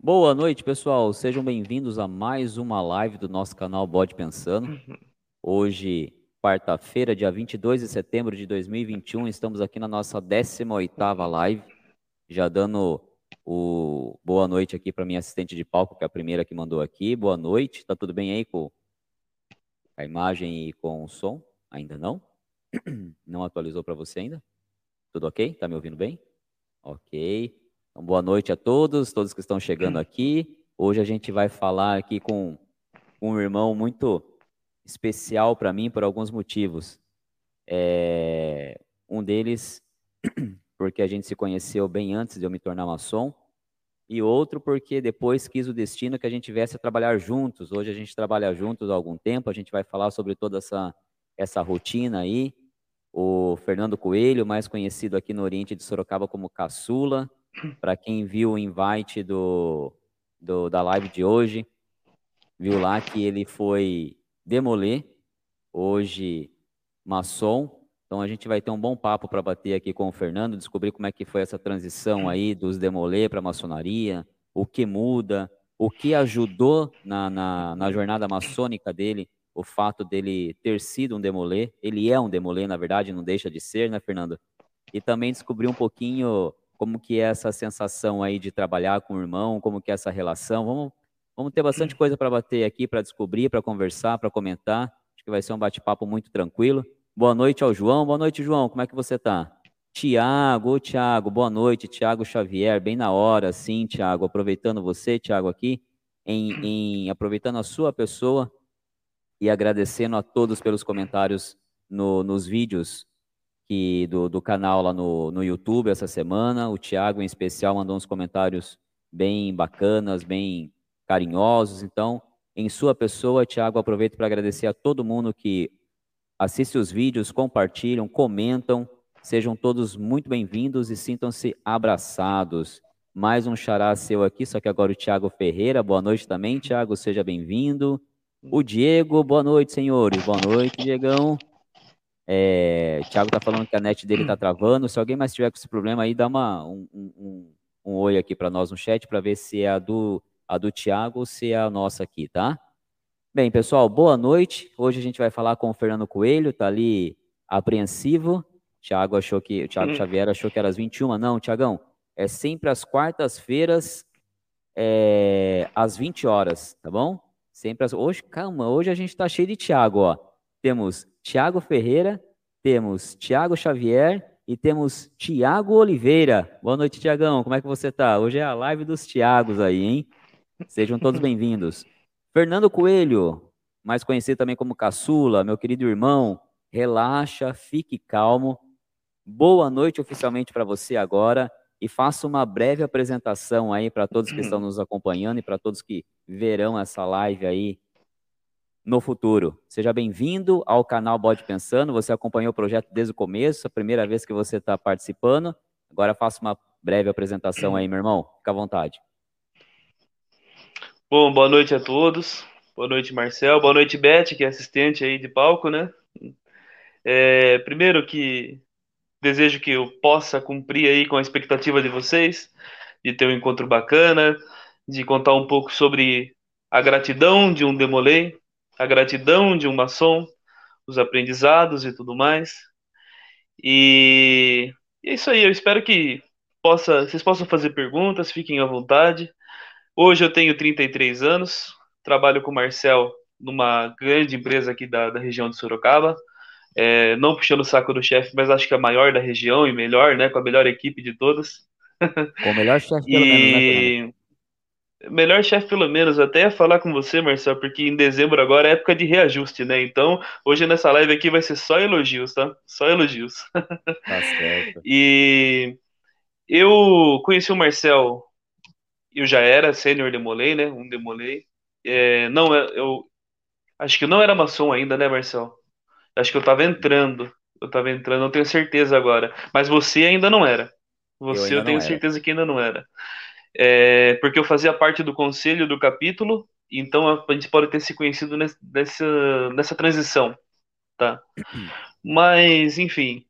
Boa noite, pessoal. Sejam bem-vindos a mais uma live do nosso canal Bode Pensando. Hoje, quarta-feira, dia 22 de setembro de 2021, estamos aqui na nossa 18ª live, já dando o boa noite aqui para minha assistente de palco, que é a primeira que mandou aqui. Boa noite. Tá tudo bem aí com a imagem e com o som? Ainda não? Não atualizou para você ainda? Tudo ok? Tá me ouvindo bem? Ok. Então, boa noite a todos, todos que estão chegando aqui. Hoje a gente vai falar aqui com um irmão muito especial para mim por alguns motivos. É, um deles, porque a gente se conheceu bem antes de eu me tornar maçom, e outro porque depois quis o destino que a gente viesse a trabalhar juntos. Hoje a gente trabalha juntos há algum tempo, a gente vai falar sobre toda essa, essa rotina aí. O Fernando Coelho, mais conhecido aqui no Oriente de Sorocaba como Caçula, para quem viu o invite do, do, da live de hoje, viu lá que ele foi demoler, hoje maçom. Então a gente vai ter um bom papo para bater aqui com o Fernando, descobrir como é que foi essa transição aí dos demoler para maçonaria, o que muda, o que ajudou na, na, na, jornada maçônica dele, o fato dele ter sido um demoler. Ele é um demoler, na verdade, não deixa de ser, né, Fernando? E também descobrir um pouquinho como que é essa sensação aí de trabalhar com o irmão, como que é essa relação. Vamos, vamos ter bastante coisa para bater aqui, para descobrir, para conversar, para comentar. Acho que vai ser um bate-papo muito tranquilo. Boa noite ao João. Boa noite, João. Como é que você está? Tiago, Tiago, boa noite, Tiago Xavier, bem na hora, sim, Tiago, aproveitando você, Tiago, aqui, em, em, aproveitando a sua pessoa e agradecendo a todos pelos comentários no, nos vídeos que do, do canal lá no, no YouTube essa semana. O Thiago, em especial, mandou uns comentários bem bacanas, bem carinhosos. Então, em sua pessoa, Thiago, aproveito para agradecer a todo mundo que assiste os vídeos, compartilham, comentam. Sejam todos muito bem-vindos e sintam-se abraçados. Mais um xará seu aqui, só que agora o Thiago Ferreira. Boa noite também, Thiago, seja bem-vindo. O Diego, boa noite, senhores. Boa noite, Diegão. É, o Thiago tá falando que a net dele tá travando. Se alguém mais tiver com esse problema aí, dá uma, um, um, um oi aqui para nós no chat para ver se é a do, a do Thiago ou se é a nossa aqui, tá? Bem, pessoal, boa noite. Hoje a gente vai falar com o Fernando Coelho, tá ali apreensivo. O Thiago achou que, o Thiago Xavier achou que era às 21. Não, Thiagão, é sempre às quartas-feiras, é, às 20 horas, tá bom? Sempre às... Hoje, calma, hoje a gente tá cheio de Thiago, ó. Temos Tiago Ferreira, temos Tiago Xavier e temos Tiago Oliveira. Boa noite, Tiagão. Como é que você está? Hoje é a live dos Tiagos aí, hein? Sejam todos bem-vindos. Fernando Coelho, mais conhecido também como Caçula, meu querido irmão, relaxa, fique calmo. Boa noite oficialmente para você agora e faça uma breve apresentação aí para todos que estão nos acompanhando e para todos que verão essa live aí no futuro. Seja bem-vindo ao canal Bode Pensando. Você acompanhou o projeto desde o começo, a primeira vez que você está participando. Agora faça uma breve apresentação aí, meu irmão. Fica à vontade. Bom, boa noite a todos. Boa noite, Marcel. Boa noite, Beth, que é assistente aí de palco, né? É, primeiro que desejo que eu possa cumprir aí com a expectativa de vocês, de ter um encontro bacana, de contar um pouco sobre a gratidão de um Demolei, a gratidão de um maçom, os aprendizados e tudo mais. E, e é isso aí, eu espero que possa, vocês possam fazer perguntas, fiquem à vontade. Hoje eu tenho 33 anos, trabalho com o Marcel numa grande empresa aqui da, da região de Sorocaba. É, não puxando o saco do chefe, mas acho que é a maior da região e melhor, né? Com a melhor equipe de todas. Com o melhor chefe, pelo e... menos, né, Melhor chefe, pelo menos, até falar com você, Marcel, porque em dezembro agora é época de reajuste, né? Então, hoje nessa live aqui vai ser só elogios, tá? Só elogios. Tá certo. e eu conheci o Marcel, eu já era sênior Demolei, né? Um Demolei. É, não, é, eu acho que não era maçom ainda, né, Marcel? Acho que eu tava entrando. Eu tava entrando, não tenho certeza agora. Mas você ainda não era. Você eu, eu tenho certeza que ainda não era é, porque eu fazia parte do conselho do capítulo, então a, gente pode ter se conhecido nessa, nessa transição, tá? Mas, enfim,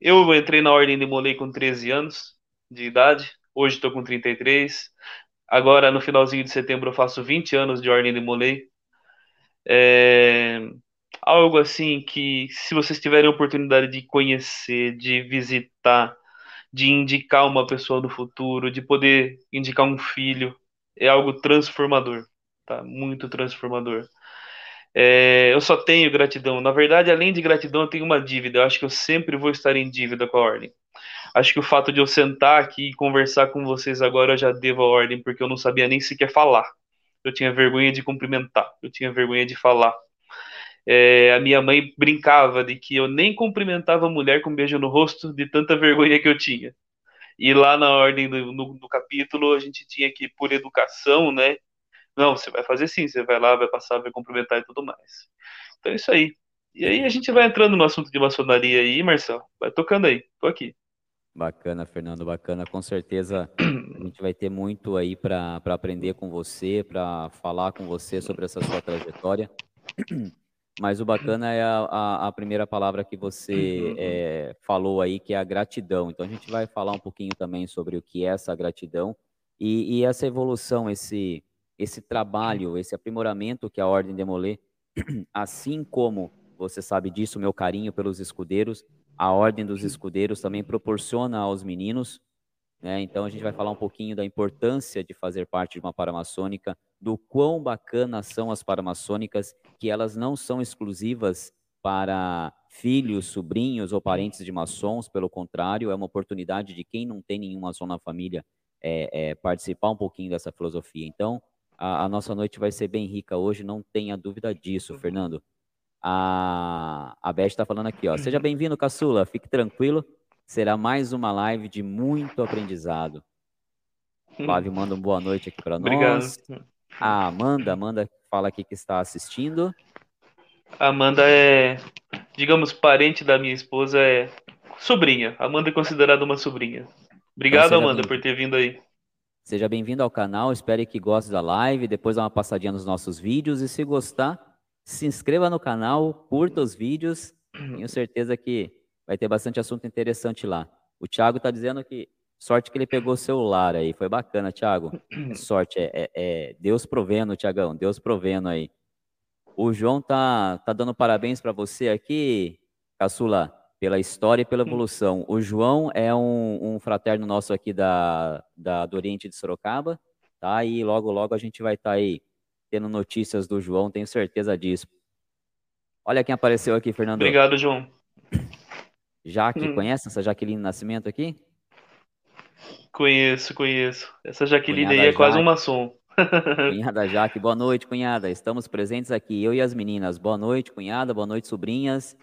eu entrei na Ordem de Molei com 13 anos de idade, hoje estou com 33, agora no finalzinho de setembro eu faço 20 anos de Ordem de Molay. É algo assim que, se vocês tiverem a oportunidade de conhecer, de visitar, de indicar uma pessoa do futuro, de poder indicar um filho, é algo transformador, tá? Muito transformador. É, eu só tenho gratidão. Na verdade, além de gratidão, eu tenho uma dívida. Eu acho que eu sempre vou estar em dívida com a ordem. Acho que o fato de eu sentar aqui e conversar com vocês agora, eu já devo a ordem, porque eu não sabia nem sequer falar. Eu tinha vergonha de cumprimentar, eu tinha vergonha de falar. É, a minha mãe brincava de que eu nem cumprimentava a mulher com um beijo no rosto, de tanta vergonha que eu tinha. E lá na ordem do no, capítulo, a gente tinha que, por educação, né? Não, você vai fazer sim, você vai lá, vai passar, vai cumprimentar e tudo mais. Então é isso aí. E aí a gente vai entrando no assunto de maçonaria aí, Marcelo. Vai tocando aí, tô aqui. Bacana, Fernando, bacana. Com certeza a gente vai ter muito aí para aprender com você, para falar com você sobre essa sua trajetória. Mas o bacana é a, a, a primeira palavra que você é, falou aí, que é a gratidão. Então a gente vai falar um pouquinho também sobre o que é essa gratidão e, e essa evolução, esse, esse trabalho, esse aprimoramento que a Ordem Demolê, assim como você sabe disso, meu carinho pelos escudeiros, a Ordem dos Escudeiros também proporciona aos meninos. Né? Então a gente vai falar um pouquinho da importância de fazer parte de uma paramaçônica, do quão bacanas são as paramaçônicas, que elas não são exclusivas para filhos, sobrinhos ou parentes de maçons, pelo contrário, é uma oportunidade de quem não tem nenhuma maçom na família é, é, participar um pouquinho dessa filosofia. Então, a, a, nossa noite vai ser bem rica hoje, não tenha dúvida disso, Fernando. A, a Beth está falando aqui, ó. Seja bem-vindo, caçula, fique tranquilo, será mais uma live de muito aprendizado. Flávio manda uma boa noite aqui para nós. Obrigado. A Amanda, Amanda fala aqui que está assistindo. A Amanda é, digamos, parente da minha esposa, é sobrinha. Amanda é considerada uma sobrinha. Obrigado, então, Amanda, por ter vindo aí. Seja bem-vindo ao canal, espero que goste da live, depois dá uma passadinha nos nossos vídeos e se gostar, se inscreva no canal, curta os vídeos, tenho certeza que vai ter bastante assunto interessante lá. O Thiago está dizendo que Sorte que ele pegou o celular aí. Foi bacana, Thiago. Sorte. É, é, é Deus provendo, Tiagão. Deus provendo aí. O João tá, tá dando parabéns para você aqui, Caçula, pela história e pela evolução. O João é um, um fraterno nosso aqui da, da, do Oriente de Sorocaba, tá? E logo, logo a gente vai estar tá aí tendo notícias do João, tenho certeza disso. Olha quem apareceu aqui, Fernando. Obrigado, João. Jaque, hum. conhece essa Jaqueline Nascimento aqui? Conheço, conheço. Essa Jaqueline cunhada aí é quase um maçom. Cunhada Jaque, boa noite, cunhada. Estamos presentes aqui, eu e as meninas. Boa noite, cunhada, boa noite, sobrinhas.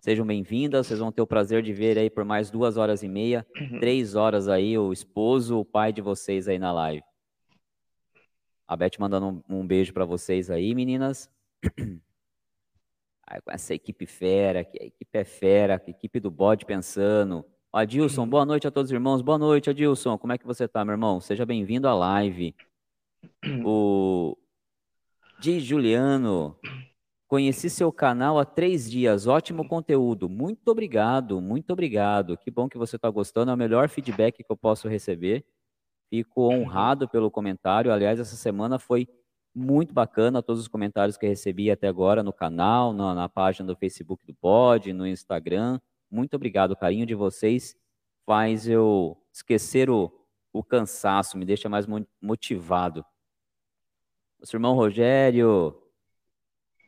Sejam bem-vindas, vocês vão ter o prazer de ver aí por mais duas horas e meia, uhum. três horas aí, o esposo, o pai de vocês aí na live. A Beth mandando um, um beijo para vocês aí, meninas. Essa equipe fera, que a equipe é fera, a equipe do bode pensando, Adilson, boa noite a todos os irmãos. Boa noite, Adilson. Como é que você tá, meu irmão? Seja bem-vindo à live. O Di Juliano, conheci seu canal há três dias. Ótimo conteúdo. Muito obrigado, muito obrigado. Que bom que você está gostando. É o melhor feedback que eu posso receber. Fico honrado pelo comentário. Aliás, essa semana foi muito bacana todos os comentários que recebi até agora no canal, na, na página do Facebook do Pod, no Instagram. Muito obrigado. O carinho de vocês faz eu esquecer o, o cansaço, me deixa mais motivado. Nosso irmão Rogério,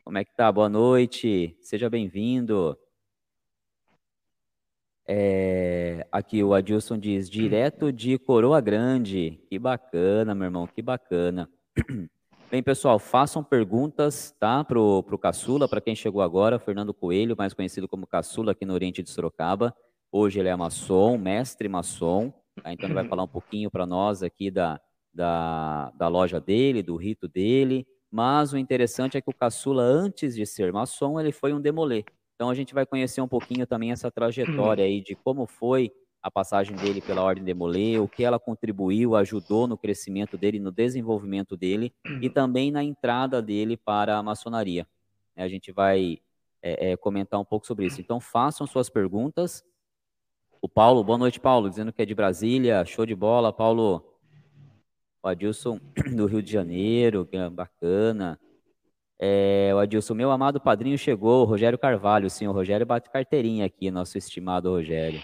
como é que tá? Boa noite, seja bem-vindo. É, aqui o Adilson diz, direto de Coroa Grande. Que bacana, meu irmão, que bacana. Bem, pessoal, façam perguntas, tá, pro, pro Caçula, para quem chegou agora, Fernando Coelho, mais conhecido como Caçula aqui no Oriente de Sorocaba. Hoje ele é maçom, mestre maçom, tá? então ele vai falar um pouquinho para nós aqui da, da, da loja dele, do rito dele, mas o interessante é que o Caçula, antes de ser maçom, ele foi um demolê. Então a gente vai conhecer um pouquinho também essa trajetória aí de como foi a passagem dele pela Ordem de Molay, o que ela contribuiu, ajudou no crescimento dele, no desenvolvimento dele e também na entrada dele para a maçonaria. É, a gente vai é, é, comentar um pouco sobre isso. Então, façam suas perguntas. O Paulo, boa noite, Paulo, dizendo que é de Brasília, show de bola, Paulo. O Adilson do Rio de Janeiro, é bacana. É, o Adilson, meu amado padrinho chegou, Rogério Carvalho, sim, o Rogério bate carteirinha aqui, nosso estimado Rogério.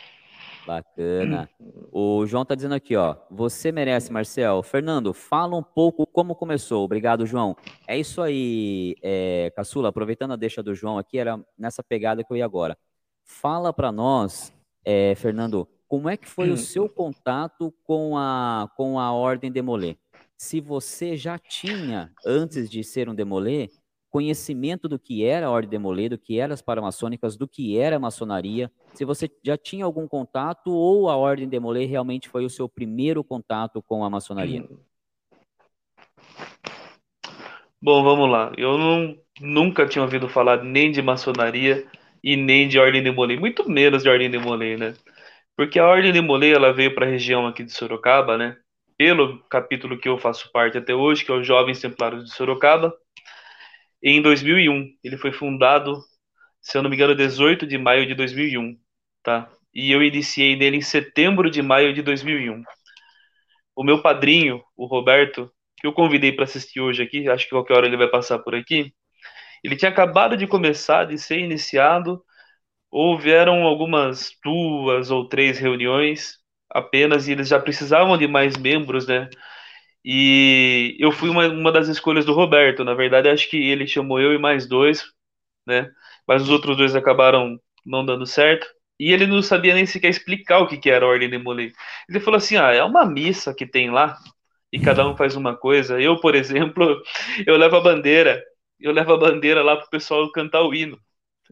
Bacana. O João tá dizendo aqui, ó. Você merece, Marcel. Fernando, fala um pouco como começou. Obrigado, João. É isso aí, é, Caçula. Aproveitando a deixa do João aqui, era nessa pegada que eu ia agora. Fala para nós, é, Fernando, como é que foi o seu contato com a, com a Ordem Demolê? Se você já tinha, antes de ser um Demolê, conhecimento do que era a Ordem Demolê, do que eram as paramaçônicas, do que era a maçonaria, se você já tinha algum contato ou a Ordem Demolê realmente foi o seu primeiro contato com a maçonaria? Bom, vamos lá. Eu não, nunca tinha ouvido falar nem de maçonaria e nem de Ordem Demolê, muito menos de Ordem Demolê, né? Porque a Ordem Demolê, ela veio para a região aqui de Sorocaba, né? Pelo capítulo que eu faço parte até hoje, que é o Jovens Templários de Sorocaba, em 2001. Ele foi fundado, se eu não me engano, 18 de maio de 2001, tá? E eu iniciei nele em setembro de maio de 2001. O meu padrinho, o Roberto, que eu convidei para assistir hoje aqui, acho que qualquer hora ele vai passar por aqui, ele tinha acabado de começar, de ser iniciado, houveram algumas duas ou três reuniões apenas e eles já precisavam de mais membros, né? E eu fui uma, uma das escolhas do Roberto. Na verdade, acho que ele chamou eu e mais dois, né? Mas os outros dois acabaram não dando certo. E ele não sabia nem sequer explicar o que, que era a Ordem de Molay. Ele falou assim: ah, é uma missa que tem lá, e cada um faz uma coisa. Eu, por exemplo, eu levo a bandeira, eu levo a bandeira lá pro pessoal cantar o hino.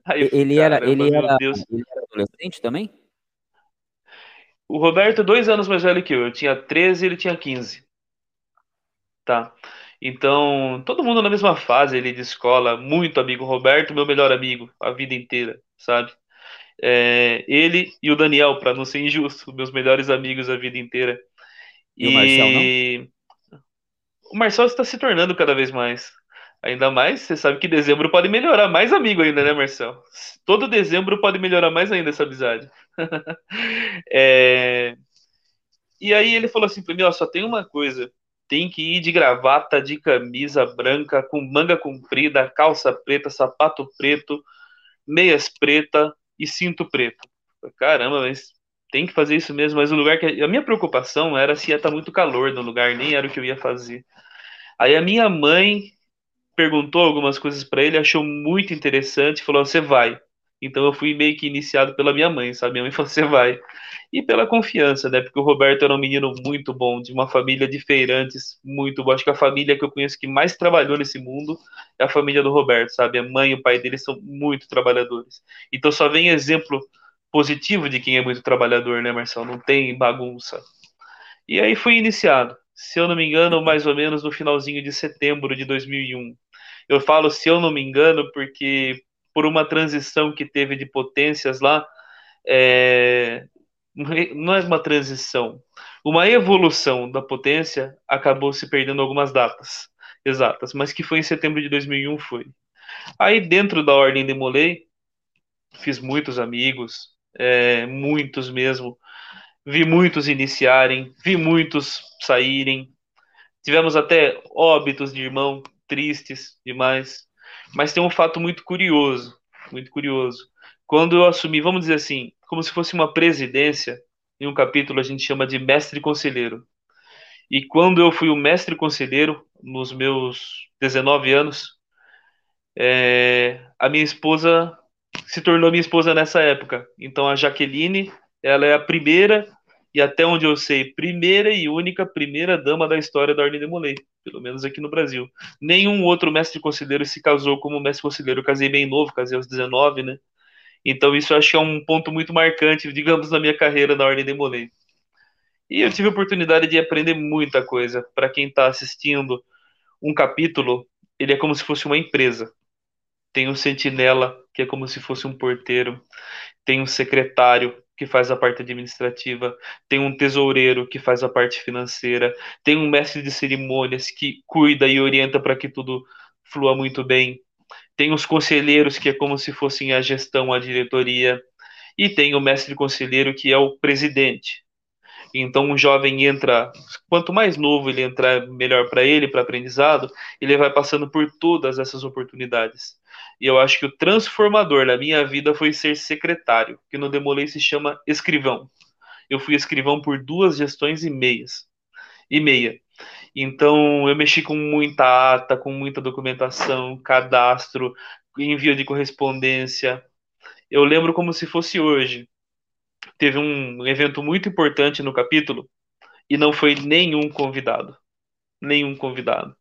Aí, ele, cara, era, ele, era, ele era adolescente também? O Roberto, dois anos mais velho que eu. Eu tinha 13 e ele tinha 15 tá? Então, todo mundo na mesma fase ele de escola, muito amigo. Roberto, meu melhor amigo, a vida inteira, sabe? É, ele e o Daniel, para não ser injusto, meus melhores amigos a vida inteira. E, e... o Marcel, não? O Marcel está se tornando cada vez mais. Ainda mais, você sabe que dezembro pode melhorar mais amigo ainda, né, Marcel? Todo dezembro pode melhorar mais ainda essa amizade. é... E aí ele falou assim para mim, ó, só tem uma coisa tem que ir de gravata, de camisa branca, com manga comprida, calça preta, sapato preto, meias preta e cinto preto. Caramba, mas tem que fazer isso mesmo. Mas o lugar que. A minha preocupação era se ia estar tá muito calor no lugar, nem era o que eu ia fazer. Aí a minha mãe perguntou algumas coisas para ele, achou muito interessante, falou: Você vai. Então eu fui meio que iniciado pela minha mãe, sabe? Minha mãe falou: Você vai e pela confiança, né? Porque o Roberto era um menino muito bom, de uma família de feirantes muito boa. Acho que a família que eu conheço que mais trabalhou nesse mundo é a família do Roberto, sabe? A mãe e o pai dele são muito trabalhadores. Então só vem exemplo positivo de quem é muito trabalhador, né, Marcelo? Não tem bagunça. E aí fui iniciado, se eu não me engano, mais ou menos no finalzinho de setembro de 2001. Eu falo se eu não me engano porque por uma transição que teve de potências lá, é, não é uma transição, uma evolução da potência acabou se perdendo algumas datas exatas, mas que foi em setembro de 2001 foi. Aí dentro da ordem de Molay, fiz muitos amigos, é, muitos mesmo, vi muitos iniciarem, vi muitos saírem, tivemos até óbitos de irmão tristes demais, mas tem um fato muito curioso, muito curioso. Quando eu assumi, vamos dizer assim, como se fosse uma presidência, em um capítulo a gente chama de mestre conselheiro. E quando eu fui o mestre conselheiro, nos meus 19 anos, é, a minha esposa se tornou minha esposa nessa época. Então a Jaqueline, ela é a primeira e até onde eu sei, primeira e única primeira dama da história da Ordem de Molay, pelo menos aqui no Brasil. Nenhum outro mestre conselheiro se casou como mestre conselheiro. Eu casei bem novo, casei aos 19, né? Então isso eu acho que é um ponto muito marcante, digamos, na minha carreira na Ordem de Molay. E eu tive a oportunidade de aprender muita coisa. Para quem está assistindo um capítulo, ele é como se fosse uma empresa. Tem um sentinela, que é como se fosse um porteiro. Tem um secretário, que faz a parte administrativa. Tem um tesoureiro, que faz a parte financeira. Tem um mestre de cerimônias, que cuida e orienta para que tudo flua muito bem tem os conselheiros, que é como se fossem a gestão, a diretoria, e tem o mestre conselheiro, que é o presidente. Então, um jovem entra, quanto mais novo ele entrar, melhor para ele, para aprendizado, ele vai passando por todas essas oportunidades. E eu acho que o transformador da minha vida foi ser secretário, que no Demolei se chama escrivão. Eu fui escrivão por duas gestões e meias. E meia. Então, eu mexi com muita ata, com muita documentação, cadastro, envio de correspondência. Eu lembro como se fosse hoje teve um evento muito importante no capítulo e não foi nenhum convidado. Nenhum convidado.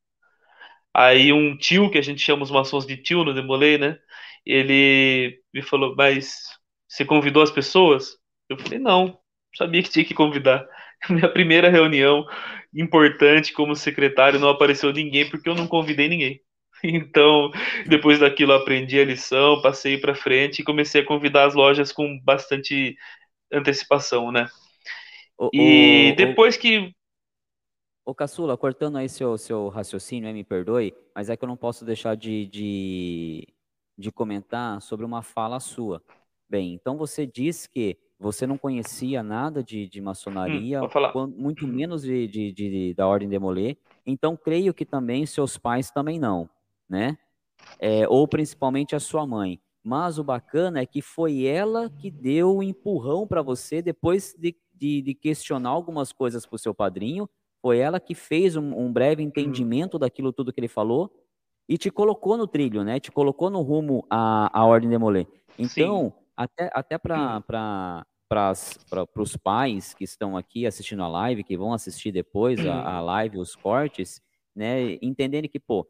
Aí um tio, que a gente chama os maçons de tio no Demolei, né? Ele me falou, mas você convidou as pessoas? Eu falei, não, sabia que tinha que convidar. Minha primeira reunião importante como secretário não apareceu ninguém porque eu não convidei ninguém. Então, depois daquilo, aprendi a lição, passei para frente e comecei a convidar as lojas com bastante antecipação, né? O, e o, depois o, que. Ô, Caçula, cortando aí seu, seu raciocínio, me perdoe, mas é que eu não posso deixar de, de, de comentar sobre uma fala sua. Bem, então você diz que você não conhecia nada de, de maçonaria, hum, muito menos de, de, de, da Ordem de Molay, então creio que também seus pais também não, né? É, ou principalmente a sua mãe. Mas o bacana é que foi ela que deu o um empurrão para você depois de, de, de, questionar algumas coisas para o seu padrinho. Foi ela que fez um, um breve entendimento daquilo tudo que ele falou e te colocou no trilho, né? Te colocou no rumo à, à Ordem de Molay. Então, Sim. até, até para os pais que estão aqui assistindo a live, que vão assistir depois a, a live, os cortes, né? Entenderem que, pô,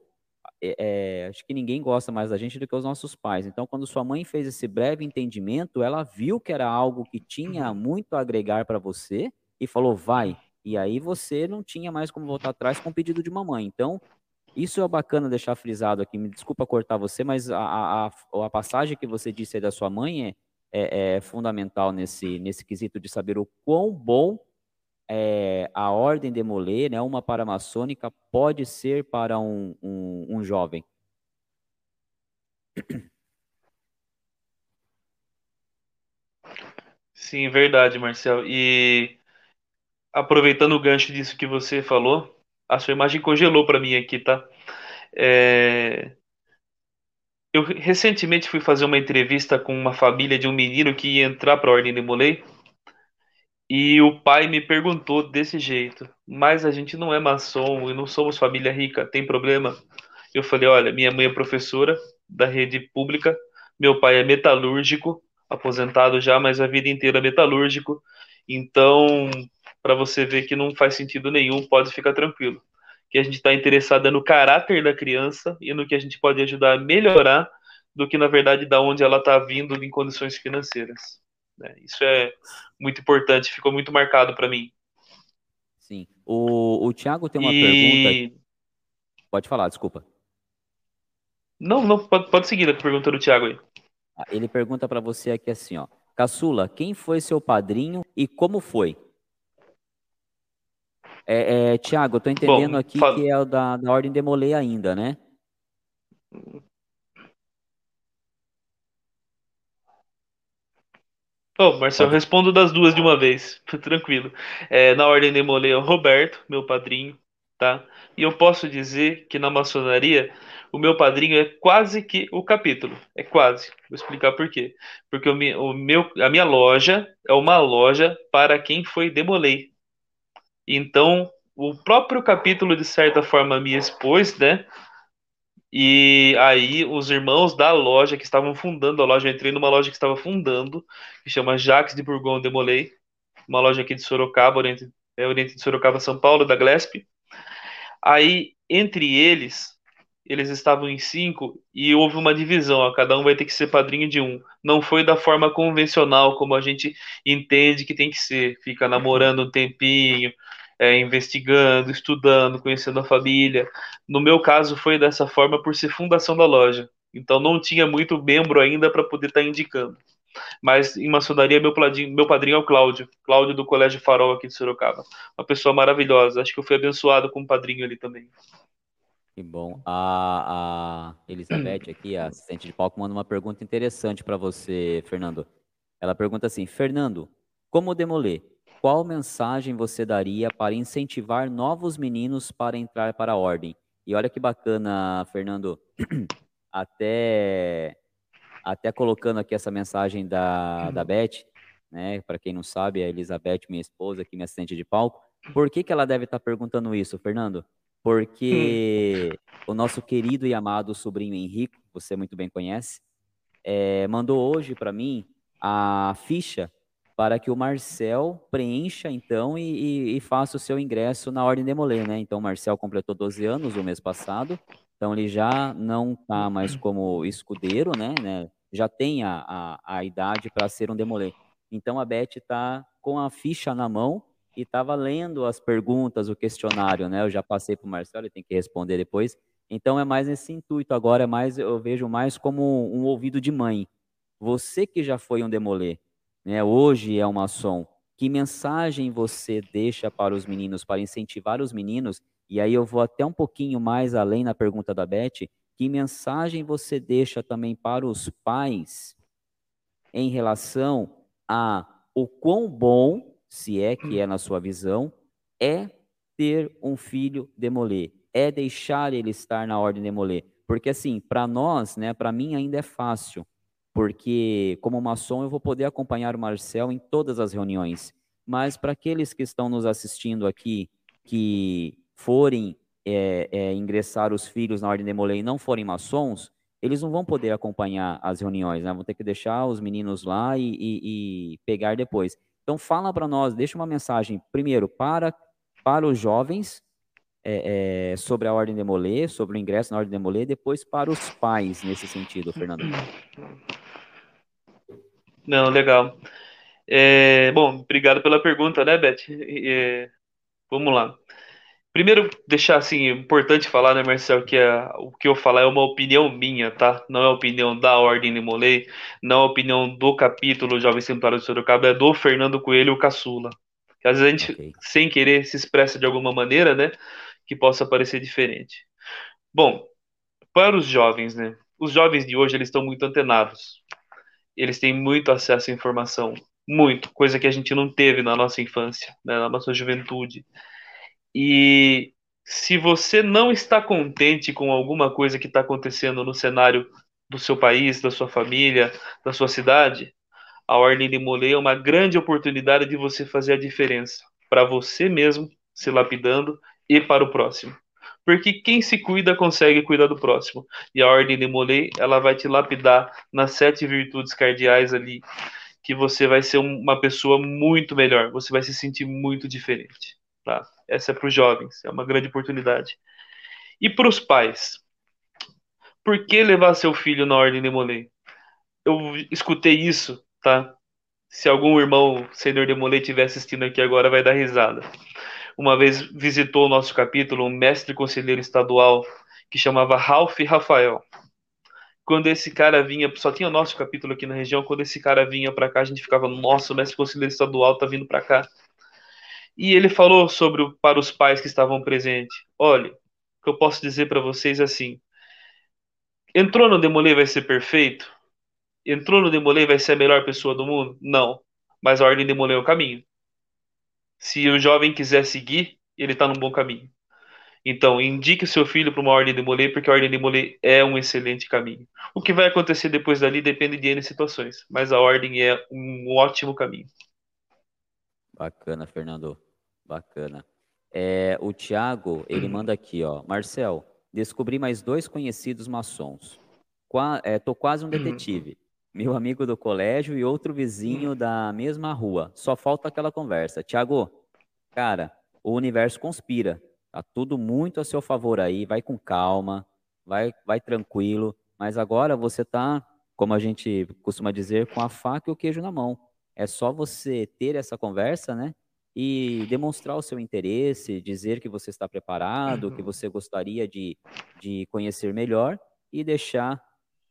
é, é, acho que ninguém gosta mais da gente do que os nossos pais. Então, quando sua mãe fez esse breve entendimento, ela viu que era algo que tinha uhum. muito a agregar para você e falou, vai. E aí você não tinha mais como voltar atrás com o pedido de mamãe. Então, isso é bacana deixar frisado aqui. Me desculpa cortar você, mas a, a, a passagem que você disse aí da sua mãe é, é, é fundamental nesse, nesse quesito de saber o quão bom é, a ordem de Molay, né, uma paramaçônica, pode ser para um, um, um jovem? Sim, verdade, Marcel. E aproveitando o gancho disso que você falou, a sua imagem congelou para mim aqui, tá? É... Eu recentemente fui fazer uma entrevista com uma família de um menino que ia entrar para a Ordem de Molay e o pai me perguntou desse jeito: Mas a gente não é maçom e não somos família rica, tem problema? Eu falei: Olha, minha mãe é professora da rede pública, meu pai é metalúrgico, aposentado já, mas a vida inteira metalúrgico. Então, para você ver que não faz sentido nenhum, pode ficar tranquilo. Que a gente está interessado é no caráter da criança e no que a gente pode ajudar a melhorar do que, na verdade, da onde ela está vindo em condições financeiras. Né? Isso é muito importante, ficou muito marcado para mim. Sim. O, o Thiago tem uma e... pergunta. Pode falar, desculpa. Não, não, pode, pode seguir a pergunta do Thiago aí. Ah, ele pergunta para você aqui assim, ó. Caçula, quem foi seu padrinho e como foi? É, é, Tiago, eu tô entendendo Bom, aqui fala... que é da, da Ordem Demolei ainda, né? Oh, Marcelo, eu respondo das duas de uma vez, tranquilo. É, na ordem de Molay, é o Roberto, meu padrinho, tá? E eu posso dizer que na maçonaria, o meu padrinho é quase que o capítulo. É quase. Vou explicar por quê. Porque o, o meu, a minha loja é uma loja para quem foi demolei. Então, o próprio capítulo, de certa forma, me expôs, né? E aí os irmãos da loja que estavam fundando a loja, eu entrei numa loja que estava fundando, que chama Jacques de Bourgogne de Molay, uma loja aqui de Sorocaba, Oriente, é, Oriente de Sorocaba, São Paulo, da Glesp. Aí, entre eles, eles estavam em cinco e houve uma divisão, ó, cada um vai ter que ser padrinho de um. Não foi da forma convencional como a gente entende que tem que ser, fica namorando um tempinho, é, investigando, estudando, conhecendo a família. No meu caso, foi dessa forma por ser fundação da loja. Então, não tinha muito membro ainda para poder estar tá indicando. Mas em maçonaria, meu padrinho, meu padrinho é o Cláudio, Cláudio do Colégio Farol aqui de Sorocaba. Uma pessoa maravilhosa. Acho que eu fui abençoado com um padrinho ali também. Que bom. A, a Elizabeth aqui, a assistente de palco, manda uma pergunta interessante para você, Fernando. Ela pergunta assim: Fernando, como demoler? Qual mensagem você daria para incentivar novos meninos para entrar para a ordem? E olha que bacana, Fernando, até até colocando aqui essa mensagem da, da Beth, né? Para quem não sabe, a Elizabeth, minha esposa, aqui minha assistente de palco. Por que, que ela deve estar tá perguntando isso, Fernando? Porque o nosso querido e amado sobrinho Henrique, você muito bem conhece, é, mandou hoje para mim a ficha para que o Marcel preencha, então, e, e, e, faça o seu ingresso na Ordem de Molê, né? Então, o Marcel completou 12 anos o mês passado, então ele já não está mais como escudeiro, né? né? Já tem a, a, a idade para ser um demolê. Então, a Beth está com a ficha na mão e estava lendo as perguntas, o questionário, né? Eu já passei para o Marcel, ele tem que responder depois. Então, é mais nesse intuito. Agora, é mais, eu vejo mais como um ouvido de mãe. Você que já foi um demolê, né, hoje é uma ação. Que mensagem você deixa para os meninos, para incentivar os meninos? E aí eu vou até um pouquinho mais além na pergunta da Beth. Que mensagem você deixa também para os pais em relação a o quão bom, se é que é na sua visão, é ter um filho demolê, é deixar ele estar na ordem demolê. Porque assim, para nós, né, para mim ainda é fácil porque como maçom eu vou poder acompanhar o Marcel em todas as reuniões. Mas para aqueles que estão nos assistindo aqui, que forem é, é, ingressar os filhos na Ordem de Molay e não forem maçons, eles não vão poder acompanhar as reuniões, né? Vão ter que deixar os meninos lá e, e, e pegar depois. Então fala para nós, deixa uma mensagem primeiro para para os jovens é, é, sobre a Ordem de Molay, sobre o ingresso na Ordem de Molay, depois para os pais nesse sentido, Fernando. Não, legal. É, bom, obrigado pela pergunta, né, Beth? É, vamos lá. Primeiro, deixar assim, importante falar, né, Marcel, que é, o que eu falar é uma opinião minha, tá? Não é a opinião da Ordem de Molay, não é a opinião do capítulo Jovem Templário de Sorocaba, é do Fernando Coelho, o caçula. Que às vezes a gente, okay. sem querer, se expressa de alguma maneira, né, que possa parecer diferente. Bom, para os jovens, né, os jovens de hoje, eles estão muito antenados eles têm muito acesso à informação, muito, coisa que a gente não teve na nossa infância, né, na nossa juventude. E se você não está contente com alguma coisa que está acontecendo no cenário do seu país, da sua família, da sua cidade, a Ordem de Molay é uma grande oportunidade de você fazer a diferença para você mesmo, se lapidando, e para o próximo. Porque quem se cuida consegue cuidar do próximo. E a ordem de Molay, ela vai te lapidar nas sete virtudes cardeais ali, que você vai ser uma pessoa muito melhor, você vai se sentir muito diferente. Tá? Essa é para os jovens, é uma grande oportunidade. E para os pais? Por que levar seu filho na ordem de Molay? Eu escutei isso, tá? Se algum irmão senhor de Molay estiver assistindo aqui agora, vai dar risada uma vez visitou o nosso capítulo um mestre conselheiro estadual que chamava Ralph Rafael. Quando esse cara vinha, só tinha o nosso capítulo aqui na região, quando esse cara vinha para cá, a gente ficava, nossa, o mestre conselheiro estadual tá vindo para cá. E ele falou sobre para os pais que estavam presentes. Olha, o que eu posso dizer para vocês é assim: entrou no Demolê vai ser perfeito? Entrou no Demolê vai ser a melhor pessoa do mundo? Não. Mas a ordem Demolê é o caminho se o jovem quiser seguir, ele está num bom caminho. Então, indique seu filho para uma ordem de molê, porque a ordem de molê é um excelente caminho. O que vai acontecer depois dali depende de N situações, mas a ordem é um ótimo caminho. Bacana, Fernando. Bacana. É, o Tiago, ele manda aqui, ó. Marcel, descobri mais dois conhecidos maçons. Qua, é, tô quase um detetive. Meu amigo do colégio e outro vizinho da mesma rua. Só falta aquela conversa. Tiago, cara, o universo conspira. Tá tudo muito a seu favor aí. Vai com calma, vai, vai tranquilo. Mas agora você tá, como a gente costuma dizer, com a faca e o queijo na mão. É só você ter essa conversa, né? E demonstrar o seu interesse, dizer que você está preparado, que você gostaria de, de conhecer melhor e deixar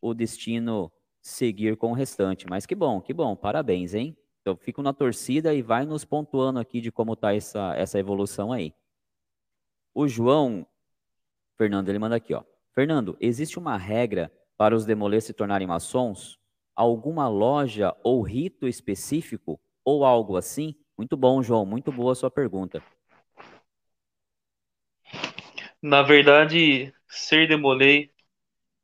o destino seguir com o restante. Mas que bom, que bom, parabéns, hein? Então fico na torcida e vai nos pontuando aqui de como está essa, essa evolução aí. O João, Fernando, ele manda aqui, ó. Fernando, existe uma regra para os demolês se tornarem maçons? Alguma loja ou rito específico ou algo assim? Muito bom, João. Muito boa a sua pergunta. Na verdade, ser demolei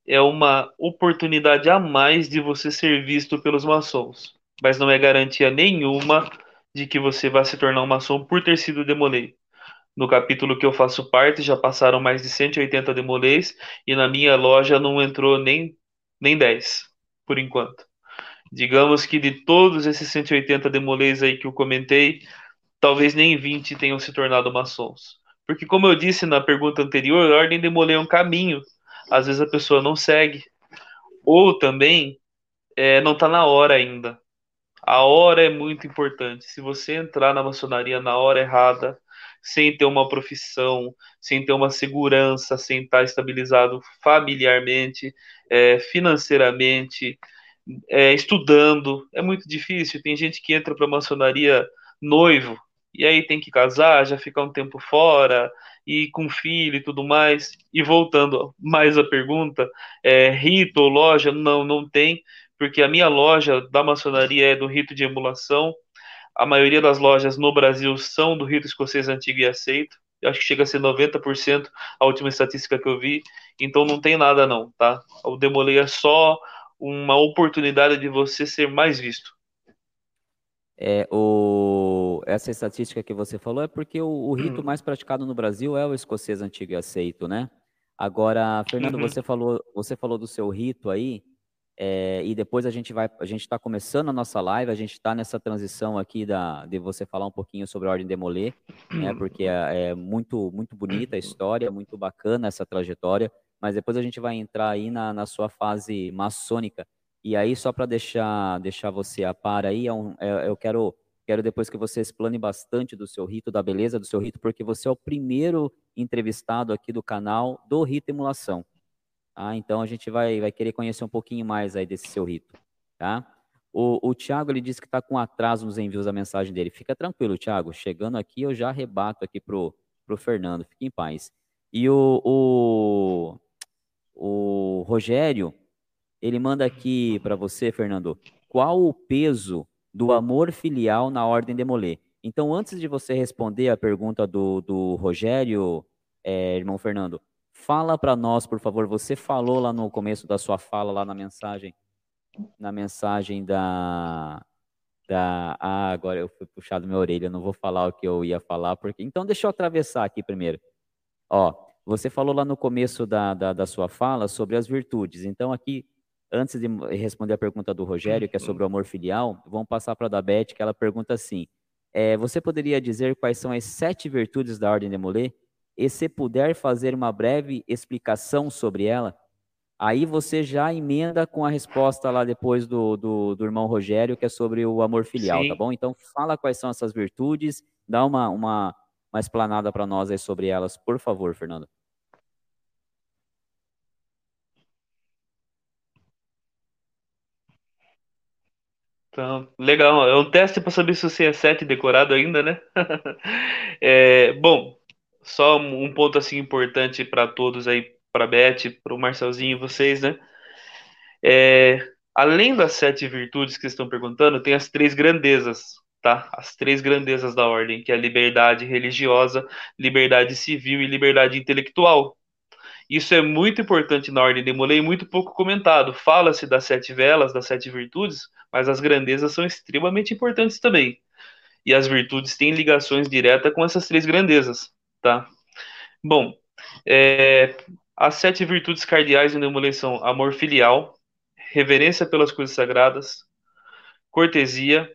é uma oportunidade a mais de você ser visto pelos maçons, mas não é garantia nenhuma de que você vai se tornar um maçom por ter sido demolei. No capítulo que eu faço parte, já passaram mais de 180 demolês e na minha loja não entrou nem, nem 10, por enquanto. Digamos que de todos esses 180 demolês aí que eu comentei, talvez nem 20 tenham se tornado maçons. Porque, como eu disse na pergunta anterior, a ordem demolei é um caminho. Às vezes a pessoa não segue. Ou também é, não está na hora ainda. A hora é muito importante. Se você entrar na maçonaria na hora errada, sem ter uma profissão, sem ter uma segurança, sem estar estabilizado familiarmente, é, financeiramente, é, estudando, é muito difícil. Tem gente que entra para maçonaria noivo, e aí tem que casar, já ficar um tempo fora, e com filho e tudo mais. E voltando mais à pergunta, é, rito ou loja? Não, não tem, porque a minha loja da maçonaria é do rito de emulação. A maioria das lojas no Brasil são do rito escocês antigo e aceito. Eu acho que chega a ser 90% a última estatística que eu vi. Então não tem nada não, tá? O Demolei é só uma oportunidade de você ser mais visto. É, o, essa estatística que você falou é porque o, o rito uhum. mais praticado no Brasil é o escocês antigo e aceito, né? Agora, Fernando, uhum. você falou você falou do seu rito aí, é, e depois a gente vai a gente está começando a nossa live, a gente está nessa transição aqui da de você falar um pouquinho sobre a ordem Demolê, né? Porque é, é muito muito bonita a história, muito bacana essa trajetória, mas depois a gente vai entrar aí na, na sua fase maçônica. E aí, só para deixar, deixar você a par aí, é um, é, eu quero, quero depois que você explane bastante do seu rito, da beleza do seu rito, porque você é o primeiro entrevistado aqui do canal do Rito Emulação. Tá? Então, a gente vai, vai querer conhecer um pouquinho mais aí desse seu rito. Tá? O, o Thiago, ele disse que está com atraso nos envios da mensagem dele. Fica tranquilo, Thiago. Chegando aqui, eu já rebato aqui pro, pro Fernando. Fique em paz. E o, o, o Rogério, ele manda aqui para você, Fernando, qual o peso do amor filial na ordem de Molê? Então, antes de você responder a pergunta do, do Rogério, é, irmão Fernando, fala para nós, por favor. Você falou lá no começo da sua fala, lá na mensagem, na mensagem da, da. Ah, agora eu fui puxado minha orelha, não vou falar o que eu ia falar, porque. Então, deixa eu atravessar aqui primeiro. Ó, você falou lá no começo da, da, da sua fala sobre as virtudes. Então, aqui antes de responder a pergunta do Rogério, que é sobre o amor filial, vamos passar para a da Beth, que ela pergunta assim: é, você poderia dizer quais são as sete virtudes da Ordem de Molay? E se puder fazer uma breve explicação sobre ela, aí você já emenda com a resposta lá depois do, do, do irmão Rogério, que é sobre o amor filial, Sim. tá bom? Então fala quais são essas virtudes, dá uma, uma, uma explanada para nós aí sobre elas, por favor, Fernando. Então, legal. É um teste para saber se você é 7 decorado ainda, né? é, bom, só um ponto assim importante para todos aí, para Beth, para o Marcelzinho e vocês, né? É, além das sete virtudes que estão perguntando, tem as três grandezas, tá? As três grandezas da ordem, que é a liberdade religiosa, liberdade civil e liberdade intelectual. Isso é muito importante na ordem de Molay, muito pouco comentado. Fala-se das sete velas, das sete virtudes, mas as grandezas são extremamente importantes também. E as virtudes têm ligações diretas com essas três grandezas, tá? Bom, é, as sete virtudes cardeais de Molay são amor filial, reverência pelas coisas sagradas, cortesia,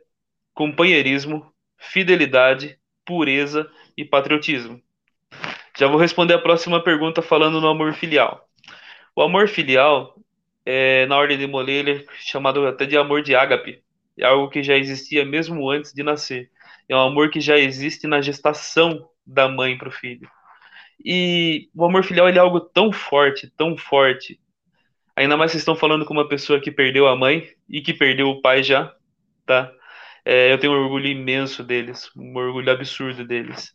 companheirismo, fidelidade, pureza e patriotismo. Já vou responder a próxima pergunta falando no amor filial. O amor filial, é, na ordem de Molay, ele é chamado até de amor de ágape. É algo que já existia mesmo antes de nascer. É um amor que já existe na gestação da mãe para o filho. E o amor filial é algo tão forte, tão forte. Ainda mais vocês estão falando com uma pessoa que perdeu a mãe e que perdeu o pai já, tá? É, eu tenho um orgulho imenso deles, um orgulho absurdo deles.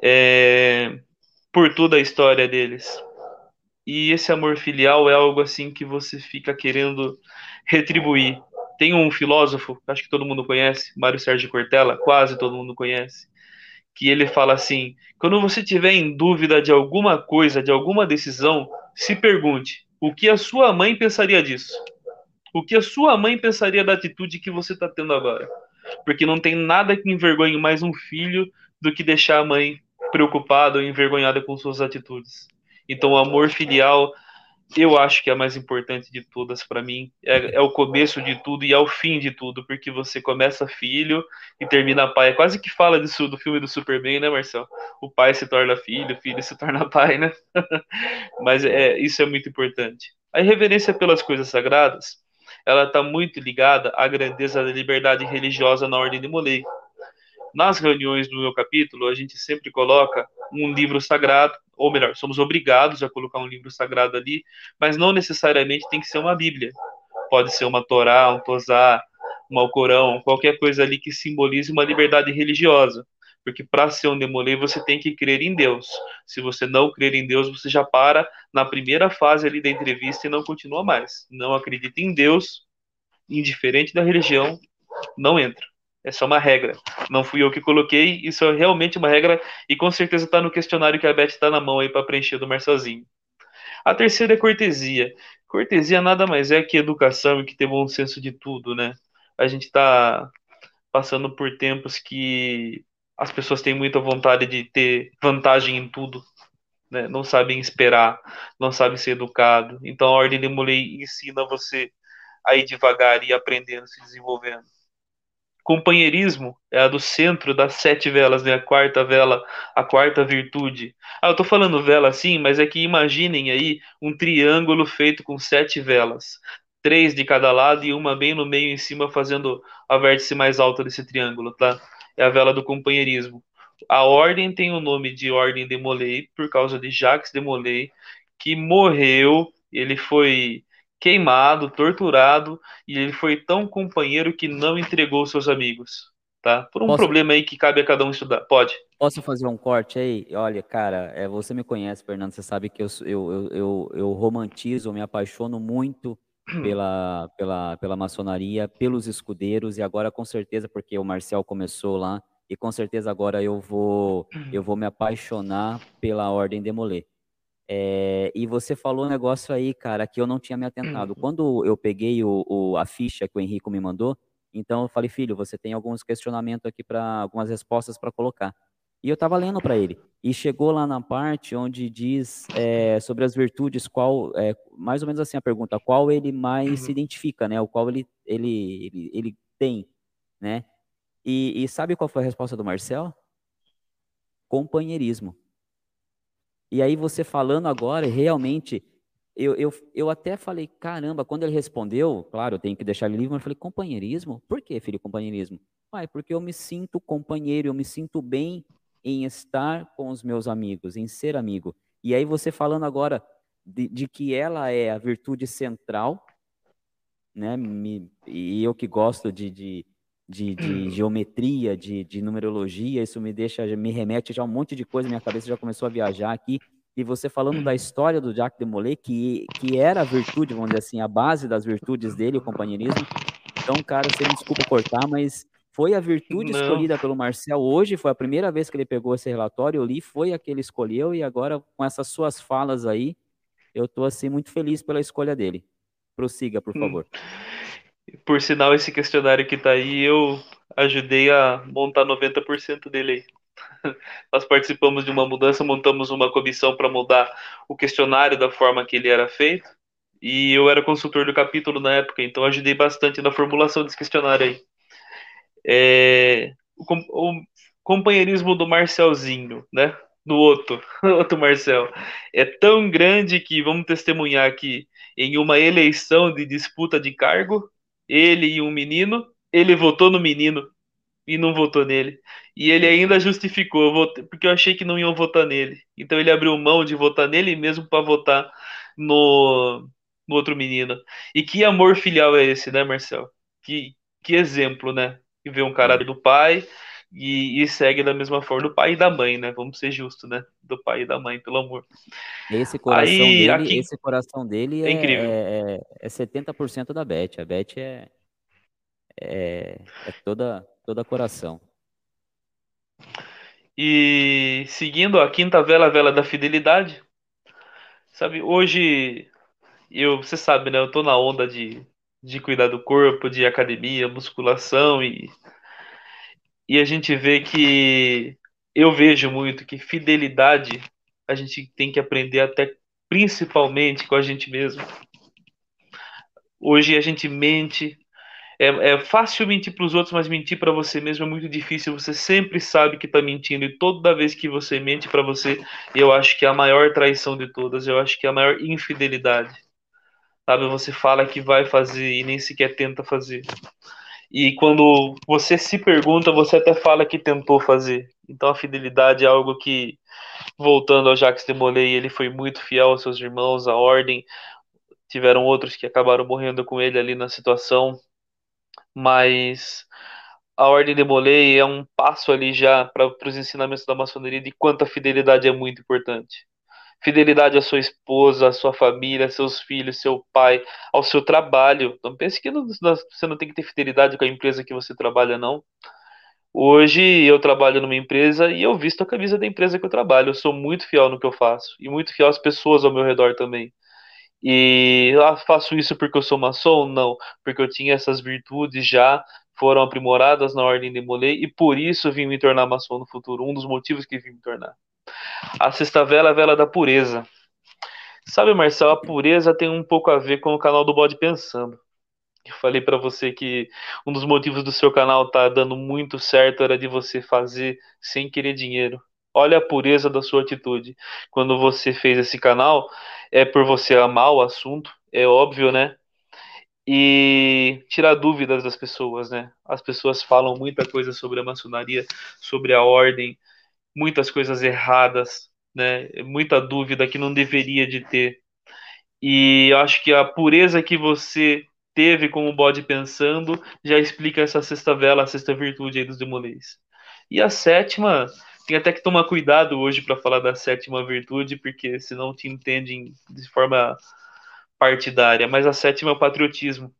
É, por toda a história deles. E esse amor filial é algo assim que você fica querendo retribuir. tem um filósofo, acho que todo mundo conhece, Mário Sérgio Cortella, quase todo mundo conhece, que ele fala assim: quando você tiver em dúvida de alguma coisa, de alguma decisão, se pergunte: o que a sua mãe pensaria disso? O que a sua mãe pensaria da atitude que você está tendo agora? Porque não tem nada que envergonhe mais um filho do que deixar a mãe preocupada ou envergonhada com suas atitudes. Então, o amor filial eu acho que é a mais importante de todas para mim. É, é, o começo de tudo e é o fim de tudo, porque você começa filho e termina pai. É quase que fala disso do filme do Superman, né, Marcel? O pai se torna filho, o filho se torna pai, né? Mas é, isso é muito importante. A reverência pelas coisas sagradas, ela está muito ligada à grandeza da liberdade religiosa na ordem de Molay. Nas reuniões do meu capítulo, a gente sempre coloca um livro sagrado, ou melhor, somos obrigados a colocar um livro sagrado ali, mas não necessariamente tem que ser uma Bíblia. Pode ser uma Torá, um Tosá, um Alcorão, qualquer coisa ali que simbolize uma liberdade religiosa. Porque para ser um demolei, você tem que crer em Deus. Se você não crer em Deus, você já para na primeira fase ali da entrevista e não continua mais. Não acredita em Deus, indiferente da religião, não entra. É só uma regra. Não fui eu que coloquei, isso é realmente uma regra e com certeza está no questionário que a Beth está na mão aí para preencher do Marcelzinho. A terceira é cortesia. Cortesia nada mais é que educação e que ter bom senso de tudo, né? A gente está passando por tempos que as pessoas têm muita vontade de ter vantagem em tudo, né? não sabem esperar, não sabem ser educado. Então a Ordem de Mulei ensina você a ir devagar e aprendendo, se desenvolvendo. Companheirismo é a do centro das sete velas, né? A quarta vela, a quarta virtude. Ah, eu tô falando vela assim, mas é que imaginem aí um triângulo feito com sete velas. Três de cada lado e uma bem no meio em cima, fazendo a vértice mais alta desse triângulo, tá? É a vela do companheirismo. A ordem tem o nome de Ordem de Molay, por causa de Jacques de Molay, que morreu. Ele foi queimado, torturado, e ele foi tão companheiro que não entregou seus amigos, tá? Por um Posso... problema aí que cabe a cada um estudar. Pode. Posso fazer um corte aí? Olha, cara, é, você me conhece, Fernando, você sabe que eu, eu, eu, eu romantizo, eu me apaixono muito pela, pela, pela maçonaria, pelos escudeiros, e agora com certeza, porque o Marcel começou lá, e com certeza agora eu vou, eu vou me apaixonar pela Ordem Demolê. É, e você falou um negócio aí, cara, que eu não tinha me atentado. Uhum. Quando eu peguei o, o, a ficha que o Henrico me mandou, então eu falei, filho, você tem alguns questionamentos aqui para algumas respostas para colocar. E eu estava lendo para ele. E chegou lá na parte onde diz é, sobre as virtudes, qual, é, mais ou menos assim a pergunta, qual ele mais uhum. se identifica, né? O qual ele, ele, ele, ele tem, né? E, e sabe qual foi a resposta do Marcel? Companheirismo. E aí você falando agora, realmente, eu, eu, eu até falei, caramba, quando ele respondeu, claro, eu tenho que deixar ele livre, mas eu falei, companheirismo? Por que, filho, companheirismo? Pai, porque eu me sinto companheiro, eu me sinto bem em estar com os meus amigos, em ser amigo. E aí você falando agora de, de que ela é a virtude central, né? Me, e eu que gosto de, de, de, de geometria, de, de, numerologia, isso me deixa, me remete já a um monte de coisa, minha cabeça já começou a viajar aqui. E você falando da história do Jacques de Molay, que, que era a virtude, vamos dizer assim, a base das virtudes dele, o companheirismo. Então, cara, você me desculpa cortar, mas foi a virtude Não. escolhida pelo Marcel hoje, foi a primeira vez que ele pegou esse relatório, eu li, foi a que ele escolheu, e agora, com essas suas falas aí, eu estou assim, muito feliz pela escolha dele. Prossiga, por hum. favor. Hum. Por sinal, esse questionário que tá aí, eu ajudei a montar 90% dele aí. Nós participamos de uma mudança, montamos uma comissão para mudar o questionário da forma que ele era feito. E eu era consultor do capítulo na época, então ajudei bastante na formulação desse questionário aí. É, o, o, companheirismo do Marcelzinho, né? Do outro, outro Marcel, é tão grande que vamos testemunhar aqui em uma eleição de disputa de cargo, ele e um menino, ele votou no menino e não votou nele. E ele ainda justificou, eu porque eu achei que não iam votar nele. Então ele abriu mão de votar nele mesmo para votar no, no outro menino. E que amor filial é esse, né, Marcel? Que, que exemplo, né? Que vê um cara do pai e, e, segue da mesma forma do pai e da mãe, né? Vamos ser justos, né? Do pai e da mãe, pelo amor. Esse coração Aí, dele, aqui... esse coração dele é, é incrível. É, é 70% da Beth. A Beth é é, é toda, toda coração. E seguindo a quinta vela, a vela da fidelidade. Sabe, hoje eu, você sabe, né? Eu tô na onda de, de cuidar do corpo, de academia, musculação e e a gente vê que eu vejo muito que fidelidade a gente tem que aprender até principalmente com a gente mesmo. Hoje a gente mente, é, é fácil mentir para os outros, mas mentir para você mesmo é muito difícil. Você sempre sabe que está mentindo e toda vez que você mente para você, eu acho que é a maior traição de todas. Eu acho que é a maior infidelidade. Sabe, você fala que vai fazer e nem sequer tenta fazer. E quando você se pergunta, você até fala que tentou fazer. Então a fidelidade é algo que, voltando ao Jacques de Molay, ele foi muito fiel aos seus irmãos, à ordem. Tiveram outros que acabaram morrendo com ele ali na situação mas a ordem de Molay é um passo ali já para os ensinamentos da maçonaria de quanto a fidelidade é muito importante. Fidelidade à sua esposa, à sua família, seus filhos, seu pai, ao seu trabalho. Não pense que não, você não tem que ter fidelidade com a empresa que você trabalha, não. Hoje eu trabalho numa empresa e eu visto a camisa da empresa que eu trabalho. Eu sou muito fiel no que eu faço e muito fiel às pessoas ao meu redor também. E ah, faço isso porque eu sou maçom? Não, porque eu tinha essas virtudes já, foram aprimoradas na ordem de Molay e por isso vim me tornar maçom no futuro. Um dos motivos que vim me tornar. A sexta vela é a vela da pureza. Sabe, Marcelo, a pureza tem um pouco a ver com o canal do Bode Pensando. Eu falei para você que um dos motivos do seu canal tá dando muito certo era de você fazer sem querer dinheiro. Olha a pureza da sua atitude. Quando você fez esse canal, é por você amar o assunto, é óbvio, né? E tirar dúvidas das pessoas, né? As pessoas falam muita coisa sobre a maçonaria, sobre a ordem, muitas coisas erradas, né? Muita dúvida que não deveria de ter. E acho que a pureza que você teve com o bode pensando já explica essa sexta vela, a sexta virtude aí dos demolês. E a sétima, tem até que tomar cuidado hoje para falar da sétima virtude, porque senão te entendem de forma partidária. Mas a sétima é o patriotismo.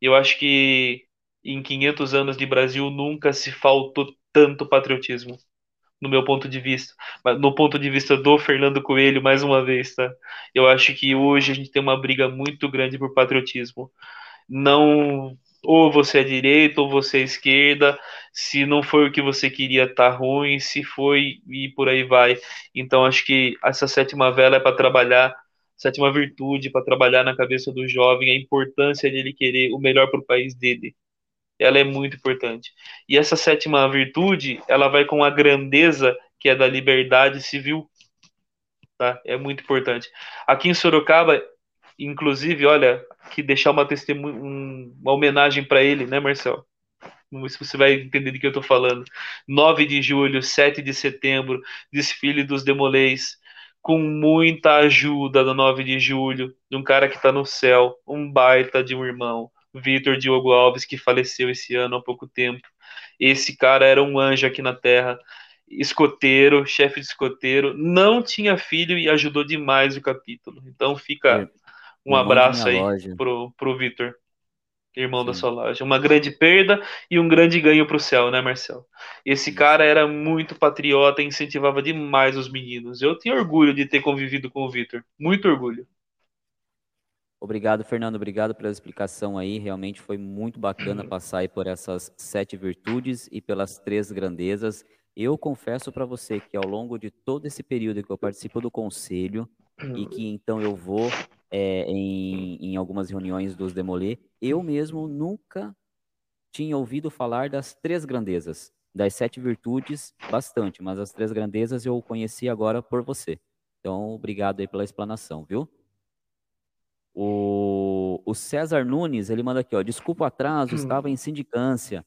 Eu acho que em 500 anos de Brasil nunca se faltou tanto patriotismo, no meu ponto de vista. Mas no ponto de vista do Fernando Coelho, mais uma vez, tá? Eu acho que hoje a gente tem uma briga muito grande por patriotismo. Não ou você é direita ou você é esquerda. Se não foi o que você queria, tá ruim. Se foi e por aí vai. Então acho que essa sétima vela é para trabalhar, sétima virtude para trabalhar na cabeça do jovem a importância de ele querer o melhor para o país dele. Ela é muito importante. E essa sétima virtude, ela vai com a grandeza que é da liberdade civil. Tá? É muito importante. Aqui em Sorocaba, inclusive, olha, que deixar uma testemunha, uma homenagem para ele, né, Marcel? Vamos ver se você vai entender do que eu estou falando. 9 de julho, 7 de setembro, desfile dos Demolês, com muita ajuda do 9 de julho, de um cara que está no céu, um baita de um irmão, Vitor Diogo Alves, que faleceu esse ano há pouco tempo. Esse cara era um anjo aqui na Terra, escoteiro, chefe de escoteiro, não tinha filho e ajudou demais o capítulo. Então fica. É um abraço aí pro, pro Vitor, irmão Sim. da sua loja. Uma grande perda e um grande ganho pro céu, né, Marcel? Esse cara era muito patriota e incentivava demais os meninos. Eu tenho orgulho de ter convivido com o Vitor. Muito orgulho. Obrigado, Fernando. Obrigado pela explicação aí. Realmente foi muito bacana passar aí por essas sete virtudes e pelas três grandezas. Eu confesso para você que ao longo de todo esse período que eu participo do conselho e que então eu vou é, em, em algumas reuniões dos Demolê, eu mesmo nunca tinha ouvido falar das três grandezas. Das sete virtudes, bastante, mas as três grandezas eu conheci agora por você. Então, obrigado aí pela explanação, viu? O, o César Nunes, ele manda aqui, ó, desculpa o atraso, hum. estava em sindicância.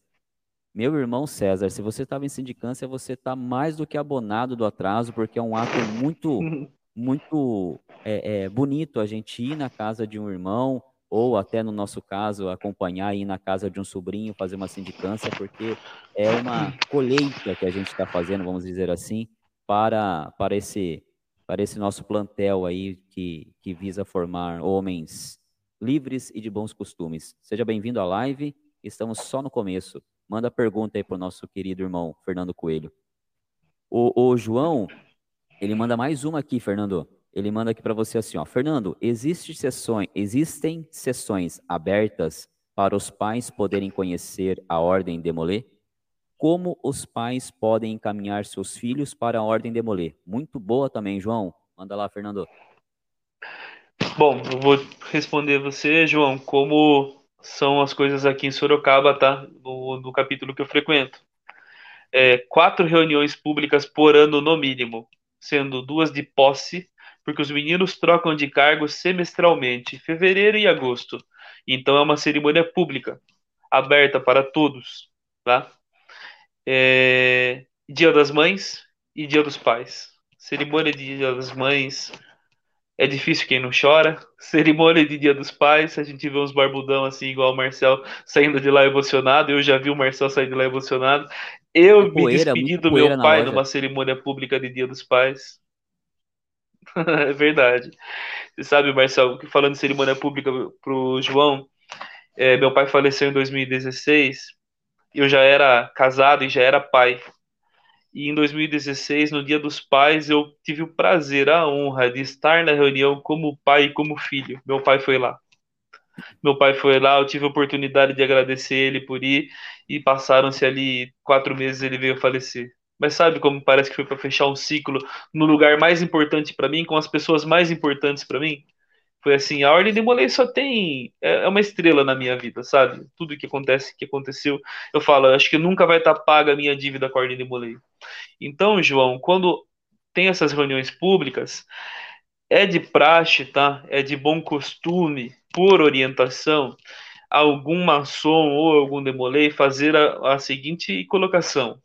Meu irmão César, se você estava em sindicância, você está mais do que abonado do atraso, porque é um ato muito muito é, é, bonito a gente ir na casa de um irmão, ou até no nosso caso, acompanhar ir na casa de um sobrinho, fazer uma sindicância, porque é uma colheita que a gente está fazendo, vamos dizer assim, para, para, esse, para esse nosso plantel aí que, que visa formar homens livres e de bons costumes. Seja bem-vindo à live Estamos só no começo. Manda pergunta aí para o nosso querido irmão Fernando Coelho. O, o João, ele manda mais uma aqui, Fernando. Ele manda aqui para você assim, ó. Fernando, existe sessões, existem sessões abertas para os pais poderem conhecer a ordem Demolê? Como os pais podem encaminhar seus filhos para a ordem Demolê? Muito boa também, João. Manda lá, Fernando. Bom, eu vou responder você, João, como são as coisas aqui em Sorocaba, tá? No, no capítulo que eu frequento. É, quatro reuniões públicas por ano no mínimo, sendo duas de posse, porque os meninos trocam de cargo semestralmente, fevereiro e agosto. Então é uma cerimônia pública, aberta para todos, tá? É, Dia das Mães e Dia dos Pais. Cerimônia de Dia das Mães, é difícil quem não chora. Cerimônia de Dia dos Pais, a gente vê uns barbudão assim, igual o Marcel, saindo de lá emocionado. Eu já vi o Marcel sair de lá emocionado. Eu é poeira, me despedi do meu pai numa cerimônia pública de Dia dos Pais. é verdade. Você sabe, Marcel, falando de cerimônia pública pro João, é, meu pai faleceu em 2016. Eu já era casado e já era pai. E em 2016, no Dia dos Pais, eu tive o prazer, a honra de estar na reunião como pai e como filho. Meu pai foi lá. Meu pai foi lá, eu tive a oportunidade de agradecer ele por ir e passaram-se ali quatro meses ele veio falecer. Mas sabe como parece que foi para fechar um ciclo no lugar mais importante para mim, com as pessoas mais importantes para mim? Foi assim, a Ordem de só tem. É, é uma estrela na minha vida, sabe? Tudo que acontece, que aconteceu, eu falo, acho que nunca vai estar tá paga a minha dívida com a Ordem de. Então, João, quando tem essas reuniões públicas, é de praxe, tá? É de bom costume, por orientação, algum maçom ou algum demolei fazer a, a seguinte colocação.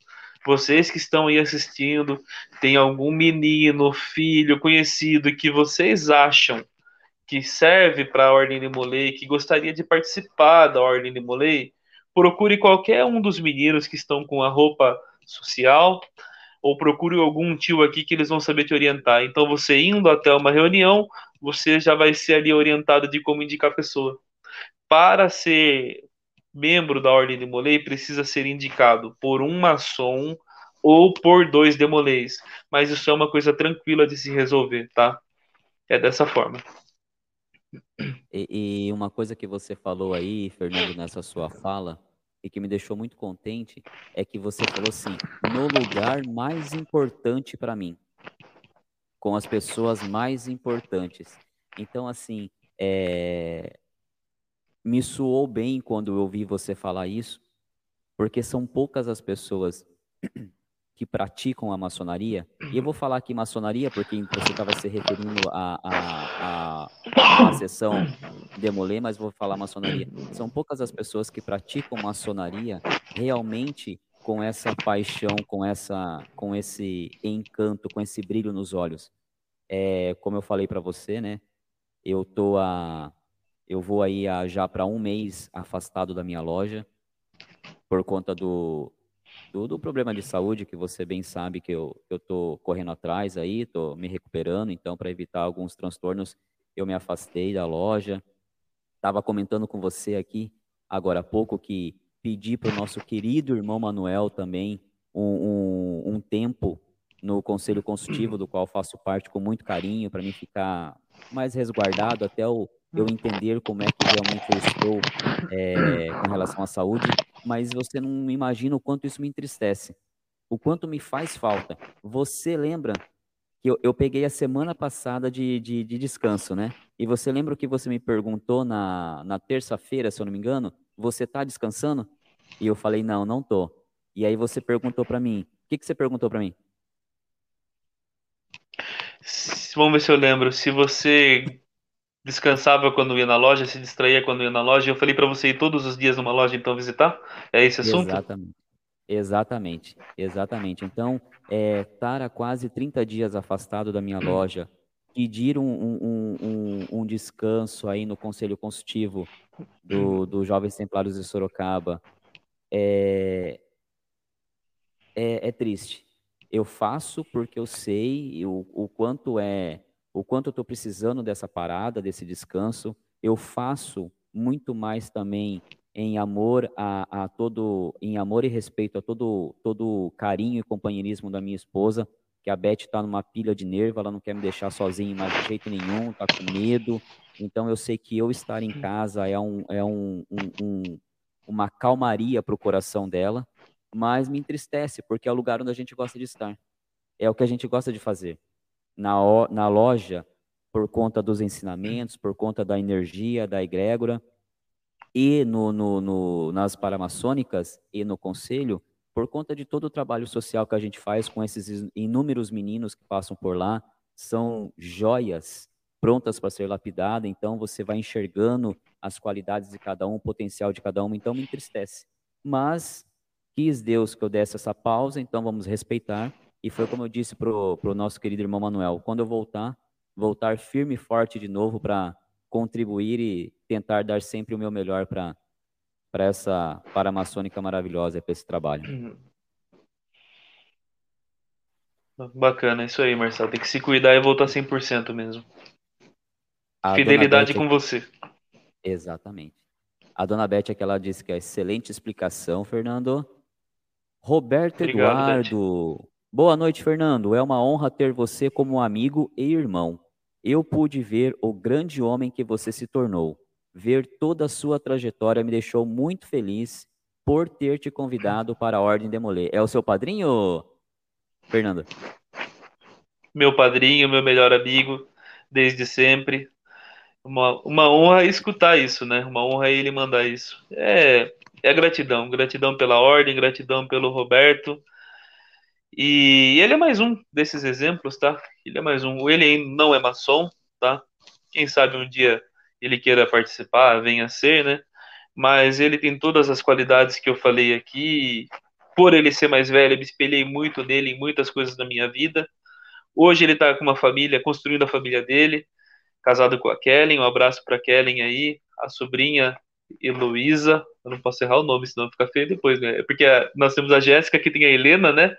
Vocês que estão aí assistindo, tem algum menino, filho, conhecido que vocês acham que serve para a Ordem de Molay, que gostaria de participar da Ordem de Molay, procure qualquer um dos meninos que estão com a roupa social, ou procure algum tio aqui que eles vão saber te orientar. Então, você indo até uma reunião, você já vai ser ali orientado de como indicar a pessoa. Para ser membro da Ordem de Molay, precisa ser indicado por um maçom ou por dois demolês. Mas isso é uma coisa tranquila de se resolver, tá? É dessa forma. E, e, uma coisa que você falou aí, Fernando, nessa sua fala, e que me deixou muito contente, é que você falou assim: no lugar mais importante para mim, com as pessoas mais importantes. Então, assim, é... me soou bem quando eu ouvi você falar isso, porque são poucas as pessoas que praticam a maçonaria, e eu vou falar aqui maçonaria porque você estava se referindo a, a, a, a sessão Demolê, mas vou falar maçonaria. São poucas as pessoas que praticam maçonaria realmente com essa paixão, com essa, com esse encanto, com esse brilho nos olhos. É, como eu falei para você, né? Eu tô a, eu vou aí a, já para um mês afastado da minha loja por conta do do, do, problema de saúde que você bem sabe que eu estou correndo atrás aí, estou me recuperando, então para evitar alguns transtornos eu me afastei da loja. Estava comentando com você aqui agora há pouco que pedi para o nosso querido irmão Manuel também um, um, um tempo no conselho consultivo, do qual faço parte com muito carinho, para mim ficar mais resguardado até eu, eu entender como é que realmente eu estou é, com relação à saúde mas você não imagina o quanto isso me entristece, o quanto me faz falta. Você lembra que eu, eu peguei a semana passada de, de, de, descanso, né? E você lembra o que você me perguntou na, na terça-feira, se eu não me engano? Você tá descansando? E eu falei, não, não tô. E aí você perguntou para mim, o que, que você perguntou para mim? Vamos ver se eu lembro. Se você descansava quando ia na loja, se distraía quando ia na loja. Eu falei para você ir todos os dias numa loja então visitar? É esse assunto? Exatamente. Exatamente, exatamente. Então, é, estar há quase 30 dias afastado da minha loja, pedir um, um, um, um descanso aí no Conselho Consultivo do, do Jovens Templários de Sorocaba, é, é, é triste. Eu faço porque eu sei o, o quanto é o quanto eu estou precisando dessa parada, desse descanso. Eu faço muito mais também em amor a, a todo, em amor e respeito a todo, todo carinho e companheirismo da minha esposa, que a Beth está numa pilha de nervo, ela não quer me deixar sozinha mais de jeito nenhum, está com medo. Então eu sei que eu estar em casa é, um, é um, um, um uma calmaria para o coração dela, mas me entristece, porque é o lugar onde a gente gosta de estar. É o que a gente gosta de fazer. Na, na loja, por conta dos ensinamentos, por conta da energia da egrégora, e no, no, no, nas paramaçônicas e no conselho, por conta de todo o trabalho social que a gente faz com esses inúmeros meninos que passam por lá, são joias prontas para ser lapidadas, então você vai enxergando as qualidades de cada um, o potencial de cada um, então me entristece. Mas quis Deus que eu desse essa pausa, então vamos respeitar, e foi como eu disse para o nosso querido irmão Manuel, quando eu voltar, voltar firme e forte de novo para contribuir e tentar dar sempre o meu melhor para para essa paramaçônica maravilhosa, para esse trabalho. Uhum. Bacana, isso aí, Marcelo. Tem que se cuidar e voltar 100% mesmo. A Fidelidade Beth, com você. Exatamente. A dona Beth é que ela disse que é excelente explicação, Fernando. Roberto Obrigado, Eduardo. Beth. Boa noite, Fernando. É uma honra ter você como amigo e irmão. Eu pude ver o grande homem que você se tornou. Ver toda a sua trajetória me deixou muito feliz por ter te convidado para a Ordem Demoler. É o seu padrinho, Fernando? Meu padrinho, meu melhor amigo, desde sempre. Uma, uma honra escutar isso, né? Uma honra ele mandar isso. É, é gratidão. Gratidão pela Ordem, gratidão pelo Roberto e ele é mais um desses exemplos, tá? Ele é mais um. Ele não é maçom, tá? Quem sabe um dia ele queira participar, venha a ser, né? Mas ele tem todas as qualidades que eu falei aqui. Por ele ser mais velho, eu me espelhei muito nele em muitas coisas da minha vida. Hoje ele tá com uma família, construindo a família dele, casado com a Kellen. Um abraço para Kellen aí, a sobrinha Heloísa. Eu não posso errar o nome, senão fica feio depois, né? Porque nós temos a Jéssica, que tem a Helena, né?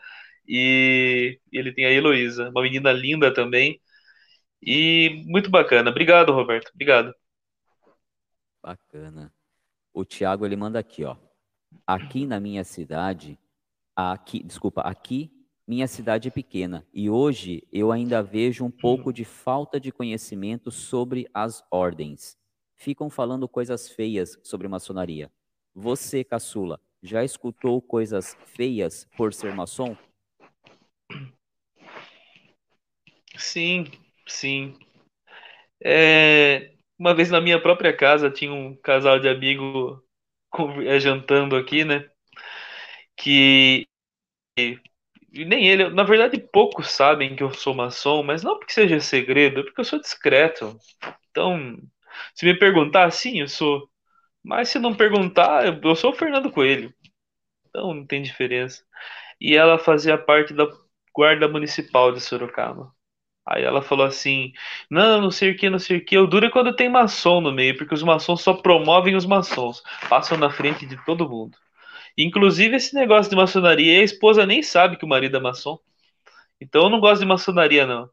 E ele tem a Heloísa, uma menina linda também. E muito bacana. Obrigado, Roberto. Obrigado. Bacana. O Tiago ele manda aqui, ó. Aqui na minha cidade, aqui, desculpa, aqui minha cidade é pequena e hoje eu ainda vejo um pouco de falta de conhecimento sobre as ordens. Ficam falando coisas feias sobre maçonaria. Você, caçula, já escutou coisas feias por ser maçom? Sim, sim. É, uma vez na minha própria casa tinha um casal de amigo é, jantando aqui, né? Que nem ele, na verdade, poucos sabem que eu sou maçom, mas não porque seja segredo, é porque eu sou discreto. Então, se me perguntar, sim, eu sou. Mas se não perguntar, eu sou o Fernando Coelho. Então não tem diferença. E ela fazia parte da guarda municipal de Sorocaba. Aí ela falou assim: não, não sei o que, não sei o que. O duro é quando tem maçom no meio, porque os maçons só promovem os maçons, passam na frente de todo mundo. Inclusive, esse negócio de maçonaria, a esposa nem sabe que o marido é maçom. Então eu não gosto de maçonaria, não.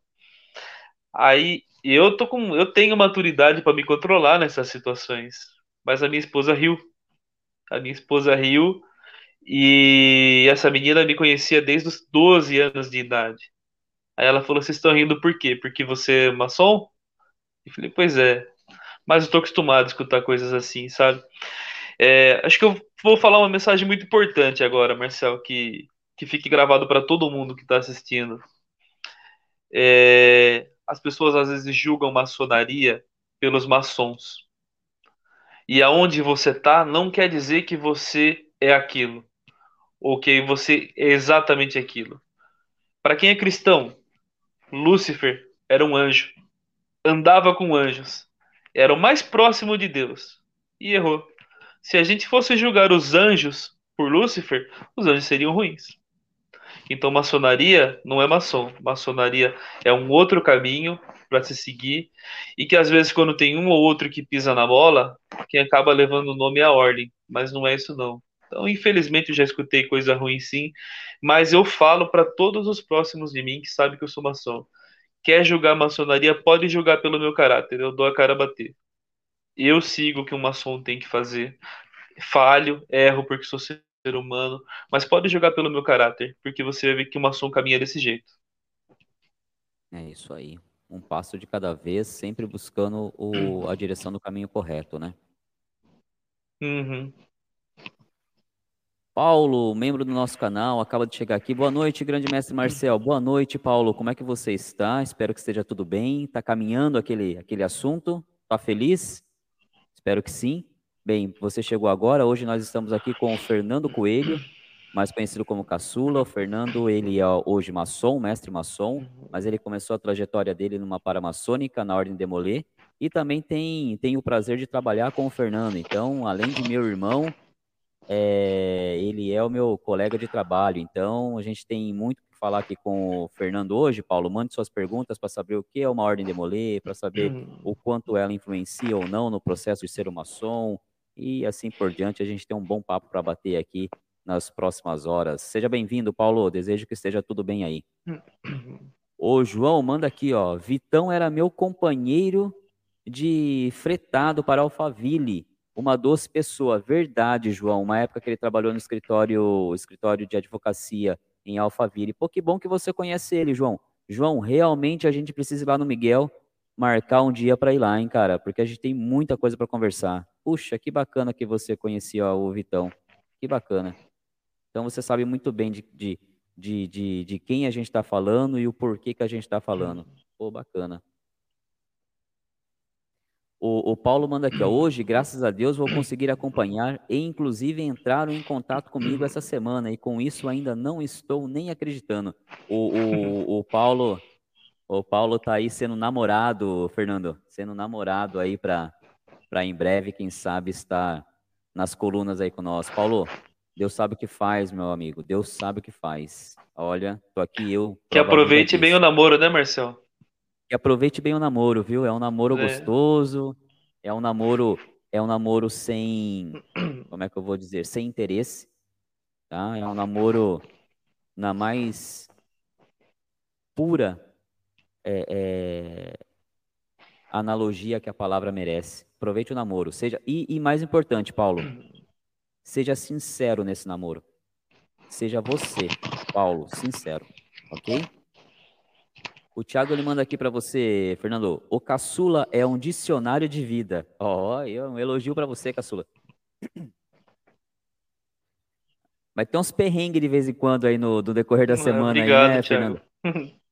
Aí eu tô com. Eu tenho maturidade para me controlar nessas situações. Mas a minha esposa riu. A minha esposa riu e essa menina me conhecia desde os 12 anos de idade. Aí ela falou: Vocês estão rindo por quê? Porque você é maçom? Eu falei: Pois é. Mas eu tô acostumado a escutar coisas assim, sabe? É, acho que eu vou falar uma mensagem muito importante agora, Marcel, que, que fique gravado para todo mundo que está assistindo. É, as pessoas às vezes julgam maçonaria pelos maçons. E aonde você tá não quer dizer que você é aquilo ou que você é exatamente aquilo. Para quem é cristão, Lúcifer era um anjo, andava com anjos, era o mais próximo de Deus e errou. Se a gente fosse julgar os anjos por Lúcifer, os anjos seriam ruins. Então, maçonaria não é maçom. Maçonaria é um outro caminho para se seguir e que às vezes quando tem um ou outro que pisa na bola, quem acaba levando o nome é a ordem, mas não é isso não. Então, infelizmente, eu já escutei coisa ruim sim, mas eu falo para todos os próximos de mim que sabem que eu sou maçom. Quer julgar maçonaria, pode julgar pelo meu caráter, eu dou a cara a bater. Eu sigo o que um maçom tem que fazer. falho, erro porque sou ser humano, mas pode jogar pelo meu caráter, porque você vai ver que o maçom caminha desse jeito. É isso aí. Um passo de cada vez, sempre buscando o, a direção do caminho correto, né? Uhum. Paulo, membro do nosso canal, acaba de chegar aqui. Boa noite, grande mestre Marcel. Boa noite, Paulo. Como é que você está? Espero que esteja tudo bem. Está caminhando aquele, aquele assunto? Está feliz? Espero que sim. Bem, você chegou agora. Hoje nós estamos aqui com o Fernando Coelho, mais conhecido como Caçula. O Fernando, ele é hoje maçom, mestre maçom, mas ele começou a trajetória dele numa paramaçônica, na Ordem de Molê, e também tem, tem o prazer de trabalhar com o Fernando. Então, além de meu irmão, é, ele é o meu colega de trabalho, então a gente tem muito que falar aqui com o Fernando hoje. Paulo, mande suas perguntas para saber o que é uma ordem de molê, para saber uhum. o quanto ela influencia ou não no processo de ser uma maçom e assim por diante. A gente tem um bom papo para bater aqui nas próximas horas. Seja bem-vindo, Paulo. Desejo que esteja tudo bem aí. O João manda aqui, ó. Vitão era meu companheiro de fretado para Alphaville uma doce pessoa. Verdade, João. Uma época que ele trabalhou no escritório, escritório de advocacia em Alphaville. Pô, que bom que você conhece ele, João. João, realmente a gente precisa ir lá no Miguel marcar um dia para ir lá, hein, cara? Porque a gente tem muita coisa para conversar. Puxa, que bacana que você conhecia o Vitão. Que bacana. Então você sabe muito bem de, de, de, de, de quem a gente está falando e o porquê que a gente está falando. Pô, bacana. O, o, Paulo manda aqui, ó, hoje, graças a Deus, vou conseguir acompanhar e, inclusive, entraram em contato comigo essa semana e com isso ainda não estou nem acreditando. O, o, o Paulo, o Paulo tá aí sendo namorado, Fernando, sendo namorado aí para para em breve, quem sabe, estar nas colunas aí com nós. Paulo, Deus sabe o que faz, meu amigo. Deus sabe o que faz. Olha, tô aqui eu. Que aproveite bem o namoro, né, Marcel? E aproveite bem o namoro, viu? É um namoro é. gostoso, é um namoro, é um namoro sem, como é que eu vou dizer, sem interesse, tá? É um namoro na mais pura é, é, analogia que a palavra merece. Aproveite o namoro, seja e, e mais importante, Paulo, seja sincero nesse namoro. Seja você, Paulo, sincero, ok? O Thiago ele manda aqui para você, Fernando. O caçula é um dicionário de vida. Ó, oh, um elogio para você, caçula. Vai ter uns perrengues de vez em quando aí no, no decorrer da semana Obrigado, aí, né, Thiago. Fernando?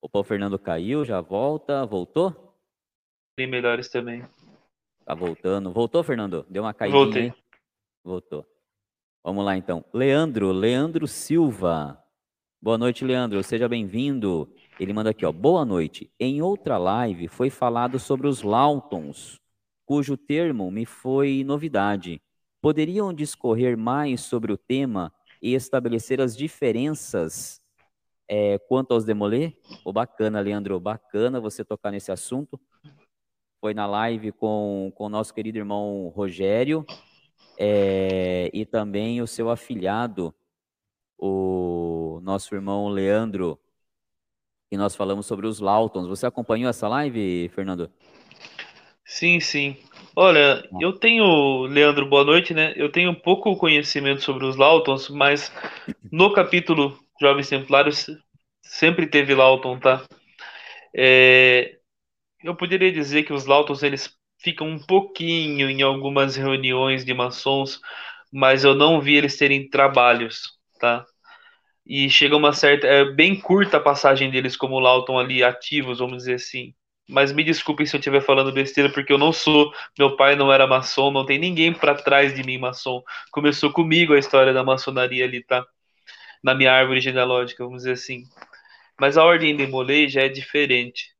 Opa, o Fernando caiu, já volta. Voltou? Tem melhores também. Tá voltando. Voltou, Fernando? Deu uma caidinha Voltei. Aí? Voltou. Vamos lá, então. Leandro, Leandro Silva. Boa noite, Leandro. Seja bem-vindo. Ele manda aqui, ó. Boa noite. Em outra live foi falado sobre os Lautons, cujo termo me foi novidade. Poderiam discorrer mais sobre o tema e estabelecer as diferenças é, quanto aos demolê? Oh, bacana, Leandro. Bacana você tocar nesse assunto. Foi na live com o nosso querido irmão Rogério é, e também o seu afilhado, o nosso irmão Leandro, e nós falamos sobre os Lautons. Você acompanhou essa live, Fernando? Sim, sim. Olha, eu tenho, Leandro, boa noite, né? Eu tenho pouco conhecimento sobre os Lautons, mas no capítulo Jovens Templários sempre teve Lauton, tá? É, eu poderia dizer que os Lautons eles ficam um pouquinho em algumas reuniões de maçons, mas eu não vi eles terem trabalhos tá? E chega uma certa. É bem curta a passagem deles como Lauton ali ativos, vamos dizer assim. Mas me desculpem se eu estiver falando besteira, porque eu não sou. Meu pai não era maçom, não tem ninguém para trás de mim maçom. Começou comigo a história da maçonaria ali, tá? Na minha árvore genealógica, vamos dizer assim. Mas a ordem de Molay já é diferente.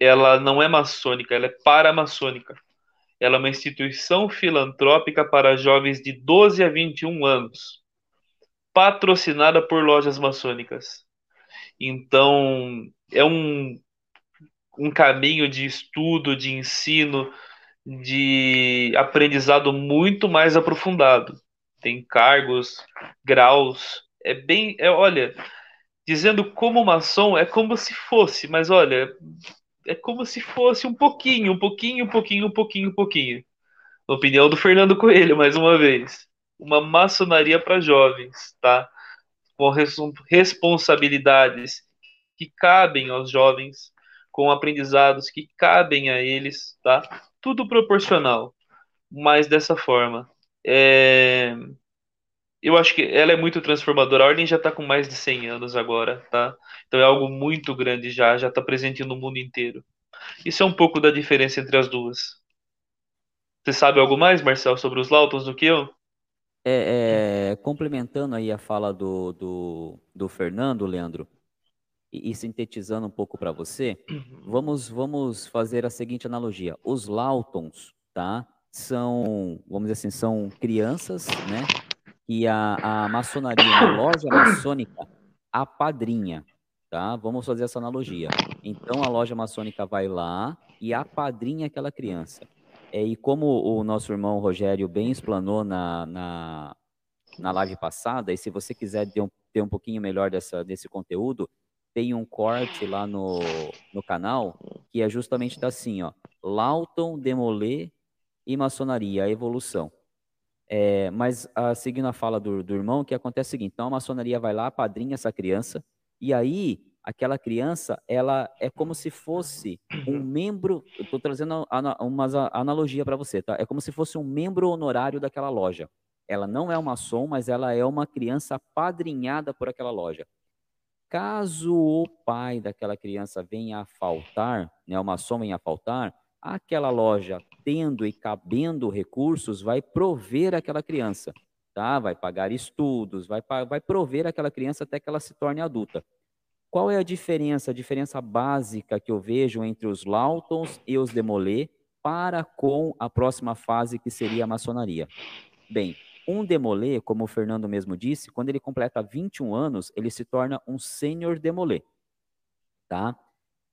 Ela não é maçônica, ela é paramaçônica. Ela é uma instituição filantrópica para jovens de 12 a 21 anos patrocinada por lojas maçônicas. Então, é um, um caminho de estudo, de ensino, de aprendizado muito mais aprofundado. Tem cargos, graus, é bem, é, olha, dizendo como maçom é como se fosse, mas olha, é como se fosse um pouquinho, um pouquinho, um pouquinho, um pouquinho, um pouquinho. Opinião do Fernando Coelho, mais uma vez. Uma maçonaria para jovens, tá? Com responsabilidades que cabem aos jovens, com aprendizados que cabem a eles, tá? Tudo proporcional, mas dessa forma. É... Eu acho que ela é muito transformadora. A Ordem já está com mais de 100 anos agora, tá? Então é algo muito grande já, já está presente no mundo inteiro. Isso é um pouco da diferença entre as duas. Você sabe algo mais, Marcel, sobre os Lautons do que eu? É, é, complementando aí a fala do, do, do Fernando, Leandro, e, e sintetizando um pouco para você, uhum. vamos, vamos fazer a seguinte analogia. Os Lautons, tá? São, vamos dizer assim, são crianças, né? Que a, a maçonaria, a loja maçônica, a padrinha, tá? Vamos fazer essa analogia. Então a loja maçônica vai lá e apadrinha aquela criança. É, e como o nosso irmão Rogério bem explanou na, na, na live passada, e se você quiser ter um, ter um pouquinho melhor dessa, desse conteúdo, tem um corte lá no, no canal que é justamente assim, ó, Lawton, Demolê e Maçonaria, a evolução. É, mas a, seguindo a fala do, do irmão, o que acontece é o seguinte, então a maçonaria vai lá, padrinha essa criança, e aí aquela criança, ela é como se fosse um membro, eu estou trazendo uma analogia para você, tá? É como se fosse um membro honorário daquela loja. Ela não é uma som, mas ela é uma criança padrinhada por aquela loja. Caso o pai daquela criança venha a faltar, né, uma som venha a faltar, aquela loja, tendo e cabendo recursos, vai prover aquela criança, tá? Vai pagar estudos, vai, vai prover aquela criança até que ela se torne adulta. Qual é a diferença, a diferença básica que eu vejo entre os Lautons e os Demolé para com a próxima fase que seria a maçonaria? Bem, um Demolé, como o Fernando mesmo disse, quando ele completa 21 anos, ele se torna um sênior Demolé, tá?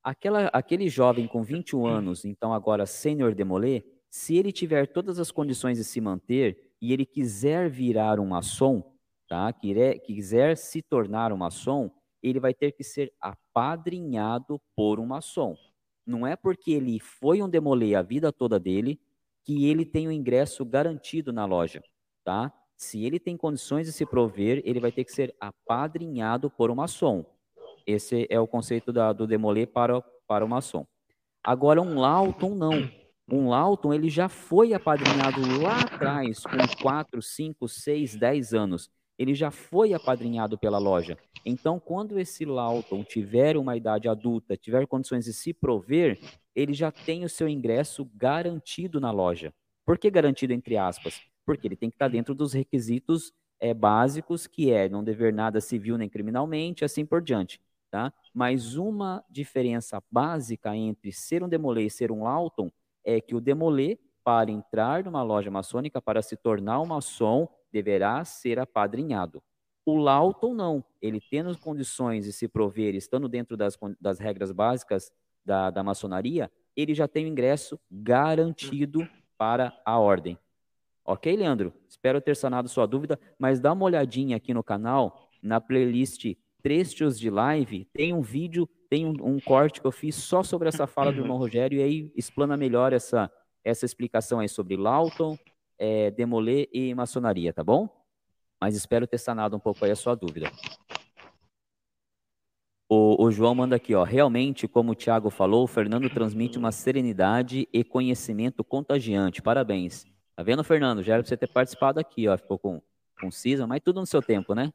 Aquela, aquele jovem com 21 anos, então agora sênior Demolé, se ele tiver todas as condições de se manter e ele quiser virar um maçom, tá? Quiser, quiser se tornar um maçom, ele vai ter que ser apadrinhado por um maçom. Não é porque ele foi um demolê a vida toda dele que ele tem o ingresso garantido na loja, tá? Se ele tem condições de se prover, ele vai ter que ser apadrinhado por um maçom. Esse é o conceito da, do demolê para, para o maçom. Agora, um Lawton, não. Um Lawton, ele já foi apadrinhado lá atrás, com 4, 5, 6, 10 anos ele já foi apadrinhado pela loja. Então, quando esse Lawton tiver uma idade adulta, tiver condições de se prover, ele já tem o seu ingresso garantido na loja. Por que garantido entre aspas? Porque ele tem que estar dentro dos requisitos é, básicos, que é não dever nada civil nem criminalmente, assim por diante. Tá? Mas uma diferença básica entre ser um demolê e ser um Lawton é que o demolê, para entrar numa loja maçônica, para se tornar um maçom, deverá ser apadrinhado. O Lawton não, ele tendo condições de se prover, estando dentro das, das regras básicas da, da maçonaria, ele já tem o ingresso garantido para a ordem. Ok, Leandro? Espero ter sanado sua dúvida, mas dá uma olhadinha aqui no canal, na playlist Trechos de Live, tem um vídeo, tem um, um corte que eu fiz só sobre essa fala do irmão Rogério, e aí explana melhor essa, essa explicação aí sobre Lawton, é, Demolê e Maçonaria, tá bom? Mas espero ter sanado um pouco aí a sua dúvida. O, o, João manda aqui, ó. Realmente, como o Thiago falou, o Fernando transmite uma serenidade e conhecimento contagiante. Parabéns. Tá vendo, Fernando? Já era pra você ter participado aqui, ó. Ficou com, com Cisa, mas tudo no seu tempo, né?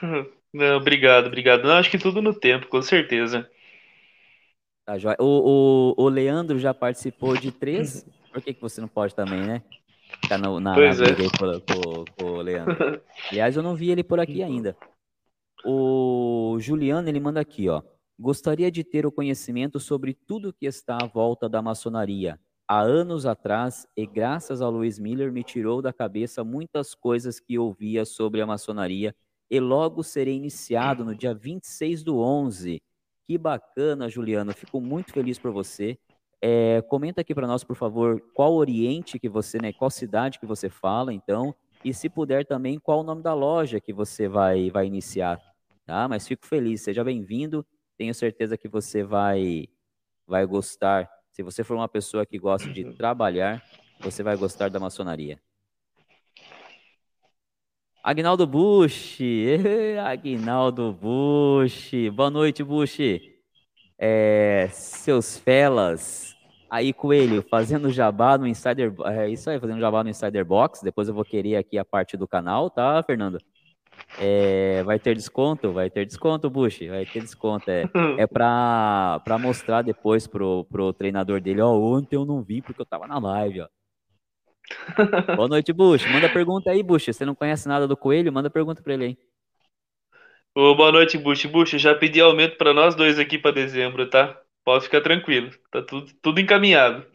Não, obrigado, obrigado. Não, acho que tudo no tempo, com certeza. Tá, o, o, o Leandro já participou de três. Por que, que você não pode também, né? Tá no, na, pois na é. aí com, com, com o Leandro. Aliás, eu não vi ele por aqui ainda. O Juliano, ele manda aqui, ó. Gostaria de ter o conhecimento sobre tudo que está à volta da maçonaria. Há anos atrás, e graças a Luiz Miller, me tirou da cabeça muitas coisas que ouvia sobre a maçonaria e logo serei iniciado no dia 26 do 11. Que bacana, Juliano. Fico muito feliz por você. É, comenta aqui para nós, por favor, qual Oriente que você, né, qual cidade que você fala, então, e se puder também, qual o nome da loja que você vai, vai iniciar, tá? Mas fico feliz, seja bem-vindo, tenho certeza que você vai, vai gostar. Se você for uma pessoa que gosta de trabalhar, você vai gostar da maçonaria. Agnaldo Bush, Agnaldo Bush, boa noite, Bush. É, seus felas, aí Coelho, fazendo jabá no Insider, é isso aí, fazendo jabá no Insider Box, depois eu vou querer aqui a parte do canal, tá, Fernando? É, vai ter desconto? Vai ter desconto, Bush, vai ter desconto, é, é pra, pra mostrar depois pro, pro treinador dele, ó, ontem eu não vi porque eu tava na live, ó. Boa noite, Bush. Manda pergunta aí, Bush. Você não conhece nada do coelho? Manda pergunta pra ele aí. Ô, boa noite, Bush. Bush, já pedi aumento para nós dois aqui para dezembro, tá? Pode ficar tranquilo. Tá tudo, tudo encaminhado.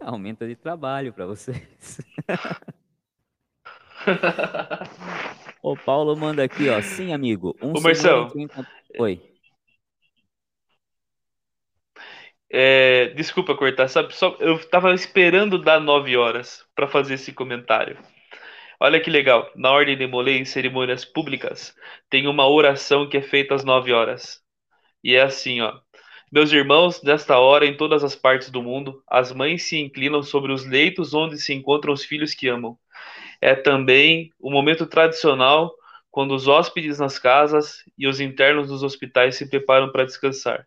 Aumento de trabalho para vocês. o Paulo manda aqui, ó. Sim, amigo. Um Ô, Marcelo. Oi. É, desculpa cortar, sabe? Só, eu tava esperando dar 9 horas para fazer esse comentário. Olha que legal. Na ordem de Molay, em cerimônias públicas, tem uma oração que é feita às 9 horas. E é assim, ó. Meus irmãos, nesta hora, em todas as partes do mundo, as mães se inclinam sobre os leitos onde se encontram os filhos que amam. É também o momento tradicional quando os hóspedes nas casas e os internos dos hospitais se preparam para descansar.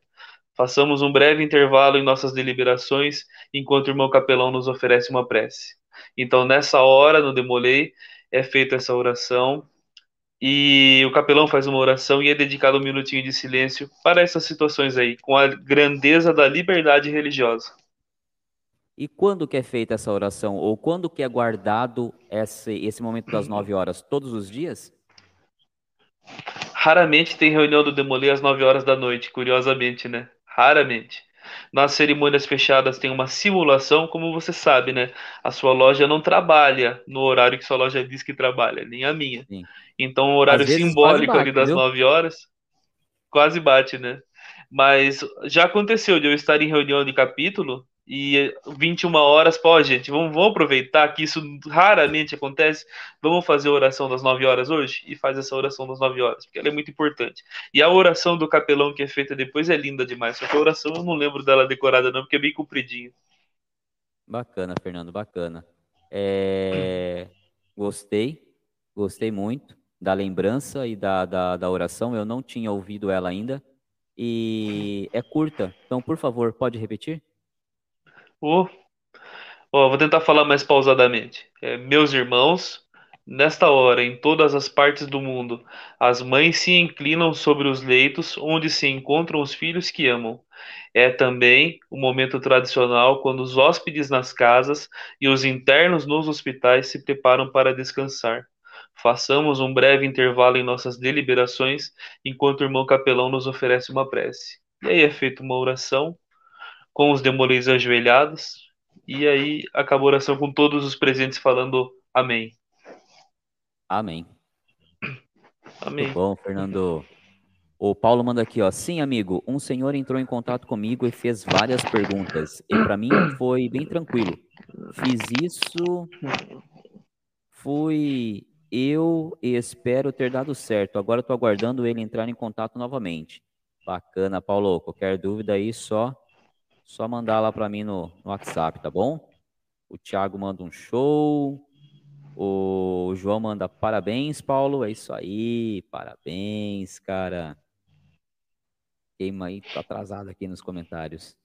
Façamos um breve intervalo em nossas deliberações, enquanto o irmão capelão nos oferece uma prece. Então, nessa hora, no Demolei, é feita essa oração e o capelão faz uma oração e é dedicado um minutinho de silêncio para essas situações aí, com a grandeza da liberdade religiosa. E quando que é feita essa oração? Ou quando que é guardado esse, esse momento das nove horas? Todos os dias? Raramente tem reunião do Demolê às nove horas da noite, curiosamente, né? Raramente. Nas cerimônias fechadas tem uma simulação, como você sabe, né? A sua loja não trabalha no horário que sua loja diz que trabalha, nem a minha. Sim. Então, o horário simbólico bate, ali das viu? 9 horas quase bate, né? Mas já aconteceu de eu estar em reunião de capítulo e 21 horas, pô, gente, vamos, vamos aproveitar que isso raramente acontece. Vamos fazer a oração das 9 horas hoje? E faz essa oração das 9 horas, porque ela é muito importante. E a oração do capelão que é feita depois é linda demais. Só que a oração eu não lembro dela decorada, não, porque é bem compridinha. Bacana, Fernando, bacana. É... Gostei, gostei muito da lembrança e da, da, da oração. Eu não tinha ouvido ela ainda. E é curta, então, por favor, pode repetir? Oh, vou tentar falar mais pausadamente. É, meus irmãos, nesta hora, em todas as partes do mundo, as mães se inclinam sobre os leitos onde se encontram os filhos que amam. É também o momento tradicional quando os hóspedes nas casas e os internos nos hospitais se preparam para descansar. Façamos um breve intervalo em nossas deliberações enquanto o irmão capelão nos oferece uma prece. E aí é feita uma oração com os demolês ajoelhados, e aí acabou a oração com todos os presentes falando amém. Amém. Amém. Muito bom, Fernando. O Paulo manda aqui, ó. Sim, amigo, um senhor entrou em contato comigo e fez várias perguntas. E para mim foi bem tranquilo. Fiz isso, fui eu e espero ter dado certo. Agora estou aguardando ele entrar em contato novamente. Bacana, Paulo. Qualquer dúvida aí, só só mandar lá para mim no, no WhatsApp, tá bom? O Thiago manda um show. O João manda parabéns, Paulo. É isso aí, parabéns, cara. Queima aí, tô atrasado aqui nos comentários.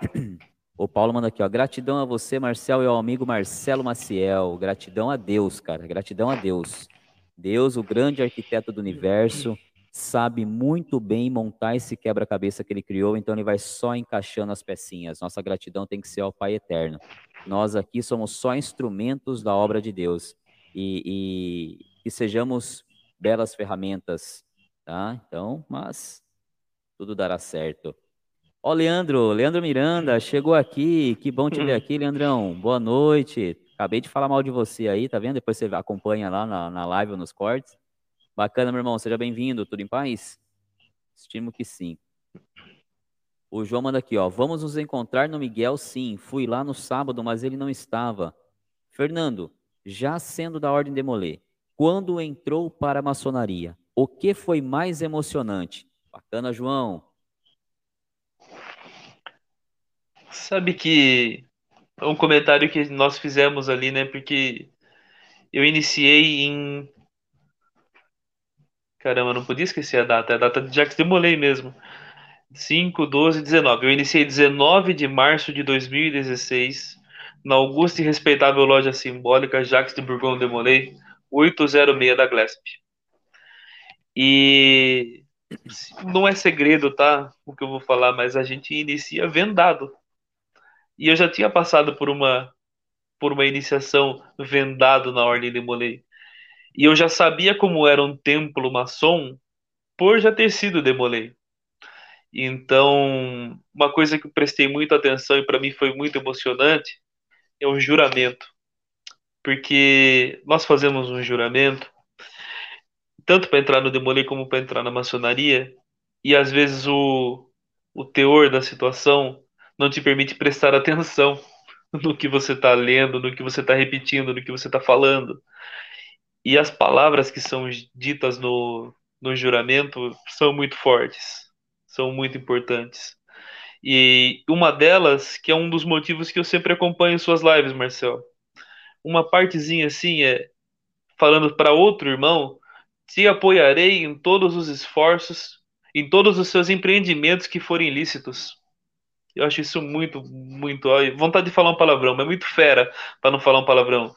O Paulo manda aqui, ó. Gratidão a você, Marcel, e ao amigo Marcelo Maciel. Gratidão a Deus, cara. Gratidão a Deus. Deus, o grande arquiteto do universo sabe muito bem montar esse quebra-cabeça que ele criou, então ele vai só encaixando as pecinhas. Nossa gratidão tem que ser ao Pai Eterno. Nós aqui somos só instrumentos da obra de Deus e, que sejamos belas ferramentas, tá? Então, mas tudo dará certo. Ó, Leandro, Leandro Miranda, chegou aqui, que bom te ver aqui, Leandrão. Boa noite. Acabei de falar mal de você aí, tá vendo? Depois você acompanha lá na, na live ou nos cortes. Bacana, meu irmão. Seja bem-vindo. Tudo em paz? Estimo que sim. O João manda aqui, ó. Vamos nos encontrar no Miguel, sim. Fui lá no sábado, mas ele não estava. Fernando, já sendo da Ordem de Molê, quando entrou para a maçonaria, o que foi mais emocionante? Bacana, João. Sabe que é um comentário que nós fizemos ali, né? Porque eu iniciei em. Caramba, não podia esquecer a data, é a data de Jacques Demolay mesmo. 5, 12, 19. Eu iniciei 19 de março de 2016 na augusta e respeitável loja simbólica Jacques de Bourgogne de Molay, 806 da Glesp. E não é segredo, tá? O que eu vou falar, mas a gente inicia vendado. E eu já tinha passado por uma por uma iniciação vendado na Ordem de Molay. E eu já sabia como era um templo maçom por já ter sido de Molay. Então, uma coisa que eu prestei muita atenção e para mim foi muito emocionante é o juramento. Porque nós fazemos um juramento, tanto para entrar no Demolê como para entrar na maçonaria, e às vezes o, o teor da situação não te permite prestar atenção no que você está lendo, no que você está repetindo, no que você está falando. E as palavras que são ditas no, no juramento são muito fortes, são muito importantes. E uma delas, que é um dos motivos que eu sempre acompanho suas lives, Marcel. Uma partezinha assim é falando para outro irmão: te apoiarei em todos os esforços, em todos os seus empreendimentos que forem lícitos. Eu acho isso muito, muito. Vontade de falar um palavrão, mas muito fera para não falar um palavrão.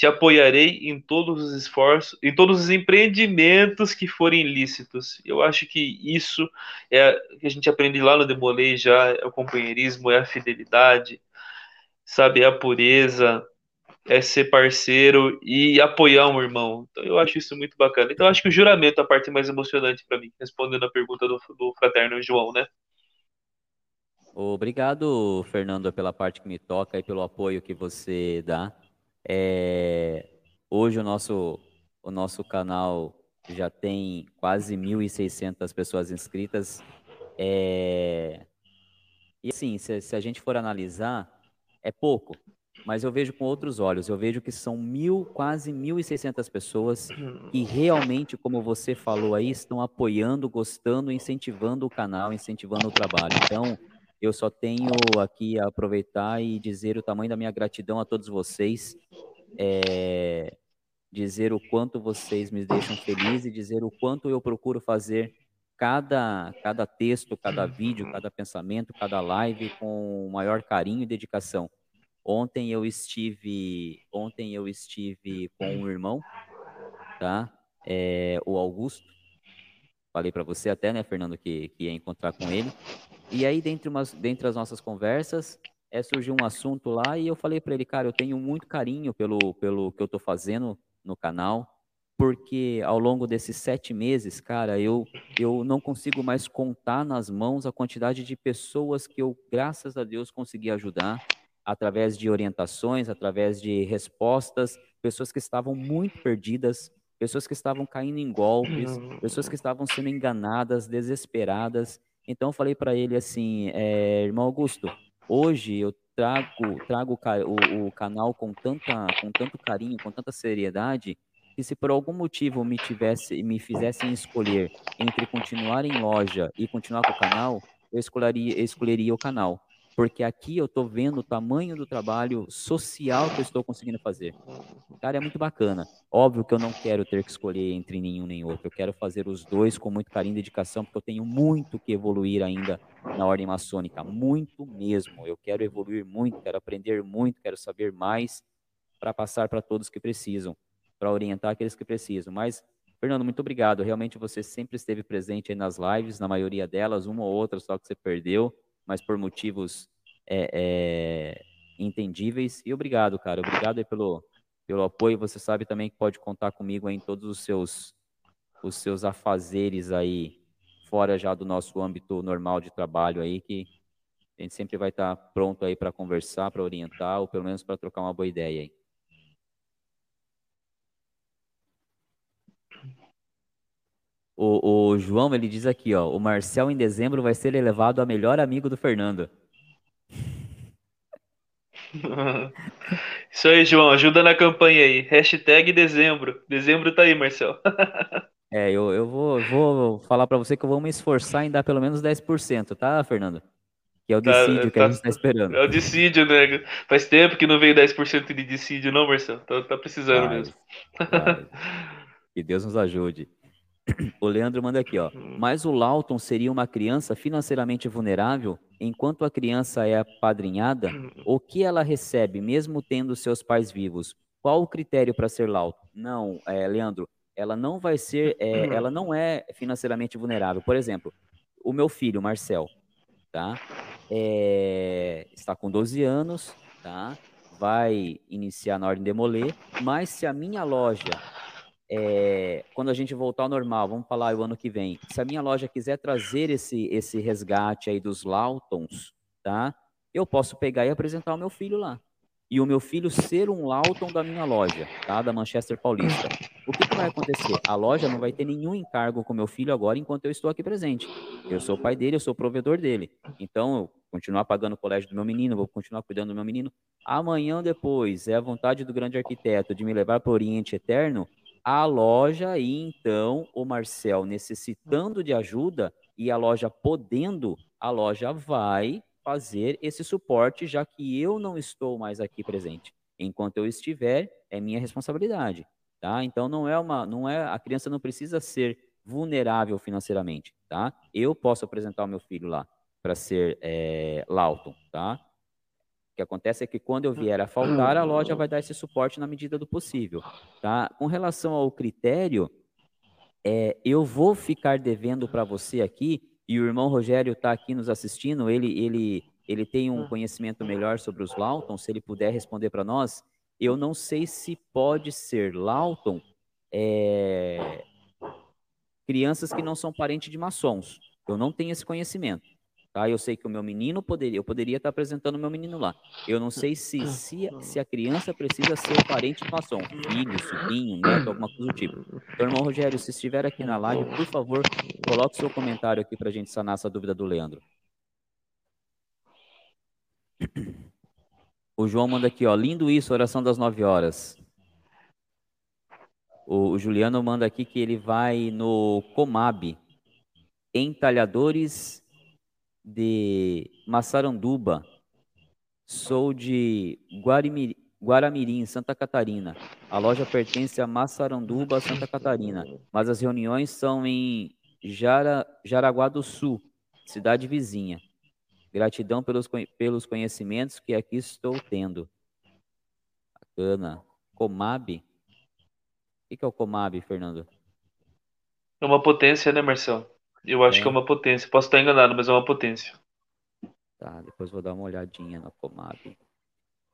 Te apoiarei em todos os esforços, em todos os empreendimentos que forem lícitos. Eu acho que isso é que a gente aprende lá no Demolei já, é o companheirismo, é a fidelidade, sabe, é a pureza, é ser parceiro e apoiar um irmão. Então eu acho isso muito bacana. Então eu acho que o juramento é a parte mais emocionante para mim, respondendo a pergunta do, do fraterno João, né? Obrigado, Fernando, pela parte que me toca e pelo apoio que você dá. É, hoje o nosso, o nosso canal já tem quase 1.600 pessoas inscritas. É, e assim, se, se, a gente for analisar, é pouco, mas eu vejo com outros olhos. Eu vejo que são mil, quase 1.600 pessoas que realmente, como você falou aí, estão apoiando, gostando, incentivando o canal, incentivando o trabalho. Então, eu só tenho aqui a aproveitar e dizer o tamanho da minha gratidão a todos vocês, é, dizer o quanto vocês me deixam feliz e dizer o quanto eu procuro fazer cada, cada texto, cada vídeo, cada pensamento, cada live com o maior carinho e dedicação. Ontem eu estive, ontem eu estive com um irmão, tá? É, o Augusto. Falei para você até, né, Fernando, que, que ia encontrar com ele. E aí, dentre, umas, dentre as nossas conversas, é, surgiu um assunto lá e eu falei para ele, cara, eu tenho muito carinho pelo, pelo que eu estou fazendo no canal, porque ao longo desses sete meses, cara, eu, eu não consigo mais contar nas mãos a quantidade de pessoas que eu, graças a Deus, consegui ajudar através de orientações, através de respostas, pessoas que estavam muito perdidas, pessoas que estavam caindo em golpes, pessoas que estavam sendo enganadas, desesperadas. Então eu falei para ele assim, é, irmão Augusto, hoje eu trago, trago o, o, canal com, tanta, com tanto carinho, com tanta seriedade, que se por algum motivo me tivesse, me fizessem escolher entre continuar em loja e continuar com o canal, eu escolheria, eu escolheria o canal porque aqui eu estou vendo o tamanho do trabalho social que eu estou conseguindo fazer. Cara, é muito bacana. Óbvio que eu não quero ter que escolher entre nenhum nem outro. Eu quero fazer os dois com muito carinho e dedicação, porque eu tenho muito que evoluir ainda na ordem maçônica, muito mesmo. Eu quero evoluir muito, quero aprender muito, quero saber mais para passar para todos que precisam, para orientar aqueles que precisam. Mas Fernando, muito obrigado. Realmente você sempre esteve presente nas lives, na maioria delas, uma ou outra só que você perdeu mas por motivos é, é, entendíveis. E obrigado, cara. Obrigado pelo, pelo apoio. Você sabe também que pode contar comigo em todos os seus, os seus afazeres aí, fora já do nosso âmbito normal de trabalho aí, que a gente sempre vai estar pronto aí para conversar, para orientar, ou pelo menos para trocar uma boa ideia aí. O, o, João, ele diz aqui, ó, o Marcel em dezembro vai ser elevado a melhor amigo do Fernando. Isso aí, João, ajuda na campanha aí. Hashtag dezembro. Dezembro tá aí, Marcel. é, eu, eu vou, vou falar para você que eu vou me esforçar em dar pelo menos 10%, tá, Fernando? Que é o tá, dissídio tá, que a gente está esperando. É o dissídio, né? Faz tempo que não veio 10% de dissídio, não, Marcelo. Tá, tá precisando mesmo. Que Deus nos ajude. O Leandro manda aqui, ó. Mas o Lawton seria uma criança financeiramente vulnerável enquanto a criança é apadrinhada? O que ela recebe, mesmo tendo seus pais vivos? Qual o critério para ser Lawton? Não, é, Leandro, ela não vai ser, é, ela não é financeiramente vulnerável. Por exemplo, o meu filho, Marcel, tá? É, está com 12 anos, tá? Vai iniciar na ordem de demoler, mas se a minha loja é, quando a gente voltar ao normal, vamos falar o ano que vem, se a minha loja quiser trazer esse, esse resgate aí dos Lautons, tá? Eu posso pegar e apresentar o meu filho lá. E o meu filho ser um Lauton da minha loja, tá? Da Manchester Paulista. O que, que vai acontecer? A loja não vai ter nenhum encargo com meu filho agora enquanto eu estou aqui presente. Eu sou o pai dele, eu sou o provedor dele. Então, eu continuar pagando o colégio do meu menino, vou continuar cuidando do meu menino. Amanhã depois, é a vontade do grande arquiteto de me levar para o Oriente Eterno, a loja e então o Marcel necessitando de ajuda e a loja podendo, a loja vai fazer esse suporte, já que eu não estou mais aqui presente. Enquanto eu estiver, é minha responsabilidade, tá? Então não é uma, não é, a criança não precisa ser vulnerável financeiramente, tá? Eu posso apresentar o meu filho lá para ser é, Lawton, tá? Que acontece é que quando eu vier a faltar, a loja vai dar esse suporte na medida do possível. Tá? Com relação ao critério, é, eu vou ficar devendo para você aqui, e o irmão Rogério está aqui nos assistindo, ele, ele, ele tem um conhecimento melhor sobre os Lawton, se ele puder responder para nós, eu não sei se pode ser Lawton é, crianças que não são parentes de maçons. Eu não tenho esse conhecimento. Tá? Eu sei que o meu menino poderia, eu poderia estar apresentando o meu menino lá. Eu não sei se, se, se a criança precisa ser parente de maçom, filho, sobrinho, neto, alguma coisa do tipo. Então, irmão Rogério, se estiver aqui na live, por favor, coloque seu comentário aqui para a gente sanar essa dúvida do Leandro. O João manda aqui, ó, lindo isso, oração das nove horas. O, o Juliano manda aqui que ele vai no Comab, entalhadores de Massaranduba. Sou de Guarimirim, Guaramirim, Santa Catarina. A loja pertence a Massaranduba, Santa Catarina, mas as reuniões são em Jara, Jaraguá do Sul, cidade vizinha. Gratidão pelos, pelos conhecimentos que aqui estou tendo. Bacana. Comab? O que é o Comab, Fernando? É uma potência, né, Marcelo? Eu acho é. que é uma potência. Posso estar enganado, mas é uma potência. Tá, depois vou dar uma olhadinha na Comab.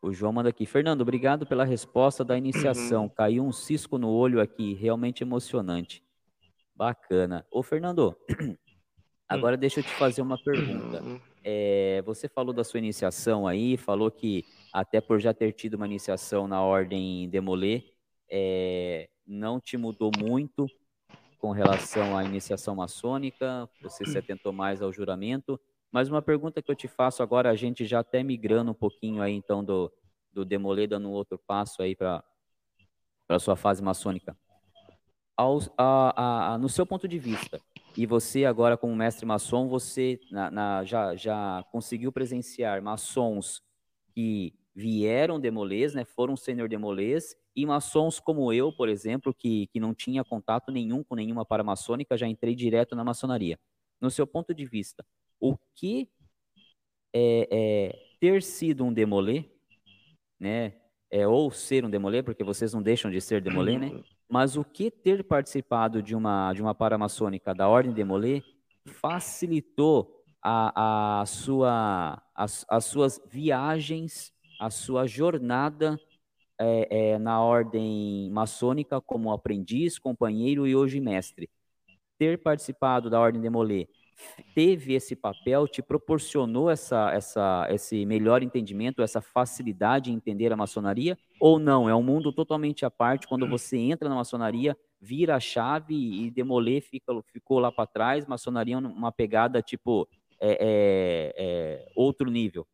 O João manda aqui. Fernando, obrigado pela resposta da iniciação. Uhum. Caiu um cisco no olho aqui, realmente emocionante. Bacana. Ô, Fernando, agora deixa eu te fazer uma pergunta. Uhum. É, você falou da sua iniciação aí, falou que até por já ter tido uma iniciação na ordem Demolê, é, não te mudou muito com relação à iniciação maçônica, você se atentou mais ao juramento, mas uma pergunta que eu te faço agora, a gente já até migrando um pouquinho aí então do, do Demolê, dando um outro passo aí para a sua fase maçônica. Ao, a, a, no seu ponto de vista, e você agora como mestre maçom, você na, na, já, já conseguiu presenciar maçons que vieram demolês, né, foram sênior demolês e maçons como eu, por exemplo, que, que não tinha contato nenhum com nenhuma paramaçônica, já entrei direto na maçonaria. No seu ponto de vista, o que é, é ter sido um demolê, né, é, ou ser um demolê, porque vocês não deixam de ser demolê, né? Mas o que ter participado de uma, de uma paramaçônica da Ordem Demolê facilitou a, a sua, as, as suas viagens, a sua jornada é, é, na ordem maçônica como aprendiz, companheiro e hoje mestre. Ter participado da ordem de Molay teve esse papel, te proporcionou essa, essa, esse melhor entendimento, essa facilidade em entender a maçonaria? Ou não? É um mundo totalmente à parte. Quando você entra na maçonaria, vira a chave e Demolê fica, ficou lá para trás. Maçonaria é uma pegada tipo é, é, é outro nível.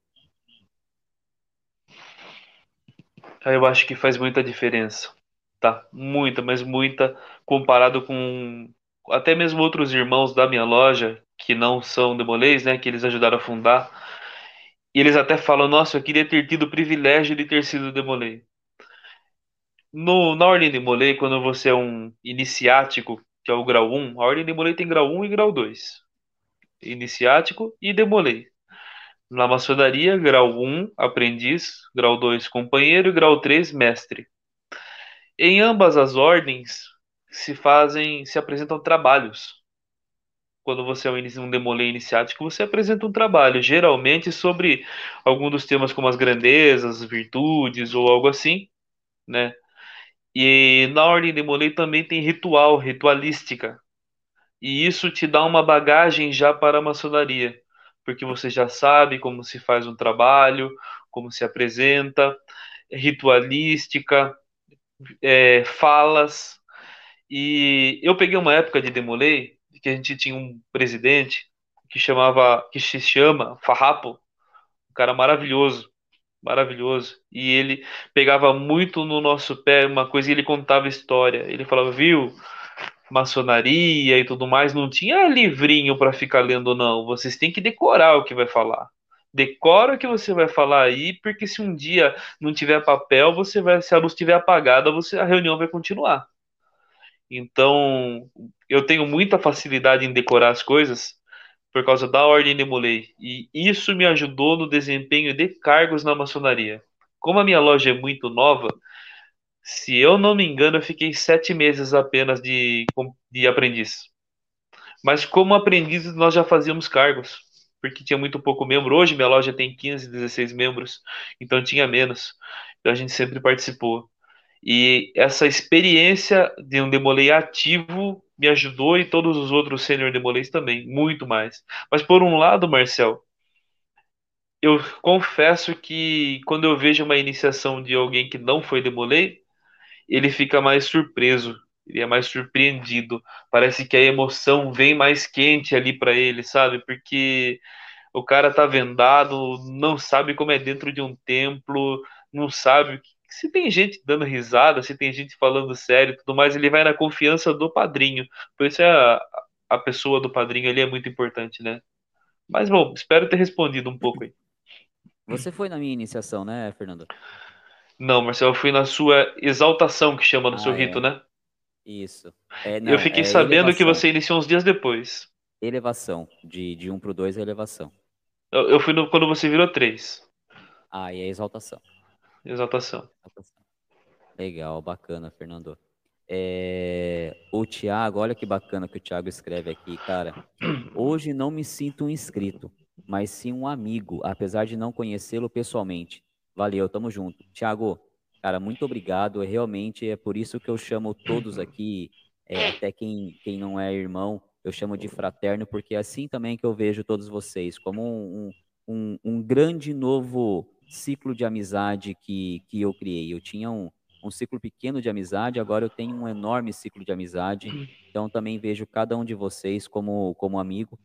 Eu acho que faz muita diferença, tá? Muita, mas muita, comparado com até mesmo outros irmãos da minha loja, que não são demolês, né? Que eles ajudaram a fundar. E eles até falam, nossa, eu queria ter tido o privilégio de ter sido Demolay. No, na ordem de Molay, quando você é um iniciático, que é o grau 1, a ordem de Molay tem grau 1 e grau 2. Iniciático e Demolay. Na maçonaria, grau 1, aprendiz, grau 2, companheiro e grau 3, mestre. Em ambas as ordens se fazem, se apresentam trabalhos. Quando você é um demolê iniciático, você apresenta um trabalho, geralmente sobre algum dos temas como as grandezas, virtudes ou algo assim, né? E na ordem de Molay também tem ritual, ritualística. E isso te dá uma bagagem já para a maçonaria, porque você já sabe como se faz um trabalho, como se apresenta, ritualística, é, falas. E eu peguei uma época de Demolay que a gente tinha um presidente que chamava, que se chama Farrapo, um cara maravilhoso maravilhoso. E ele pegava muito no nosso pé uma coisa e ele contava história. Ele falava, viu, maçonaria e tudo mais, não tinha livrinho para ficar lendo, não. Vocês têm que decorar o que vai falar. Decora o que você vai falar aí, porque se um dia não tiver papel, você vai, se a luz estiver apagada, você a reunião vai continuar. Então, eu tenho muita facilidade em decorar as coisas por causa da ordem de Muley, e isso me ajudou no desempenho de cargos na maçonaria. Como a minha loja é muito nova, se eu não me engano, eu fiquei sete meses apenas de, de aprendiz. Mas como aprendiz, nós já fazíamos cargos, porque tinha muito pouco membro. Hoje minha loja tem 15, 16 membros, então tinha menos. Então a gente sempre participou. E essa experiência de um demolei ativo me ajudou e todos os outros sênior demolês também, muito mais. Mas por um lado, Marcel, eu confesso que quando eu vejo uma iniciação de alguém que não foi demolei, ele fica mais surpreso, ele é mais surpreendido. Parece que a emoção vem mais quente ali para ele, sabe? Porque o cara tá vendado, não sabe como é dentro de um templo, não sabe se tem gente dando risada, se tem gente falando sério tudo mais, ele vai na confiança do padrinho. Por isso é a, a pessoa do padrinho ali é muito importante, né? Mas bom, espero ter respondido um pouco aí. Você foi na minha iniciação, né, Fernando? Não, Marcelo, eu fui na sua exaltação, que chama no ah, seu é. rito, né? Isso. É, não, eu fiquei é sabendo elevação. que você iniciou uns dias depois. Elevação. De, de 1 pro 2 é elevação. Eu, eu fui no, quando você virou 3. Ah, e é exaltação. Exaltação. Legal, bacana, Fernando. É... O Tiago, olha que bacana que o Tiago escreve aqui, cara. Hoje não me sinto um inscrito, mas sim um amigo, apesar de não conhecê-lo pessoalmente. Valeu, tamo junto. Tiago, cara, muito obrigado. Realmente é por isso que eu chamo todos aqui, é, até quem, quem não é irmão, eu chamo de fraterno, porque é assim também que eu vejo todos vocês, como um, um, um grande novo ciclo de amizade que, que eu criei. Eu tinha um, um ciclo pequeno de amizade, agora eu tenho um enorme ciclo de amizade. Então também vejo cada um de vocês como, como amigo.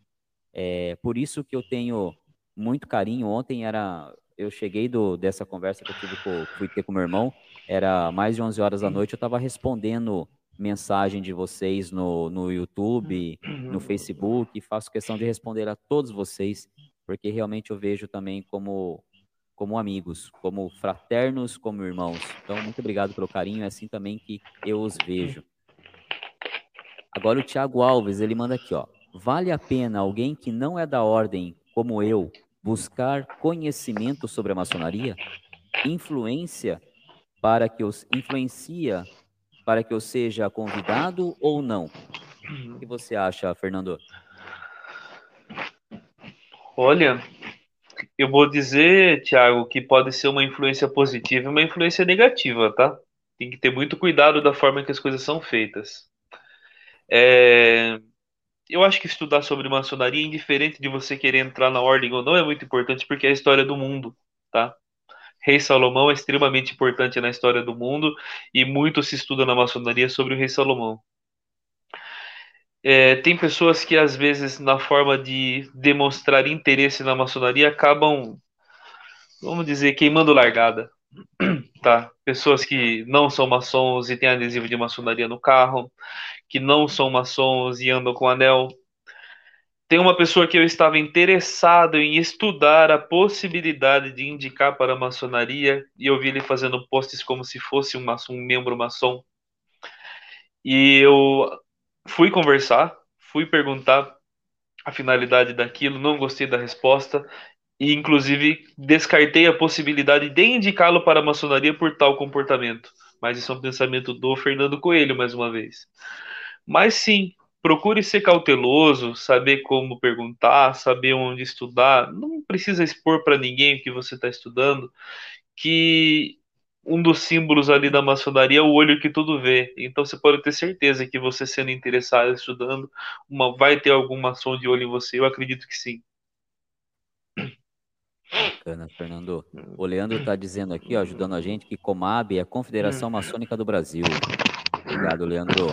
É, por isso que eu tenho muito carinho. Ontem era. Eu cheguei do, dessa conversa que eu tive com, fui ter com meu irmão, era mais de 11 horas da noite, eu estava respondendo mensagem de vocês no, no YouTube, no Facebook, faço questão de responder a todos vocês, porque realmente eu vejo também como como amigos, como fraternos, como irmãos. Então, muito obrigado pelo carinho, é assim também que eu os vejo. Agora o Tiago Alves, ele manda aqui, ó. Vale a pena alguém que não é da ordem, como eu, buscar conhecimento sobre a maçonaria? Influência para que os influencia para que eu seja convidado ou não? O que você acha, Fernando? Olha, eu vou dizer, Thiago, que pode ser uma influência positiva e uma influência negativa, tá? Tem que ter muito cuidado da forma que as coisas são feitas. É... Eu acho que estudar sobre maçonaria, indiferente de você querer entrar na ordem ou não, é muito importante porque é a história do mundo, tá? Rei Salomão é extremamente importante na história do mundo e muito se estuda na maçonaria sobre o Rei Salomão. É, tem pessoas que, às vezes, na forma de demonstrar interesse na maçonaria, acabam, vamos dizer, queimando largada. Tá? Pessoas que não são maçons e têm adesivo de maçonaria no carro, que não são maçons e andam com anel. tem uma pessoa que eu estava interessado em estudar a possibilidade de indicar para a maçonaria e eu vi ele fazendo posts como se fosse um, maçom, um membro maçom. E eu fui conversar, fui perguntar a finalidade daquilo, não gostei da resposta e inclusive descartei a possibilidade de indicá-lo para a maçonaria por tal comportamento. Mas isso é um pensamento do Fernando Coelho, mais uma vez. Mas sim, procure ser cauteloso, saber como perguntar, saber onde estudar. Não precisa expor para ninguém o que você está estudando, que um dos símbolos ali da maçonaria é o olho que tudo vê. Então você pode ter certeza que você sendo interessado, estudando, uma, vai ter algum maçom de olho em você. Eu acredito que sim. Bacana, Fernando. O Leandro está dizendo aqui, ó, ajudando a gente, que Comab é a Confederação Maçônica do Brasil. Obrigado, Leandro.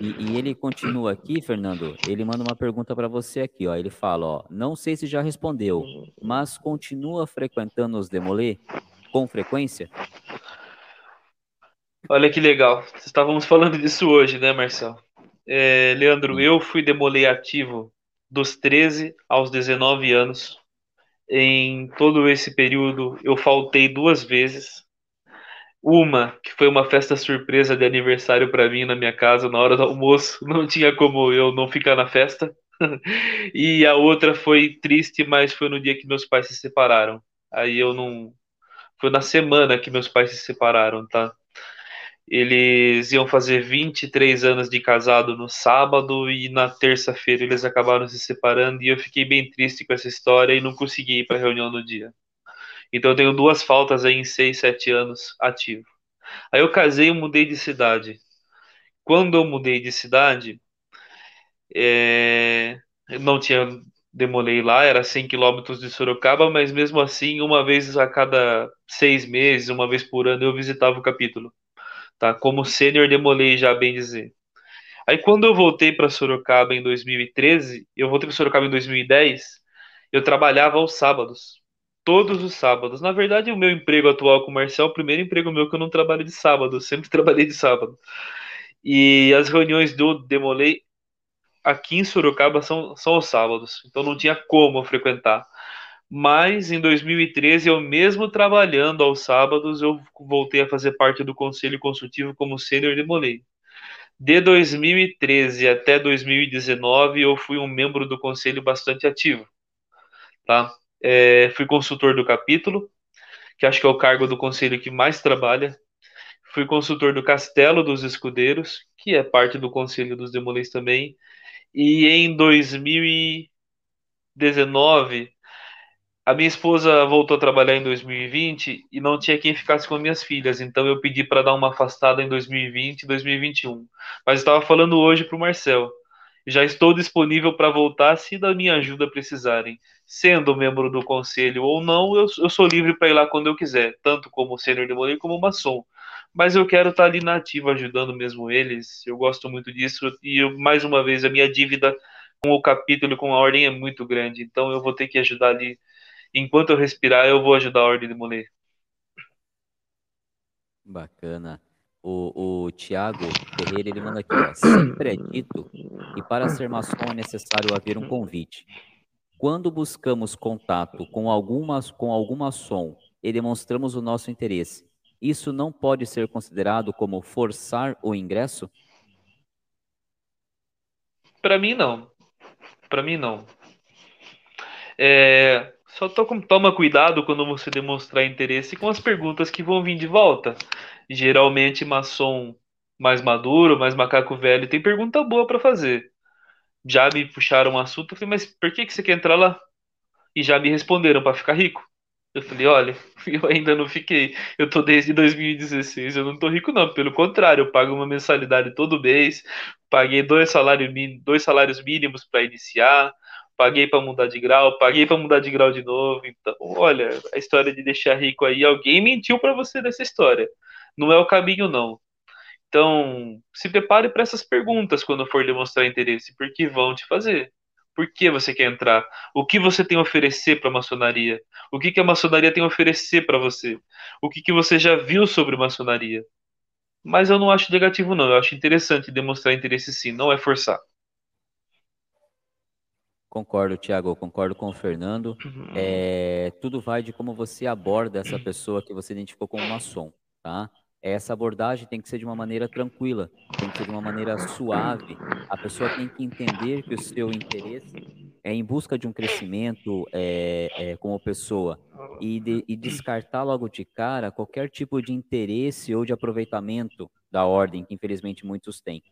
E, e, ele continua aqui, Fernando. Ele manda uma pergunta para você aqui, ó. Ele fala, ó, não sei se já respondeu, mas continua frequentando os demolê com frequência? Olha que legal. Estávamos falando disso hoje, né, Marcelo? É, Leandro, eu fui demolê ativo dos 13 aos 19 anos. Em todo esse período, eu faltei duas vezes. Uma, que foi uma festa surpresa de aniversário para mim na minha casa na hora do almoço, não tinha como eu não ficar na festa. e a outra foi triste, mas foi no dia que meus pais se separaram. Aí eu não. Foi na semana que meus pais se separaram, tá? Eles iam fazer 23 anos de casado no sábado e na terça-feira eles acabaram se separando e eu fiquei bem triste com essa história e não consegui ir para a reunião no dia. Então eu tenho duas faltas aí em 6, 7 anos ativo. Aí eu casei e mudei de cidade. Quando eu mudei de cidade, é... não tinha demolei lá, era 100 quilômetros de Sorocaba, mas mesmo assim, uma vez a cada seis meses, uma vez por ano, eu visitava o capítulo. Tá? Como sênior demolei já, bem dizer. Aí quando eu voltei para Sorocaba em 2013, eu voltei para Sorocaba em 2010, eu trabalhava aos sábados todos os sábados. Na verdade, o meu emprego atual com o Marcel é o primeiro emprego meu que eu não trabalho de sábado, eu sempre trabalhei de sábado. E as reuniões do Demolei aqui em Sorocaba são, são os sábados, então não tinha como frequentar. Mas em 2013, eu mesmo trabalhando aos sábados, eu voltei a fazer parte do conselho consultivo como sênior Demolei. De 2013 até 2019, eu fui um membro do conselho bastante ativo, tá? É, fui consultor do capítulo, que acho que é o cargo do conselho que mais trabalha. Fui consultor do Castelo dos Escudeiros, que é parte do conselho dos Demolês também. E em 2019, a minha esposa voltou a trabalhar em 2020 e não tinha quem ficasse com minhas filhas, então eu pedi para dar uma afastada em 2020 e 2021. Mas estava falando hoje para o Marcel. Já estou disponível para voltar se da minha ajuda precisarem. Sendo membro do conselho ou não, eu, eu sou livre para ir lá quando eu quiser, tanto como sênior de Moleque como maçom. Mas eu quero estar tá ali na ativa, ajudando mesmo eles. Eu gosto muito disso. E eu, mais uma vez, a minha dívida com o capítulo, com a ordem é muito grande. Então eu vou ter que ajudar ali. Enquanto eu respirar, eu vou ajudar a ordem de Moleque. Bacana. O, o Tiago Ferreira, ele manda aqui, ó, sempre é dito que para ser maçom é necessário haver um convite. Quando buscamos contato com, algumas, com algum maçom e demonstramos o nosso interesse, isso não pode ser considerado como forçar o ingresso? Para mim, não. Para mim, não. É, só to toma cuidado quando você demonstrar interesse com as perguntas que vão vir de volta. Geralmente, maçom mais maduro, mais macaco velho, tem pergunta boa para fazer. Já me puxaram um assunto, eu falei, mas por que, que você quer entrar lá? E já me responderam para ficar rico. Eu falei, olha, eu ainda não fiquei. Eu tô desde 2016, eu não tô rico, não. Pelo contrário, eu pago uma mensalidade todo mês, paguei dois, salário, dois salários mínimos para iniciar, paguei para mudar de grau, paguei para mudar de grau de novo. Então, olha, a história de deixar rico aí, alguém mentiu para você dessa história. Não é o caminho, não. Então, se prepare para essas perguntas quando for demonstrar interesse, porque vão te fazer. Por que você quer entrar? O que você tem a oferecer para a maçonaria? O que, que a maçonaria tem a oferecer para você? O que, que você já viu sobre maçonaria? Mas eu não acho negativo, não. Eu acho interessante demonstrar interesse sim, não é forçar. Concordo, Tiago, concordo com o Fernando. É, tudo vai de como você aborda essa pessoa que você identificou como maçom, tá? Essa abordagem tem que ser de uma maneira tranquila, tem que ser de uma maneira suave. A pessoa tem que entender que o seu interesse é em busca de um crescimento é, é, como pessoa e, de, e descartar logo de cara qualquer tipo de interesse ou de aproveitamento da ordem, que infelizmente muitos têm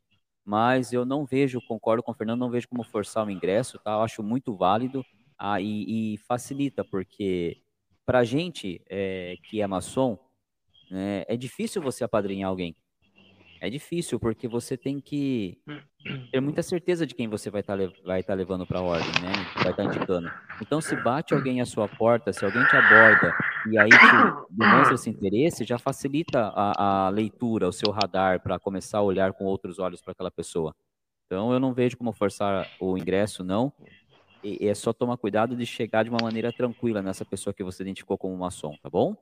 mas eu não vejo, concordo com o Fernando, não vejo como forçar o ingresso, tá? Eu acho muito válido ah, e, e facilita, porque para gente é, que é maçom, né, é difícil você apadrinhar alguém. É difícil, porque você tem que ter muita certeza de quem você vai estar tá, vai tá levando para a ordem, né? Vai estar tá indicando. Então, se bate alguém à sua porta, se alguém te aborda e aí te demonstra esse interesse, já facilita a, a leitura, o seu radar, para começar a olhar com outros olhos para aquela pessoa. Então, eu não vejo como forçar o ingresso, não. E, é só tomar cuidado de chegar de uma maneira tranquila nessa pessoa que você identificou como maçom, tá bom?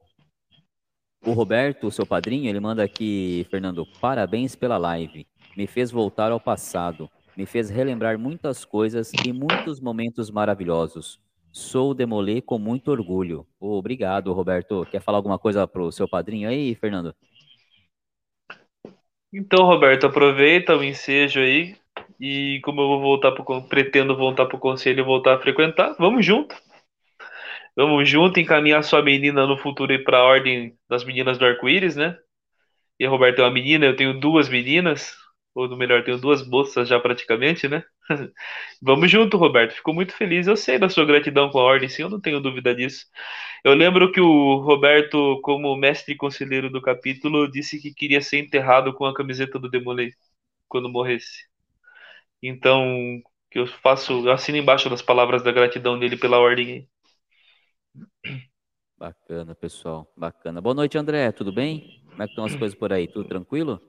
O Roberto, seu padrinho, ele manda aqui, Fernando, parabéns pela live. Me fez voltar ao passado, me fez relembrar muitas coisas e muitos momentos maravilhosos. Sou Demolê com muito orgulho. Obrigado, Roberto. Quer falar alguma coisa pro seu padrinho aí, Fernando? Então, Roberto, aproveita o ensejo aí e como eu vou voltar pro, pretendo voltar para o conselho e voltar a frequentar, vamos junto. Vamos junto encaminhar sua menina no futuro ir para a ordem das meninas do arco-íris, né? E a Roberta é uma menina, eu tenho duas meninas, ou melhor, tenho duas moças já praticamente, né? Vamos junto, Roberto. Fico muito feliz. Eu sei da sua gratidão com a ordem, sim, eu não tenho dúvida disso. Eu lembro que o Roberto, como mestre conselheiro do capítulo, disse que queria ser enterrado com a camiseta do Demolei quando morresse. Então, que eu faço, eu assino embaixo das palavras da gratidão dele pela ordem. Bacana, pessoal. Bacana. Boa noite, André. Tudo bem? Como é que estão as coisas por aí? Tudo tranquilo?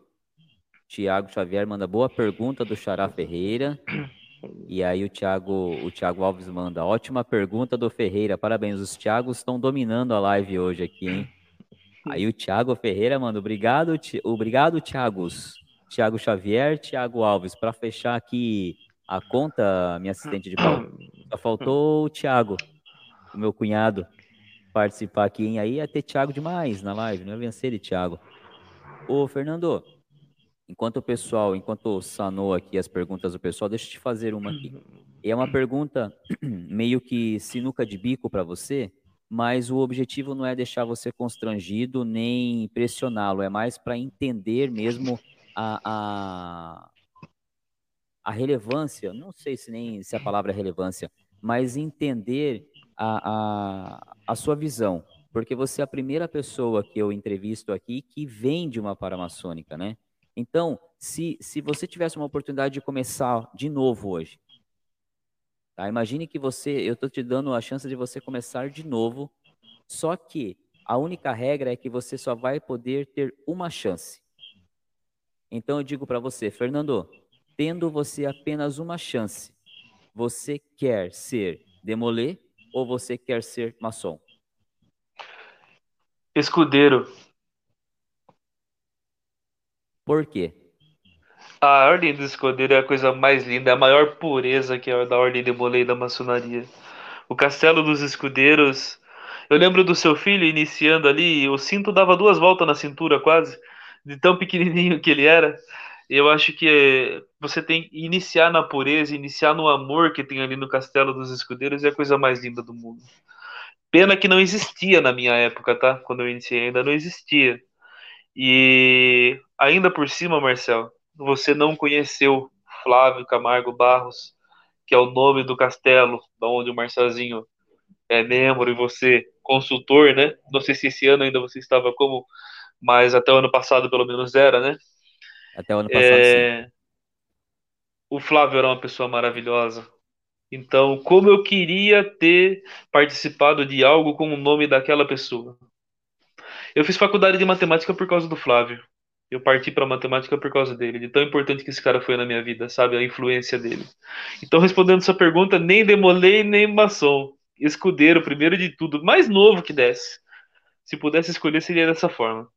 Tiago Xavier manda boa pergunta do Xará Ferreira. E aí o Thiago, o Thiago Alves manda ótima pergunta do Ferreira. Parabéns, os Thiagos estão dominando a live hoje aqui, hein? Aí o Thiago Ferreira manda obrigado, obrigado Thiagos. Thiago Xavier, Thiago Alves, para fechar aqui a conta, minha assistente de palco. Só faltou o Thiago o meu cunhado participar aqui, hein? Aí ia ter Thiago demais na live, não ia vencer ele, Thiago. Ô, Fernando, enquanto o pessoal, enquanto sanou aqui as perguntas do pessoal, deixa eu te fazer uma aqui. É uma pergunta meio que sinuca de bico para você, mas o objetivo não é deixar você constrangido nem pressioná-lo, é mais para entender mesmo a, a, a relevância, não sei se nem se a palavra é relevância, mas entender a, a, a sua visão, porque você é a primeira pessoa que eu entrevisto aqui que vem de uma paramaçônica, né? Então, se, se você tivesse uma oportunidade de começar de novo hoje, tá? imagine que você, eu estou te dando a chance de você começar de novo, só que a única regra é que você só vai poder ter uma chance. Então eu digo para você, Fernando, tendo você apenas uma chance, você quer ser demoler ou você quer ser maçom? Escudeiro. Por quê? A ordem do escudeiro é a coisa mais linda, é a maior pureza que é a da ordem de Molei da maçonaria. O castelo dos escudeiros. Eu lembro do seu filho iniciando ali, o cinto dava duas voltas na cintura quase, de tão pequenininho que ele era. Eu acho que você tem que iniciar na pureza, iniciar no amor que tem ali no Castelo dos Escudeiros é a coisa mais linda do mundo. Pena que não existia na minha época, tá? Quando eu iniciei, ainda não existia. E ainda por cima, Marcel, você não conheceu Flávio Camargo Barros, que é o nome do castelo, da onde o Marcelzinho é membro e você consultor, né? Não sei se esse ano ainda você estava como, mas até o ano passado pelo menos era, né? Até o ano passado, é... sim. O Flávio era uma pessoa maravilhosa. Então, como eu queria ter participado de algo com o nome daquela pessoa. Eu fiz faculdade de matemática por causa do Flávio. Eu parti para matemática por causa dele. De tão importante que esse cara foi na minha vida, sabe? A influência dele. Então, respondendo sua pergunta, nem demolei, nem maçom. Escudeiro, primeiro de tudo. Mais novo que desse. Se pudesse escolher, seria dessa forma.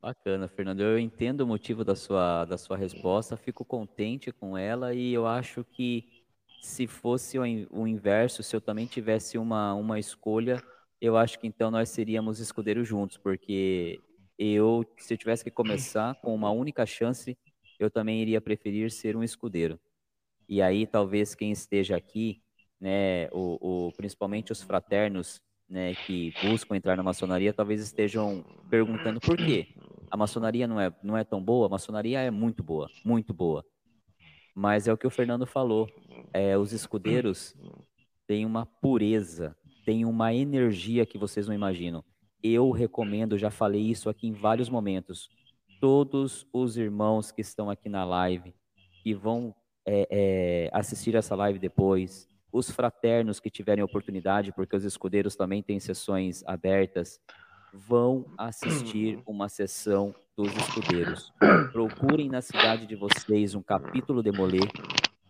Bacana, Fernando. Eu entendo o motivo da sua, da sua resposta, fico contente com ela e eu acho que se fosse o inverso, se eu também tivesse uma, uma escolha, eu acho que então nós seríamos escudeiros juntos, porque eu, se eu tivesse que começar com uma única chance, eu também iria preferir ser um escudeiro. E aí talvez quem esteja aqui, né, o, o principalmente os fraternos, né, que buscam entrar na maçonaria, talvez estejam perguntando por quê. A maçonaria não é, não é tão boa? A maçonaria é muito boa, muito boa. Mas é o que o Fernando falou. É, os escudeiros têm uma pureza, têm uma energia que vocês não imaginam. Eu recomendo, já falei isso aqui em vários momentos, todos os irmãos que estão aqui na live, que vão é, é, assistir essa live depois, os fraternos que tiverem oportunidade, porque os escudeiros também têm sessões abertas, vão assistir uma sessão dos escudeiros. Procurem na cidade de vocês um capítulo de Molê,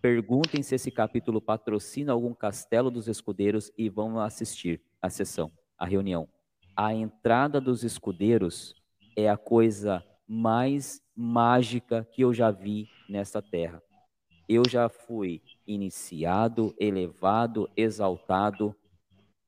perguntem se esse capítulo patrocina algum castelo dos escudeiros e vão assistir a sessão, a reunião. A entrada dos escudeiros é a coisa mais mágica que eu já vi nessa terra. Eu já fui iniciado, elevado, exaltado.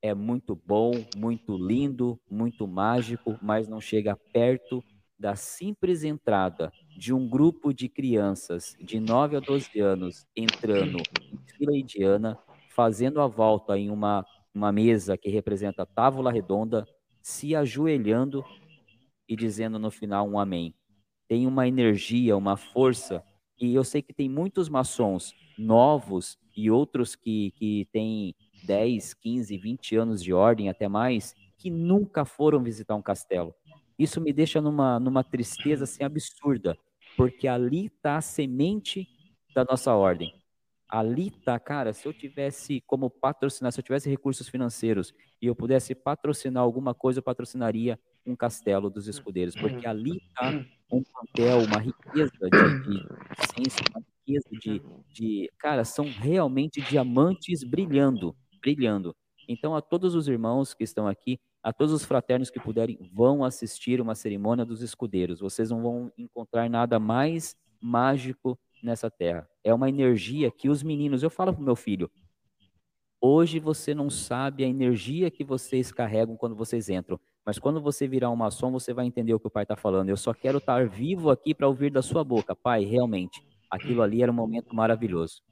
É muito bom, muito lindo, muito mágico, mas não chega perto da simples entrada de um grupo de crianças de 9 a 12 anos entrando em fila indiana, fazendo a volta em uma, uma mesa que representa a tábua redonda, se ajoelhando e dizendo no final um amém. Tem uma energia, uma força, e eu sei que tem muitos maçons novos e outros que, que têm 10, 15, 20 anos de ordem, até mais, que nunca foram visitar um castelo. Isso me deixa numa, numa tristeza assim, absurda, porque ali está a semente da nossa ordem. Ali está, cara, se eu tivesse como patrocinar, se eu tivesse recursos financeiros e eu pudesse patrocinar alguma coisa, eu patrocinaria um castelo dos escudeiros, porque ali está um plantel, uma riqueza de, de ciência, uma riqueza de, de. Cara, são realmente diamantes brilhando, brilhando. Então, a todos os irmãos que estão aqui, a todos os fraternos que puderem, vão assistir uma cerimônia dos escudeiros. Vocês não vão encontrar nada mais mágico nessa terra. É uma energia que os meninos, eu falo para o meu filho, hoje você não sabe a energia que vocês carregam quando vocês entram. Mas quando você virar um maçom, você vai entender o que o pai está falando. Eu só quero estar vivo aqui para ouvir da sua boca. Pai, realmente, aquilo ali era um momento maravilhoso.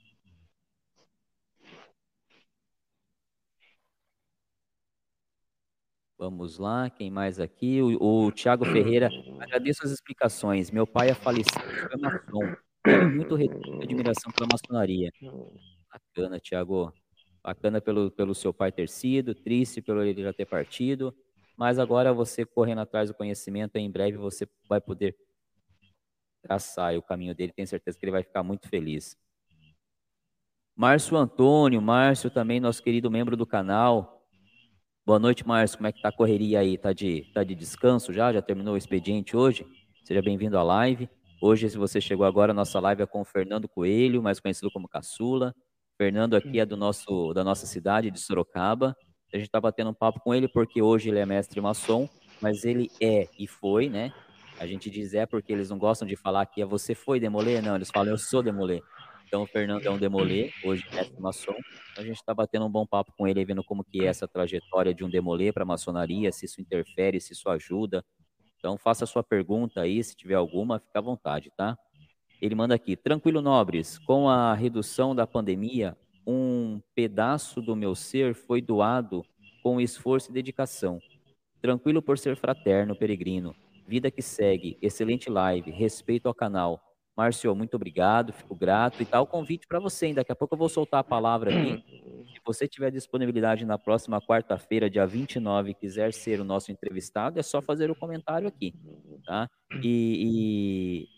Vamos lá, quem mais aqui? O, o Tiago Ferreira, agradeço as explicações. Meu pai é falecido, foi maçom. Tenho muito respeito e admiração pela maçonaria. Bacana, Tiago. Bacana pelo, pelo seu pai ter sido, triste pelo ele já ter partido mas agora você correndo atrás do conhecimento, em breve você vai poder traçar o caminho dele, tenho certeza que ele vai ficar muito feliz. Márcio Antônio, Márcio também, nosso querido membro do canal. Boa noite, Márcio. Como é que tá a correria aí? Tá de, tá de descanso já? Já terminou o expediente hoje? Seja bem-vindo à live. Hoje, se você chegou agora, nossa live é com o Fernando Coelho, mais conhecido como Caçula. Fernando aqui é do nosso, da nossa cidade de Sorocaba. A gente está batendo um papo com ele porque hoje ele é mestre maçom, mas ele é e foi, né? A gente diz é porque eles não gostam de falar que é você foi demolê, não, eles falam eu sou demolê. Então o Fernando é um demolê, hoje é mestre maçom. A gente está batendo um bom papo com ele, vendo como que é essa trajetória de um demolê para a maçonaria, se isso interfere, se isso ajuda. Então faça a sua pergunta aí, se tiver alguma, fica à vontade, tá? Ele manda aqui, tranquilo nobres, com a redução da pandemia, um pedaço do meu ser foi doado com esforço e dedicação. Tranquilo por ser fraterno, peregrino. Vida que segue, excelente live, respeito ao canal. Márcio, muito obrigado, fico grato e tal. convite para você, daqui a pouco eu vou soltar a palavra aqui. Se você tiver disponibilidade na próxima quarta-feira, dia 29, e quiser ser o nosso entrevistado, é só fazer o comentário aqui, tá? E, e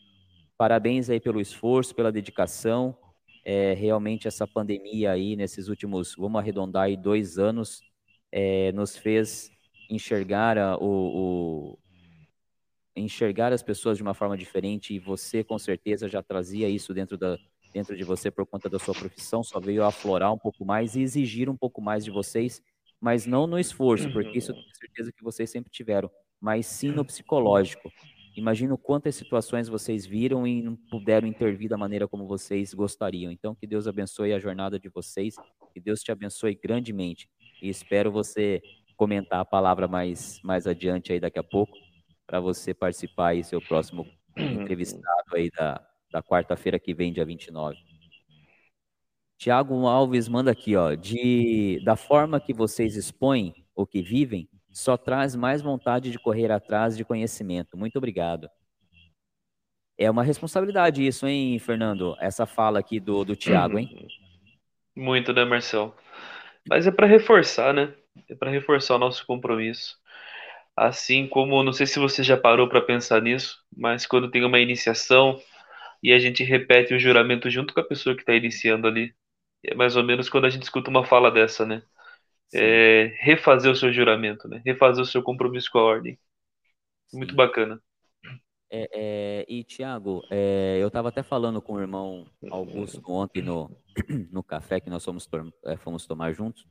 parabéns aí pelo esforço, pela dedicação é, realmente essa pandemia aí, nesses últimos, vamos arredondar aí, dois anos, é, nos fez enxergar a, o, o, enxergar as pessoas de uma forma diferente e você com certeza já trazia isso dentro da dentro de você por conta da sua profissão, só veio aflorar um pouco mais e exigir um pouco mais de vocês, mas não no esforço, porque isso eu tenho certeza que vocês sempre tiveram, mas sim no psicológico. Imagino quantas situações vocês viram e não puderam intervir da maneira como vocês gostariam. Então, que Deus abençoe a jornada de vocês, que Deus te abençoe grandemente. E espero você comentar a palavra mais, mais adiante aí daqui a pouco, para você participar aí, seu próximo uhum. entrevistado aí da, da quarta-feira que vem, dia 29. Tiago Alves manda aqui, ó, de, da forma que vocês expõem o que vivem, só traz mais vontade de correr atrás de conhecimento. Muito obrigado. É uma responsabilidade isso, hein, Fernando? Essa fala aqui do, do Tiago, hein? Muito, né, Marcel? Mas é para reforçar, né? É para reforçar o nosso compromisso. Assim como, não sei se você já parou para pensar nisso, mas quando tem uma iniciação e a gente repete o juramento junto com a pessoa que está iniciando ali, é mais ou menos quando a gente escuta uma fala dessa, né? É, refazer o seu juramento, né? Refazer o seu compromisso com a ordem. Muito Sim. bacana. É, é, e, Tiago, é, eu estava até falando com o irmão Augusto ontem no, no café que nós fomos, é, fomos tomar juntos.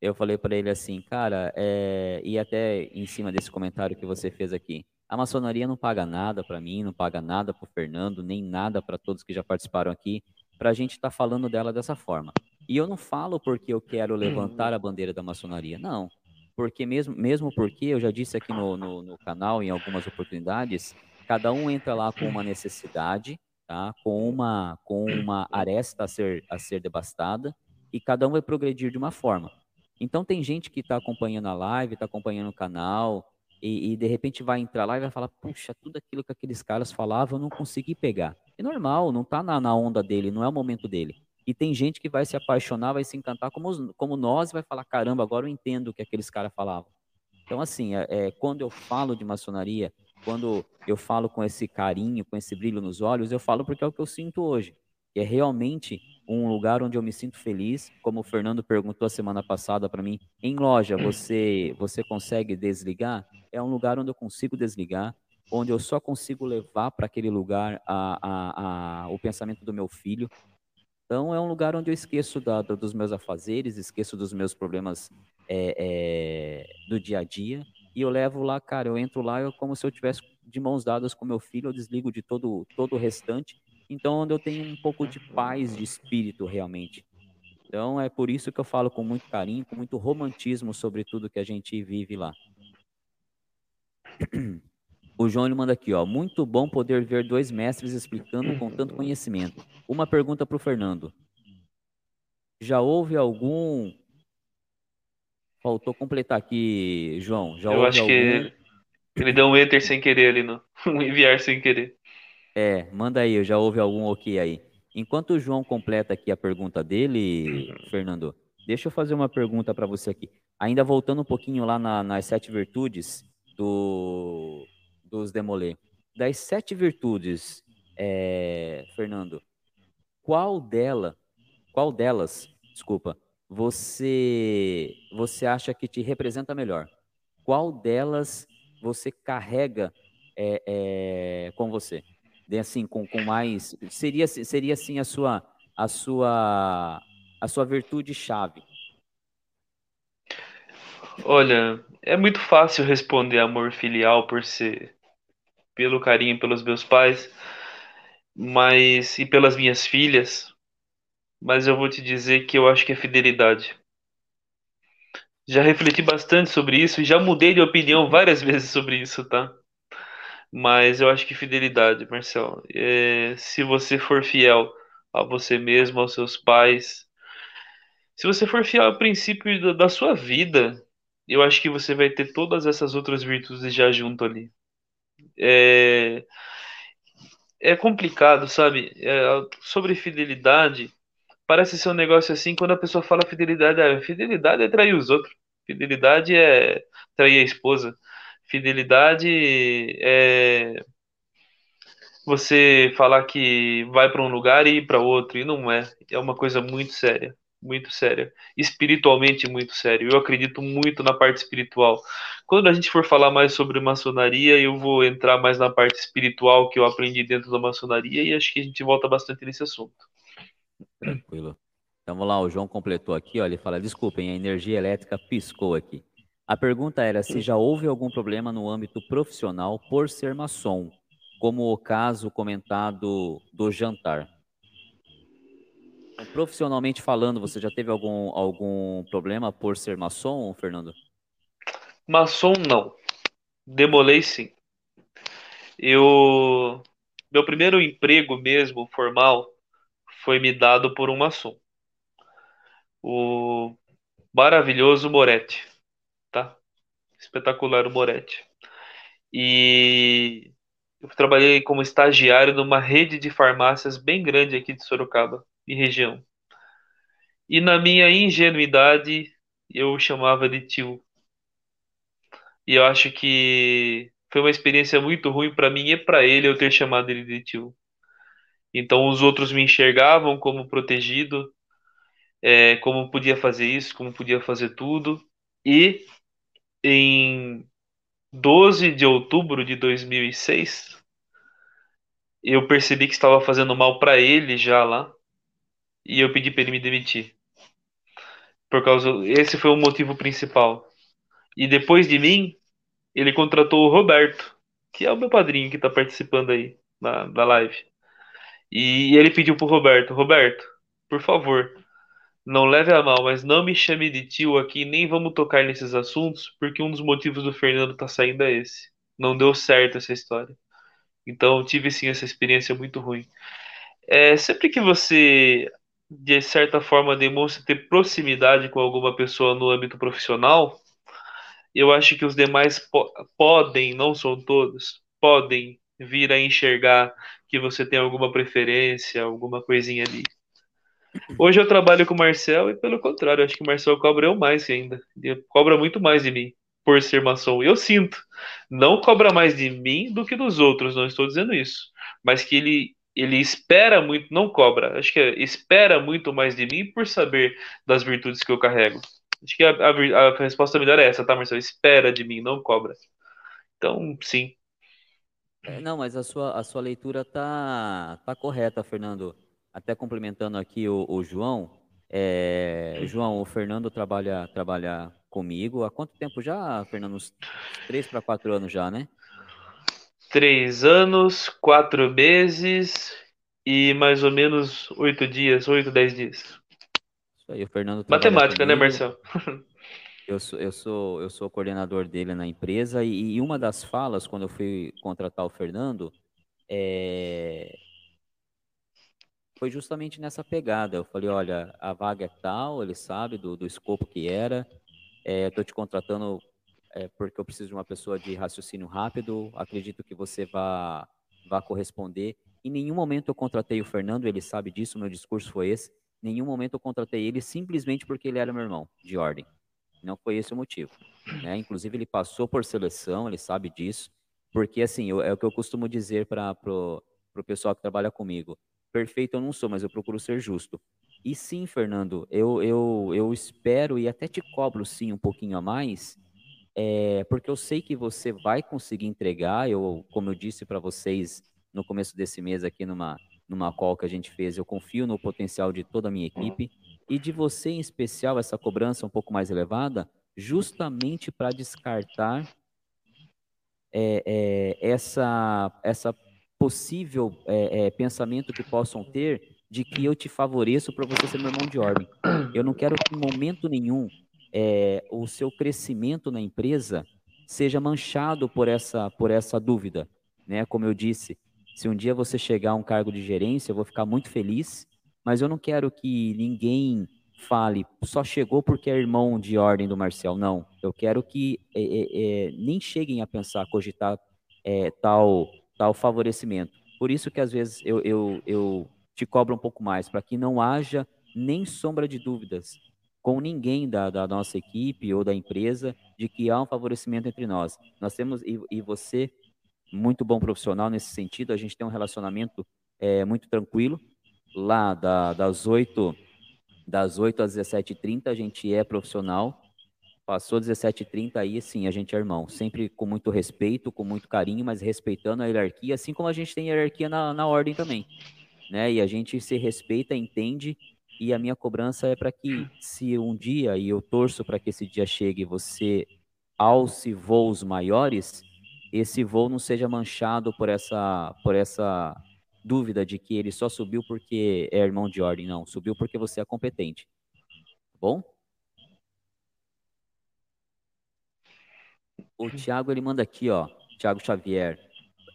Eu falei para ele assim, cara, é, e até em cima desse comentário que você fez aqui, a maçonaria não paga nada para mim, não paga nada para o Fernando, nem nada para todos que já participaram aqui, para a gente estar tá falando dela dessa forma. E eu não falo porque eu quero levantar a bandeira da maçonaria, não. Porque mesmo, mesmo porque, eu já disse aqui no, no, no canal, em algumas oportunidades, cada um entra lá com uma necessidade, tá? com, uma, com uma aresta a ser, a ser devastada, e cada um vai progredir de uma forma. Então tem gente que está acompanhando a live, está acompanhando o canal, e, e, de repente vai entrar lá e vai falar, puxa, tudo aquilo que aqueles caras falavam eu não consegui pegar. É normal, não está na, na onda dele, não é o momento dele. E tem gente que vai se apaixonar, vai se encantar como, como nós e vai falar: caramba, agora eu entendo o que aqueles caras falavam. Então, assim, é, é, quando eu falo de maçonaria, quando eu falo com esse carinho, com esse brilho nos olhos, eu falo porque é o que eu sinto hoje. E é realmente um lugar onde eu me sinto feliz, como o Fernando perguntou a semana passada para mim, em loja você você consegue desligar? É um lugar onde eu consigo desligar, onde eu só consigo levar para aquele lugar a, a, a, o pensamento do meu filho, então é um lugar onde eu esqueço da, dos meus afazeres, esqueço dos meus problemas é, é, do dia a dia e eu levo lá, cara, eu entro lá eu, como se eu tivesse de mãos dadas com meu filho, eu desligo de todo todo o restante. Então onde eu tenho um pouco de paz de espírito realmente. Então é por isso que eu falo com muito carinho, com muito romantismo sobre tudo que a gente vive lá. O João manda aqui, ó. Muito bom poder ver dois mestres explicando com tanto conhecimento. Uma pergunta para o Fernando. Já houve algum. Faltou completar aqui, João. Já Eu acho algum... que ele deu um enter sem querer ali, no... um enviar sem querer. É, manda aí, já houve algum ok aí. Enquanto o João completa aqui a pergunta dele, Fernando, deixa eu fazer uma pergunta para você aqui. Ainda voltando um pouquinho lá na, nas sete virtudes do, dos Demolê. Das sete virtudes, é, Fernando, qual dela, qual delas, desculpa, você você acha que te representa melhor? Qual delas você carrega é, é, com você? De, assim, com, com mais seria seria assim a sua a sua a sua virtude chave. Olha, é muito fácil responder amor filial por ser pelo carinho pelos meus pais, mas e pelas minhas filhas, mas eu vou te dizer que eu acho que é fidelidade. Já refleti bastante sobre isso e já mudei de opinião várias vezes sobre isso, tá? Mas eu acho que fidelidade, Marcel. É, se você for fiel a você mesmo, aos seus pais, se você for fiel ao princípio da, da sua vida, eu acho que você vai ter todas essas outras virtudes já junto ali é, é complicado, sabe? É, sobre fidelidade, parece ser um negócio assim, quando a pessoa fala fidelidade, ah, fidelidade é trair os outros, fidelidade é trair a esposa, fidelidade é você falar que vai para um lugar e ir para outro, e não é. É uma coisa muito séria muito séria, espiritualmente muito sério. Eu acredito muito na parte espiritual. Quando a gente for falar mais sobre maçonaria, eu vou entrar mais na parte espiritual que eu aprendi dentro da maçonaria e acho que a gente volta bastante nesse assunto. Tranquilo. Então vamos lá, o João completou aqui, ó, ele fala: desculpem, a energia elétrica piscou aqui. A pergunta era se já houve algum problema no âmbito profissional por ser maçom, como o caso comentado do jantar. Profissionalmente falando, você já teve algum, algum problema por ser maçom, Fernando? Maçom não. Demolei sim. Eu. Meu primeiro emprego mesmo, formal, foi me dado por um maçom. O maravilhoso Moretti. Tá? Espetacular o Moretti. E eu trabalhei como estagiário numa rede de farmácias bem grande aqui de Sorocaba e região. E na minha ingenuidade, eu chamava de tio. E eu acho que foi uma experiência muito ruim para mim e para ele eu ter chamado ele de tio. Então os outros me enxergavam como protegido, é, como podia fazer isso, como podia fazer tudo. E em 12 de outubro de 2006, eu percebi que estava fazendo mal para ele já lá e eu pedi para ele me demitir. Por causa esse foi o motivo principal. E depois de mim, ele contratou o Roberto, que é o meu padrinho que está participando aí da, da live. E ele pediu pro Roberto, Roberto, por favor, não leve a mal, mas não me chame de tio aqui, nem vamos tocar nesses assuntos, porque um dos motivos do Fernando tá saindo é esse. Não deu certo essa história. Então tive sim essa experiência muito ruim. É, sempre que você, de certa forma, demonstra ter proximidade com alguma pessoa no âmbito profissional, eu acho que os demais po podem, não são todos, podem vir a enxergar que você tem alguma preferência, alguma coisinha ali. Hoje eu trabalho com o Marcel e, pelo contrário, acho que o Marcel cobra eu mais ainda. Ele cobra muito mais de mim por ser maçom. Eu sinto. Não cobra mais de mim do que dos outros, não estou dizendo isso. Mas que ele, ele espera muito, não cobra, acho que é, espera muito mais de mim por saber das virtudes que eu carrego. Acho que a, a, a resposta melhor é essa, tá, Marcelo? Espera de mim, não cobra. Então, sim. É, não, mas a sua, a sua leitura tá, tá correta, Fernando. Até complementando aqui o, o João. É, João, o Fernando trabalha, trabalha comigo. Há quanto tempo já, Fernando? Uns três para quatro anos já, né? Três anos, quatro meses e mais ou menos oito dias, oito, dez dias. Isso aí, o Fernando Matemática, né, Marcelo? Eu sou, eu sou, eu sou coordenador dele na empresa e, e, uma das falas, quando eu fui contratar o Fernando, é... foi justamente nessa pegada. Eu falei, olha, a vaga é tal, ele sabe do, do escopo que era, estou é, te contratando é, porque eu preciso de uma pessoa de raciocínio rápido, acredito que você vá, vá corresponder. Em nenhum momento eu contratei o Fernando, ele sabe disso, meu discurso foi esse. Em nenhum momento eu contratei ele simplesmente porque ele era meu irmão, de ordem. Não foi esse o motivo. Né? Inclusive, ele passou por seleção, ele sabe disso. Porque, assim, eu, é o que eu costumo dizer para o pessoal que trabalha comigo. Perfeito eu não sou, mas eu procuro ser justo. E sim, Fernando, eu, eu, eu espero e até te cobro, sim, um pouquinho a mais, é, porque eu sei que você vai conseguir entregar. Eu, como eu disse para vocês no começo desse mês aqui numa, numa call que a gente fez, eu confio no potencial de toda a minha equipe e de você em especial essa cobrança um pouco mais elevada, justamente para descartar é, é, essa, essa possível pensamento que possam ter de que eu te favoreço para você ser meu irmão de ordem. Eu não quero que em momento nenhum é, o seu crescimento na empresa seja manchado por essa, por essa dúvida. Né? Como eu disse, se um dia você chegar a um cargo de gerência, eu vou ficar muito feliz mas eu não quero que ninguém fale só chegou porque é irmão de ordem do Marcel. Não, eu quero que é, é, nem cheguem a pensar, cogitar é, tal, tal favorecimento. Por isso que às vezes eu, eu, eu te cobro um pouco mais, para que não haja nem sombra de dúvidas com ninguém da, da nossa equipe ou da empresa de que há um favorecimento entre nós. Nós temos, e, e você, muito bom profissional nesse sentido, a gente tem um relacionamento é, muito tranquilo, lá da, das 8 das 8 às 17h30 a gente é profissional. Passou 17h30 aí, sim, a gente é irmão. Sempre com muito respeito, com muito carinho, mas respeitando a hierarquia, assim como a gente tem hierarquia na, na ordem também. Né? E a gente se respeita, entende, e a minha cobrança é para que, se um dia, e eu torço para que esse dia chegue, você alce voos maiores, esse voo não seja manchado por essa, por essa dúvida de que ele só subiu porque é irmão de ordem. Não, subiu porque você é competente. Tá bom? O Tiago ele manda aqui, ó, Tiago Xavier.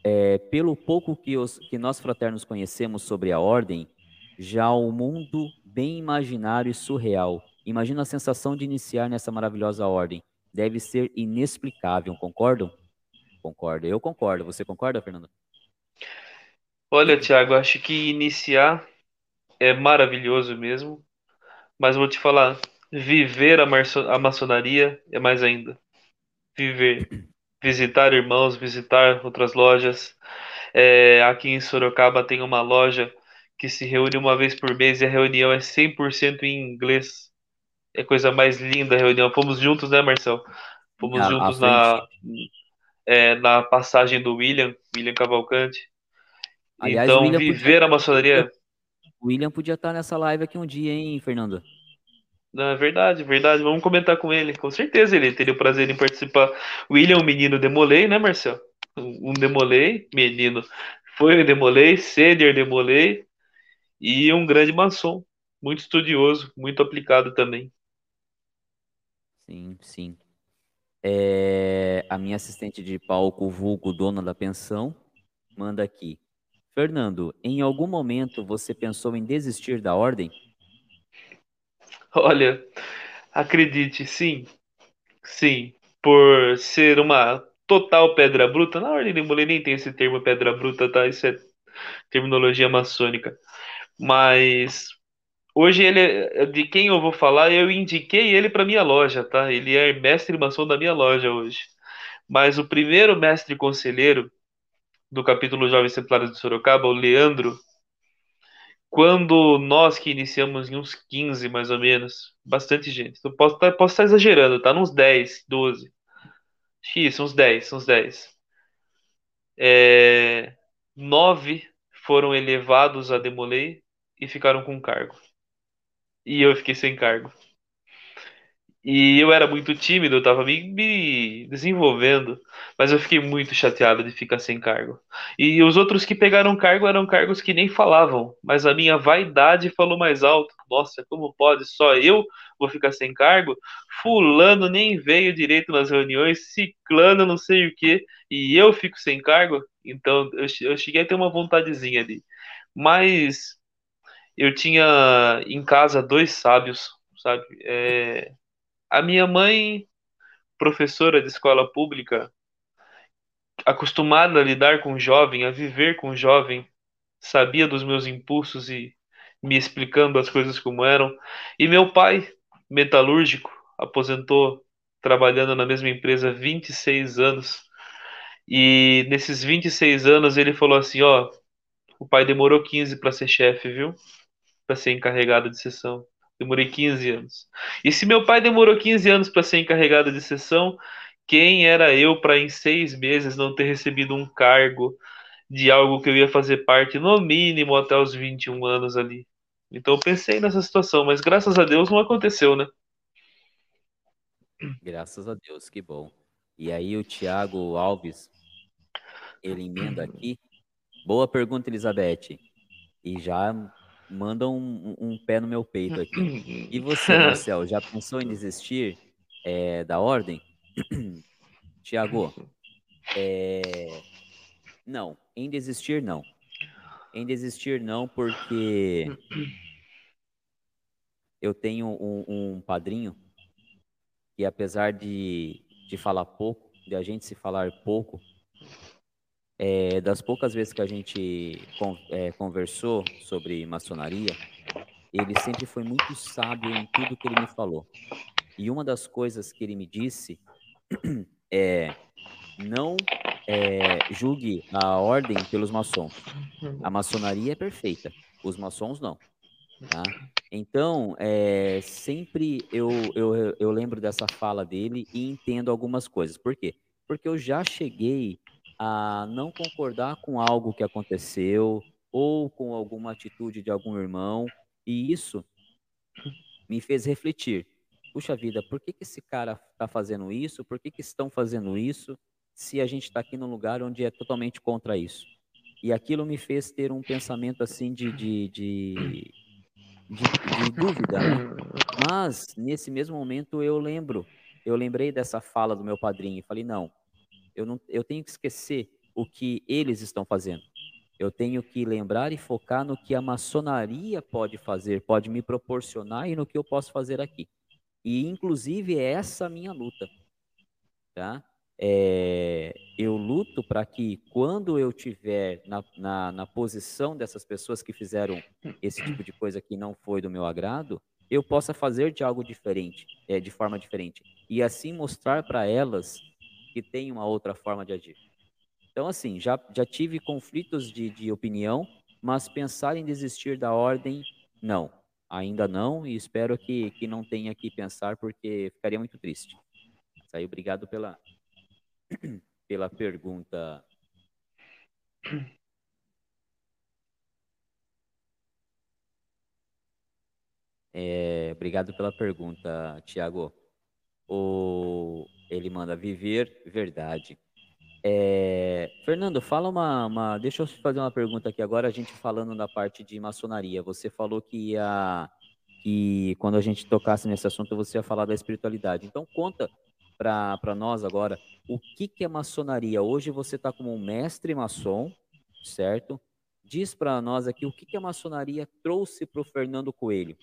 É, pelo pouco que, os, que nós fraternos conhecemos sobre a ordem, já o mundo bem imaginário e surreal. Imagina a sensação de iniciar nessa maravilhosa ordem. Deve ser inexplicável, concordam? Concordo. Eu concordo. Você concorda, Fernando? Olha, Tiago, acho que iniciar é maravilhoso mesmo, mas vou te falar, viver a, a maçonaria é mais ainda. Viver, visitar irmãos, visitar outras lojas. É, aqui em Sorocaba tem uma loja que se reúne uma vez por mês e a reunião é 100% em inglês. É coisa mais linda a reunião. Fomos juntos, né, Marcel? Fomos a, juntos a na, é, na passagem do William, William Cavalcante. Aliás, então, viver podia... a maçonaria. O William podia estar nessa live aqui um dia, hein, Fernando? Não, é verdade, verdade. Vamos comentar com ele. Com certeza ele teria o prazer em participar. William, menino demolei, né, Marcel? Um demolei, menino. Foi o demolei, Ceder demolei e um grande maçom. Muito estudioso, muito aplicado também. Sim, sim. É, a minha assistente de palco, vulgo dona da pensão, manda aqui. Fernando, em algum momento você pensou em desistir da ordem? Olha, acredite, sim. Sim. Por ser uma total pedra bruta. Na ordem de mulher nem tem esse termo pedra bruta, tá? Isso é terminologia maçônica. Mas hoje ele de quem eu vou falar, eu indiquei ele para minha loja, tá? Ele é mestre maçom da minha loja hoje. Mas o primeiro mestre conselheiro do capítulo Jovens Templários de Sorocaba, o Leandro, quando nós que iniciamos em uns 15 mais ou menos, bastante gente. Eu posso estar, tá, estar exagerando, tá? Uns 10, 12. Isso, uns 10, uns 10. É, nove foram elevados a Demolei e ficaram com cargo. E eu fiquei sem cargo. E eu era muito tímido, eu tava me, me, desenvolvendo, mas eu fiquei muito chateado de ficar sem cargo. E os outros que pegaram cargo eram cargos que nem falavam, mas a minha vaidade falou mais alto. Nossa, como pode? Só eu vou ficar sem cargo? Fulano nem veio direito nas reuniões, ciclano não sei o que, e eu fico sem cargo? Então eu, eu cheguei a ter uma vontadezinha ali. Mas eu tinha em casa dois sábios, sabe? É, a minha mãe, professora de escola pública, acostumada a lidar com jovem, a viver com jovem, sabia dos meus impulsos e me explicando as coisas como eram. E meu pai, metalúrgico, aposentou trabalhando na mesma empresa 26 anos. E nesses 26 anos ele falou assim, ó, o pai demorou 15 para ser chefe, viu? Para ser encarregado de sessão. Demorei 15 anos. E se meu pai demorou 15 anos para ser encarregado de sessão, quem era eu para em seis meses não ter recebido um cargo de algo que eu ia fazer parte no mínimo até os 21 anos ali? Então pensei nessa situação, mas graças a Deus não aconteceu, né? Graças a Deus, que bom. E aí o Tiago Alves, ele emenda aqui. Boa pergunta, Elizabeth. E já manda um, um, pé no meu peito aqui. E você, Marcel, já pensou em desistir é, da ordem? Tiago, é... não, em desistir não. Em desistir não, porque eu tenho um, um padrinho que apesar de, de falar pouco, de a gente se falar pouco, é, das poucas vezes que a gente con é, conversou sobre maçonaria, ele sempre foi muito sábio em tudo que ele me falou. E uma das coisas que ele me disse é não é, julgue a ordem pelos maçons. A maçonaria é perfeita, os maçons não. Tá? Então, é, sempre eu, eu, eu lembro dessa fala dele e entendo algumas coisas. Por quê? Porque eu já cheguei a não concordar com algo que aconteceu ou com alguma atitude de algum irmão, e isso me fez refletir. puxa vida, por que, que esse cara está fazendo isso? Por que, que estão fazendo isso? Se a gente está aqui num lugar onde é totalmente contra isso. E aquilo me fez ter um pensamento assim de, de, de, de, de dúvida, né? Mas, nesse mesmo momento, eu lembro, eu lembrei dessa fala do meu padrinho e falei, não, eu, não, eu tenho que esquecer o que eles estão fazendo. Eu tenho que lembrar e focar no que a maçonaria pode fazer, pode me proporcionar e no que eu posso fazer aqui. E, inclusive, é essa a minha luta. Tá? É, eu luto para que, quando eu tiver na, na, na, posição dessas pessoas que fizeram esse tipo de coisa que não foi do meu agrado, eu possa fazer de algo diferente, é, de forma diferente. E assim mostrar para elas que tem uma outra forma de agir. Então, assim, já, já tive conflitos de, de opinião, mas pensar em desistir da ordem, não. Ainda não, e espero que, que não tenha que pensar, porque ficaria muito triste. Aí, obrigado pela, pela pergunta. É, obrigado pela pergunta, Tiago. O, ele manda viver verdade. É, Fernando, fala uma, uma, Deixa eu fazer uma pergunta aqui agora, a gente falando da parte de maçonaria. Você falou que ia. Que quando a gente tocasse nesse assunto, você ia falar da espiritualidade. Então, conta para nós agora o que, que é maçonaria. Hoje você está como um mestre maçom, certo? Diz para nós aqui o que, que a maçonaria trouxe para o Fernando Coelho.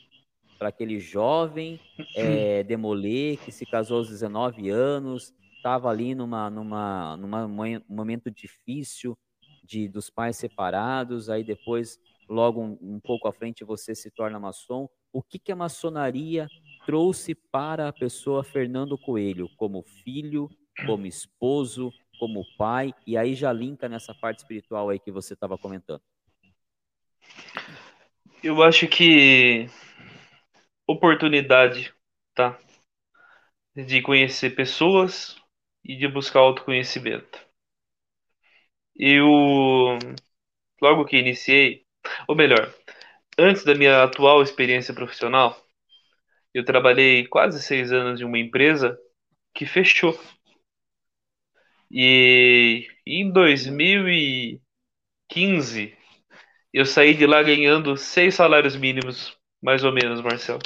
Para aquele jovem é, demolê que se casou aos 19 anos, estava ali numa, numa, numa um momento difícil de dos pais separados, aí depois, logo um, um pouco à frente, você se torna maçom. O que, que a maçonaria trouxe para a pessoa Fernando Coelho, como filho, como esposo, como pai, e aí já linka nessa parte espiritual aí que você estava comentando. Eu acho que oportunidade, tá? De conhecer pessoas, e de buscar autoconhecimento. Eu, logo que iniciei, ou melhor, antes da minha atual experiência profissional, eu trabalhei quase seis anos em uma empresa que fechou. E em 2015, eu saí de lá ganhando seis salários mínimos, mais ou menos, Marcel.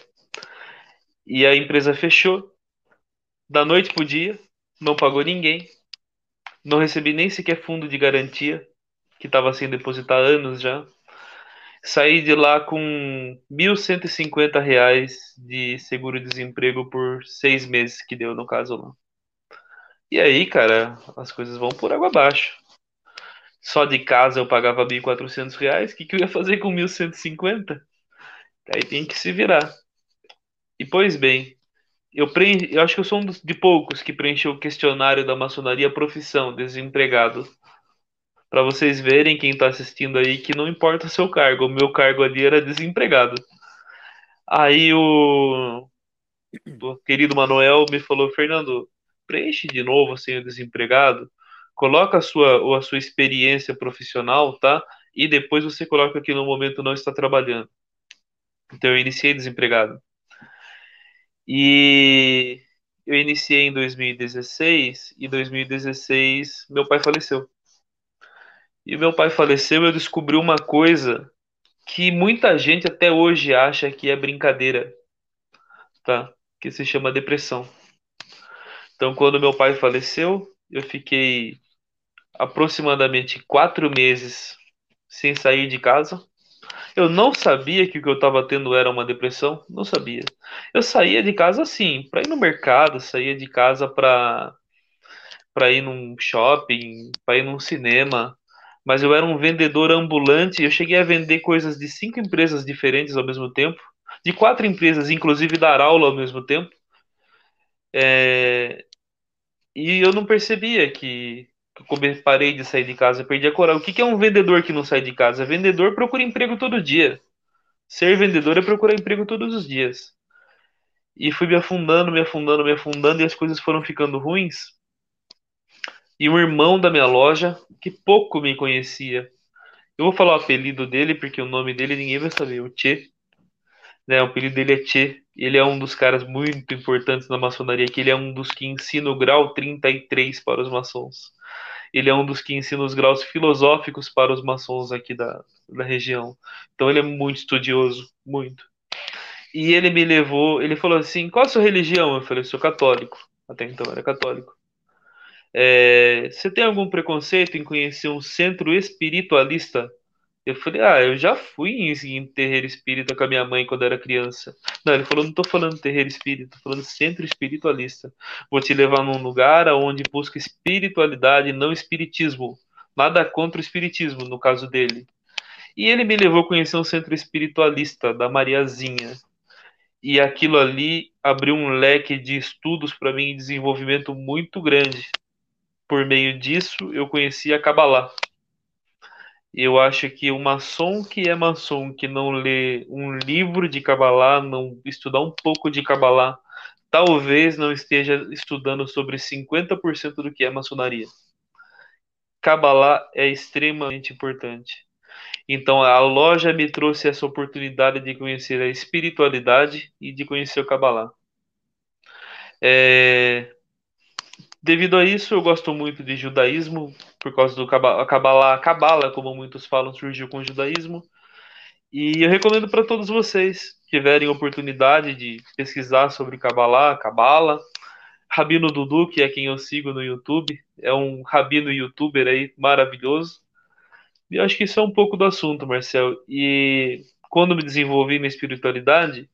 E a empresa fechou da noite pro dia não pagou ninguém, não recebi nem sequer fundo de garantia, que estava sem depositar anos já. Saí de lá com R$ 1.150 de seguro-desemprego por seis meses, que deu no caso lá. E aí, cara, as coisas vão por água abaixo. Só de casa eu pagava R$ 1.400, o que, que eu ia fazer com R$ 1.150? Aí tem que se virar. E pois bem, eu, preenche, eu acho que eu sou um de poucos que preencheu o questionário da maçonaria profissão, desempregado. Para vocês verem, quem está assistindo aí, que não importa o seu cargo, o meu cargo ali era desempregado. Aí o, o querido Manuel me falou, Fernando, preenche de novo assim o desempregado, coloca a sua, a sua experiência profissional, tá? E depois você coloca que no momento não está trabalhando. Então eu iniciei desempregado. E eu iniciei em 2016 e 2016 meu pai faleceu. E meu pai faleceu, eu descobri uma coisa que muita gente até hoje acha que é brincadeira, tá? Que se chama depressão. Então, quando meu pai faleceu, eu fiquei aproximadamente quatro meses sem sair de casa. Eu não sabia que o que eu estava tendo era uma depressão, não sabia. Eu saía de casa assim, para ir no mercado, saía de casa para para ir num shopping, para ir num cinema, mas eu era um vendedor ambulante, eu cheguei a vender coisas de cinco empresas diferentes ao mesmo tempo, de quatro empresas, inclusive dar aula ao mesmo tempo. É... E eu não percebia que eu parei de sair de casa, perdi a coragem. O que é um vendedor que não sai de casa? Vendedor procura emprego todo dia. Ser vendedor é procurar emprego todos os dias. E fui me afundando, me afundando, me afundando, e as coisas foram ficando ruins. E um irmão da minha loja, que pouco me conhecia, eu vou falar o apelido dele, porque o nome dele ninguém vai saber, o Tchê. Né, o apelido dele é Tchê, ele é um dos caras muito importantes na maçonaria, que ele é um dos que ensina o grau 33 para os maçons. Ele é um dos que ensina os graus filosóficos para os maçons aqui da, da região. Então ele é muito estudioso, muito. E ele me levou, ele falou assim: qual a sua religião? Eu falei: sou católico. Até então era católico. É, você tem algum preconceito em conhecer um centro espiritualista? Eu falei, ah, eu já fui em, em terreiro espírita com a minha mãe quando era criança. Não, ele falou, não tô falando terreiro espírita, tô falando centro espiritualista. Vou te levar num lugar onde busca espiritualidade, não espiritismo. Nada contra o espiritismo, no caso dele. E ele me levou a conhecer um centro espiritualista da Mariazinha. E aquilo ali abriu um leque de estudos para mim e desenvolvimento muito grande. Por meio disso, eu conheci a Kabbalah. Eu acho que o maçom que é maçom, que não lê um livro de Kabbalah, não estudar um pouco de Kabbalah, talvez não esteja estudando sobre 50% do que é maçonaria. Kabbalah é extremamente importante. Então a loja me trouxe essa oportunidade de conhecer a espiritualidade e de conhecer o Kabbalah. É... Devido a isso, eu gosto muito de judaísmo, por causa do Kabbalah. Kabbalah, como muitos falam, surgiu com o judaísmo. E eu recomendo para todos vocês que tiverem oportunidade de pesquisar sobre Kabbalah, Kabbalah. Rabino Dudu, que é quem eu sigo no YouTube, é um rabino youtuber aí maravilhoso. E eu acho que isso é um pouco do assunto, Marcel. E quando me desenvolvi na espiritualidade,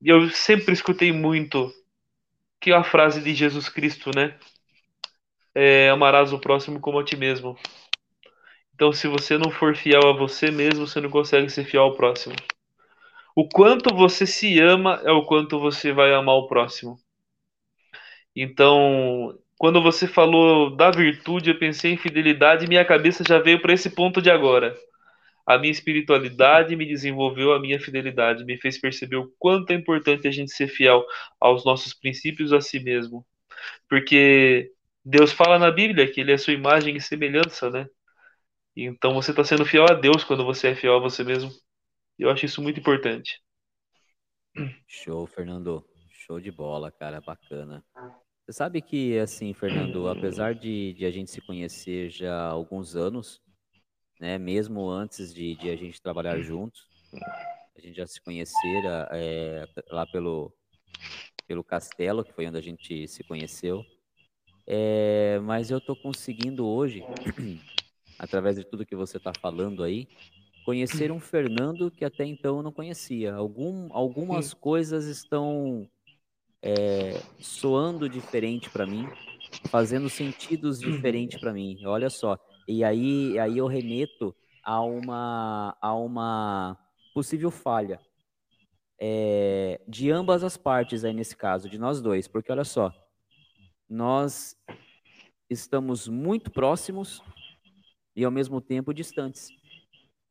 eu sempre escutei muito que é a frase de Jesus Cristo, né? É, amarás o próximo como a ti mesmo. Então, se você não for fiel a você mesmo, você não consegue ser fiel ao próximo. O quanto você se ama é o quanto você vai amar o próximo. Então, quando você falou da virtude, eu pensei em fidelidade e minha cabeça já veio para esse ponto de agora. A minha espiritualidade me desenvolveu a minha fidelidade, me fez perceber o quanto é importante a gente ser fiel aos nossos princípios a si mesmo. Porque Deus fala na Bíblia que ele é sua imagem e semelhança, né? Então você está sendo fiel a Deus quando você é fiel a você mesmo. Eu acho isso muito importante. Show, Fernando. Show de bola, cara, bacana. Você sabe que, assim, Fernando, apesar de, de a gente se conhecer já há alguns anos, né? Mesmo antes de, de a gente trabalhar juntos, a gente já se conhecera é, lá pelo, pelo Castelo, que foi onde a gente se conheceu. É, mas eu estou conseguindo hoje, através de tudo que você está falando aí, conhecer um Fernando que até então eu não conhecia. Algum, algumas coisas estão é, soando diferente para mim, fazendo sentidos diferentes para mim. Olha só, e aí, aí eu remeto a uma, a uma possível falha é, de ambas as partes aí nesse caso, de nós dois, porque olha só, nós estamos muito próximos e ao mesmo tempo distantes,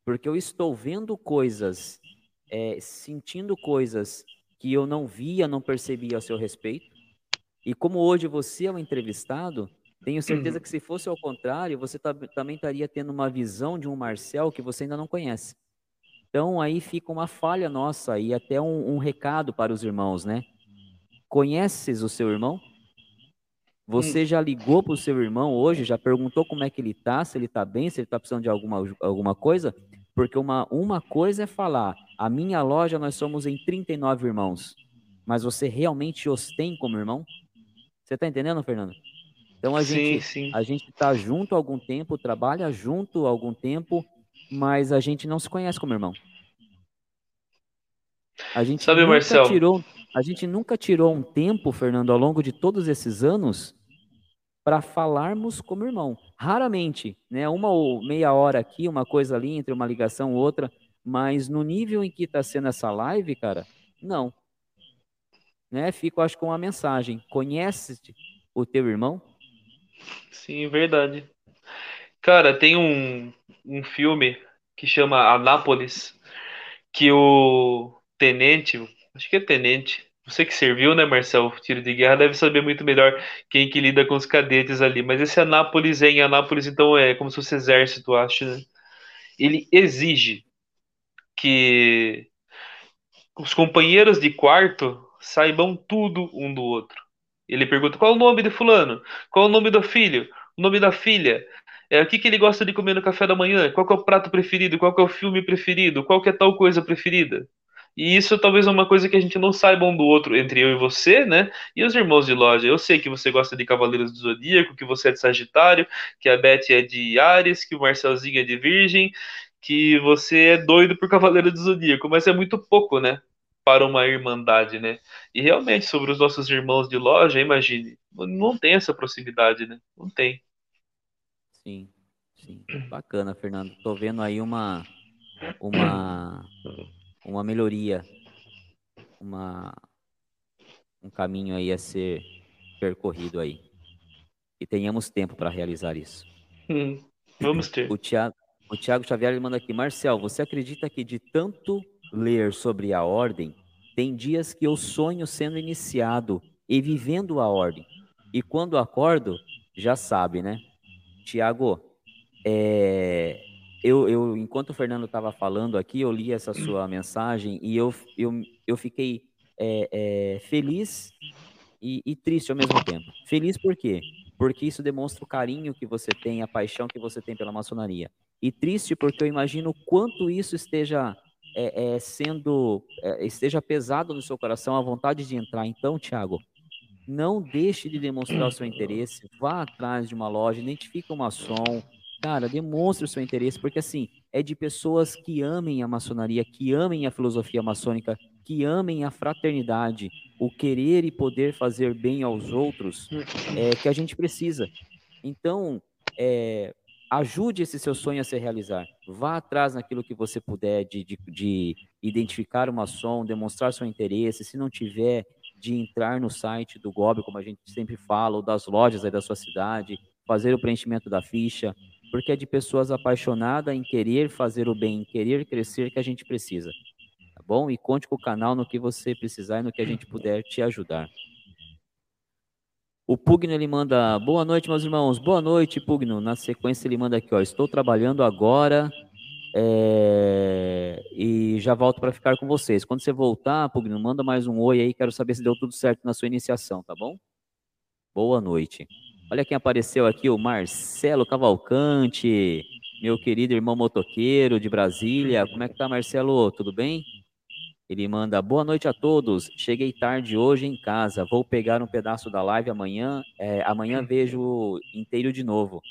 porque eu estou vendo coisas, é, sentindo coisas que eu não via, não percebia a seu respeito, e como hoje você é o entrevistado, tenho certeza uhum. que se fosse ao contrário, você também estaria tendo uma visão de um Marcel que você ainda não conhece. Então aí fica uma falha nossa e até um, um recado para os irmãos, né? Conheces o seu irmão? Você hum. já ligou para o seu irmão hoje? Já perguntou como é que ele está? Se ele está bem? Se ele está precisando de alguma, alguma coisa? Porque uma, uma coisa é falar, a minha loja nós somos em 39 irmãos, mas você realmente os tem como irmão? Você está entendendo, Fernando? Então a sim, gente sim. a gente está junto há algum tempo, trabalha junto há algum tempo, mas a gente não se conhece como irmão. A gente Sabe, nunca Marcel? tirou, a gente nunca tirou um tempo, Fernando, ao longo de todos esses anos, para falarmos como irmão. Raramente, né? Uma ou meia hora aqui, uma coisa ali entre uma ligação ou outra, mas no nível em que está sendo essa live, cara, não. Né? Fico, acho, com uma mensagem. Conhece o teu irmão? Sim, verdade. Cara, tem um, um filme que chama Anápolis, que o tenente, acho que é tenente, você que serviu, né, Marcel, tiro de guerra, deve saber muito melhor quem que lida com os cadetes ali. Mas esse Anápolis é em Anápolis, então é como se fosse exército, acho, né? Ele exige que os companheiros de quarto saibam tudo um do outro. Ele pergunta qual é o nome de fulano, qual é o nome do filho, o nome da filha, é, o que, que ele gosta de comer no café da manhã, qual é o prato preferido, qual é o filme preferido, qual é tal coisa preferida. E isso talvez é uma coisa que a gente não saiba um do outro, entre eu e você, né? E os irmãos de loja. Eu sei que você gosta de Cavaleiros do Zodíaco, que você é de Sagitário, que a Beth é de Ares, que o Marcelzinho é de Virgem, que você é doido por Cavaleiro do Zodíaco, mas é muito pouco, né? Para uma irmandade, né? E realmente, sobre os nossos irmãos de loja, imagine, não tem essa proximidade, né? Não tem. Sim, sim. Bacana, Fernando. Tô vendo aí uma. Uma uma melhoria, uma, um caminho aí a ser percorrido aí. E tenhamos tempo para realizar isso. Hum, vamos ter. O Tiago, o Tiago Xavier manda aqui, Marcel, você acredita que de tanto ler sobre a ordem, tem dias que eu sonho sendo iniciado e vivendo a ordem. E quando acordo, já sabe, né? Tiago, é, eu, eu, enquanto o Fernando estava falando aqui, eu li essa sua mensagem e eu, eu, eu fiquei é, é, feliz e, e, triste ao mesmo tempo. Feliz por quê? Porque isso demonstra o carinho que você tem, a paixão que você tem pela maçonaria. E triste porque eu imagino quanto isso esteja é, é sendo, é, esteja pesado no seu coração, a vontade de entrar. Então, Tiago, não deixe de demonstrar o seu interesse, vá atrás de uma loja, identifique uma som, cara, demonstre o seu interesse, porque assim, é de pessoas que amem a maçonaria, que amem a filosofia maçônica, que amem a fraternidade, o querer e poder fazer bem aos outros, é, que a gente precisa. Então, é, ajude esse seu sonho a se realizar. Vá atrás naquilo que você puder de, de, de identificar uma som, demonstrar seu interesse. Se não tiver, de entrar no site do GOB, como a gente sempre fala, ou das lojas aí da sua cidade, fazer o preenchimento da ficha, porque é de pessoas apaixonadas em querer fazer o bem, em querer crescer que a gente precisa. Tá bom? E conte com o canal no que você precisar e no que a gente puder te ajudar. O Pugno ele manda boa noite, meus irmãos. Boa noite, Pugno. Na sequência ele manda aqui, ó. Estou trabalhando agora é... e já volto para ficar com vocês. Quando você voltar, Pugno, manda mais um oi aí. Quero saber se deu tudo certo na sua iniciação, tá bom? Boa noite. Olha quem apareceu aqui, o Marcelo Cavalcante, meu querido irmão motoqueiro de Brasília. Como é que tá, Marcelo? Tudo bem? Ele manda, boa noite a todos. Cheguei tarde hoje em casa. Vou pegar um pedaço da live amanhã. É, amanhã vejo inteiro de novo.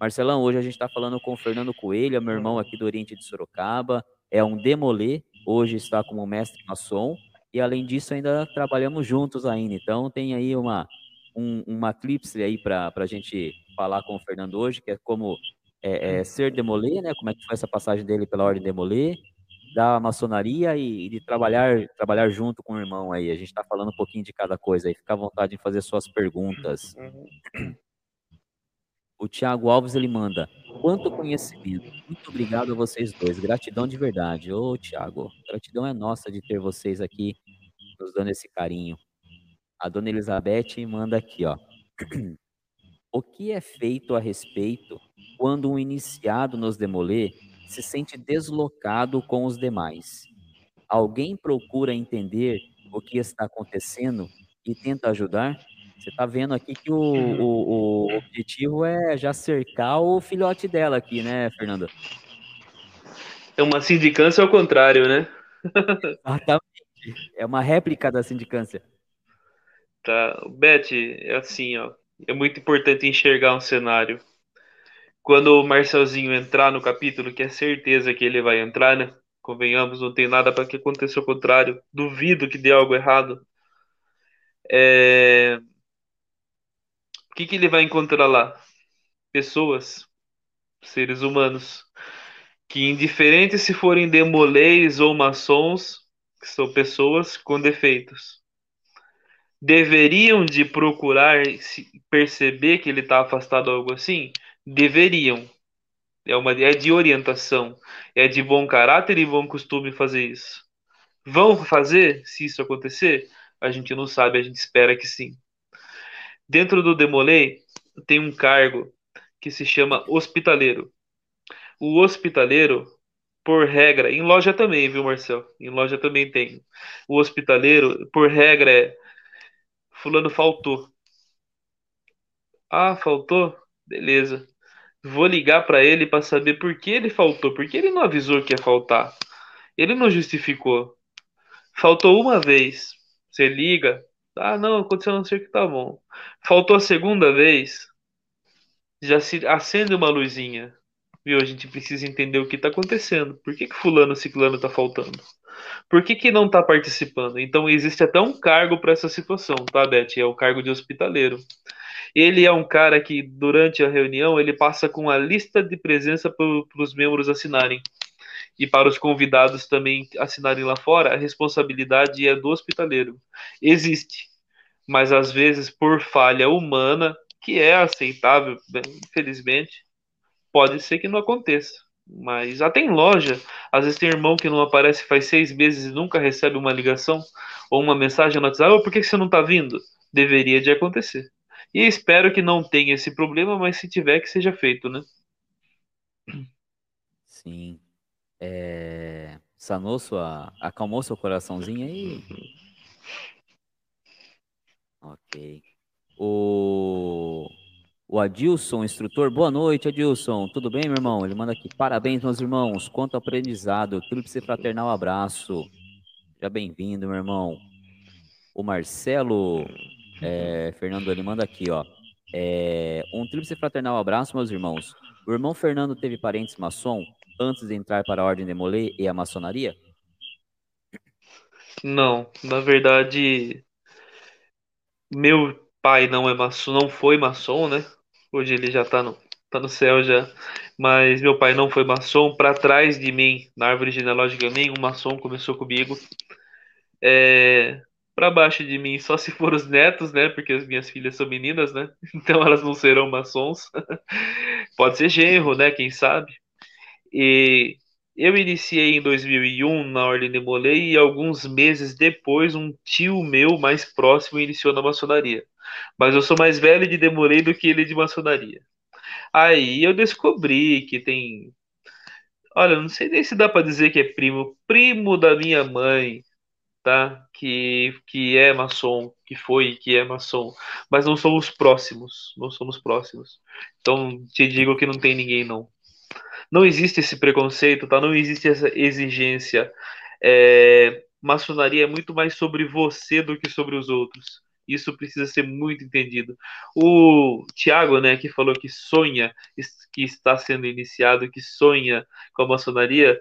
Marcelão, hoje a gente está falando com o Fernando Coelho, meu irmão aqui do Oriente de Sorocaba. É um demolê. Hoje está como mestre maçom. E além disso, ainda trabalhamos juntos ainda. Então tem aí uma um, uma clipse aí para a gente falar com o Fernando hoje, que é como é, é, ser demolê, né? Como é que foi essa passagem dele pela ordem demolê, da maçonaria e, e, de trabalhar trabalhar junto com o irmão aí. A gente está falando um pouquinho de cada coisa aí. Fica à vontade de fazer suas perguntas. Uhum. O Tiago Alves ele manda: quanto conhecimento. Muito obrigado a vocês dois. Gratidão de verdade. Ô, Tiago, gratidão é nossa de ter vocês aqui nos dando esse carinho. A dona Elizabeth manda aqui, ó. O que é feito a respeito quando um iniciado nos demolê se sente deslocado com os demais? Alguém procura entender o que está acontecendo e tenta ajudar? Você está vendo aqui que o, o, o, objetivo é já cercar o filhote dela aqui, né, Fernanda? É uma sindicância ao contrário, né? Exatamente. É uma réplica da sindicância. Tá, Beth, é assim, ó. É muito importante enxergar um cenário. Quando o Marcelzinho entrar no capítulo, que é certeza que ele vai entrar, né? Convenhamos, não tem nada para que aconteça o contrário. Duvido que dê algo errado. É... O que, que ele vai encontrar lá? Pessoas, seres humanos, que indiferente se forem demolês ou maçons, que são pessoas com defeitos deveriam de procurar perceber que ele está afastado algo assim? Deveriam. É uma é de orientação, é de bom caráter e bom costume fazer isso. Vão fazer se isso acontecer? A gente não sabe, a gente espera que sim. Dentro do Demolei tem um cargo que se chama hospitaleiro. O hospitaleiro por regra, em loja também, viu, Marcel? Em loja também tem. O hospitaleiro, por regra, é fulano faltou. Ah, faltou? Beleza. Vou ligar para ele para saber por que ele faltou, porque ele não avisou que ia faltar. Ele não justificou. Faltou uma vez. Você liga. Ah, não, aconteceu não sei o que tá bom. Faltou a segunda vez. Já se acende uma luzinha. Viu? A gente precisa entender o que está acontecendo. Por que, que fulano ciclano está faltando? Por que, que não está participando? Então existe até um cargo para essa situação, tá, Beth? É o cargo de hospitaleiro. Ele é um cara que, durante a reunião, ele passa com a lista de presença para os membros assinarem. E para os convidados também assinarem lá fora, a responsabilidade é do hospitaleiro. Existe. Mas às vezes, por falha humana, que é aceitável, infelizmente, pode ser que não aconteça. Mas até em loja, às vezes tem irmão que não aparece faz seis meses e nunca recebe uma ligação ou uma mensagem no WhatsApp. Oh, por que você não está vindo? Deveria de acontecer. E espero que não tenha esse problema, mas se tiver, que seja feito, né? Sim. É... Sanou sua. Acalmou seu coraçãozinho aí? Uhum. Ok. O o Adilson, instrutor. Boa noite, Adilson. Tudo bem, meu irmão? Ele manda aqui. Parabéns, meus irmãos. Quanto aprendizado. Tríplice fraternal abraço. Seja bem-vindo, meu irmão. O Marcelo é, Fernando, ele manda aqui, ó. É, um tríplice fraternal abraço, meus irmãos. O irmão Fernando teve parentes maçom antes de entrar para a Ordem de Molay e a maçonaria? Não, na verdade, meu pai não é maçom, não foi maçom, né? Hoje ele já tá no, tá no céu já. Mas meu pai não foi maçom. Para trás de mim, na árvore genealógica, nenhum maçom começou comigo. É, para baixo de mim, só se for os netos, né? Porque as minhas filhas são meninas, né? Então elas não serão maçons. Pode ser genro, né? Quem sabe? E eu iniciei em 2001 na Ordem de Molay e alguns meses depois um tio meu mais próximo iniciou na maçonaria. Mas eu sou mais velho de Demolei do que ele de maçonaria. Aí eu descobri que tem. Olha, não sei nem se dá para dizer que é primo. Primo da minha mãe, tá? Que, que é maçom, que foi que é maçom. Mas não somos próximos. Não somos próximos. Então te digo que não tem ninguém, não. Não existe esse preconceito, tá? Não existe essa exigência. É, maçonaria é muito mais sobre você do que sobre os outros. Isso precisa ser muito entendido. O Tiago, né, que falou que sonha, que está sendo iniciado, que sonha com a maçonaria.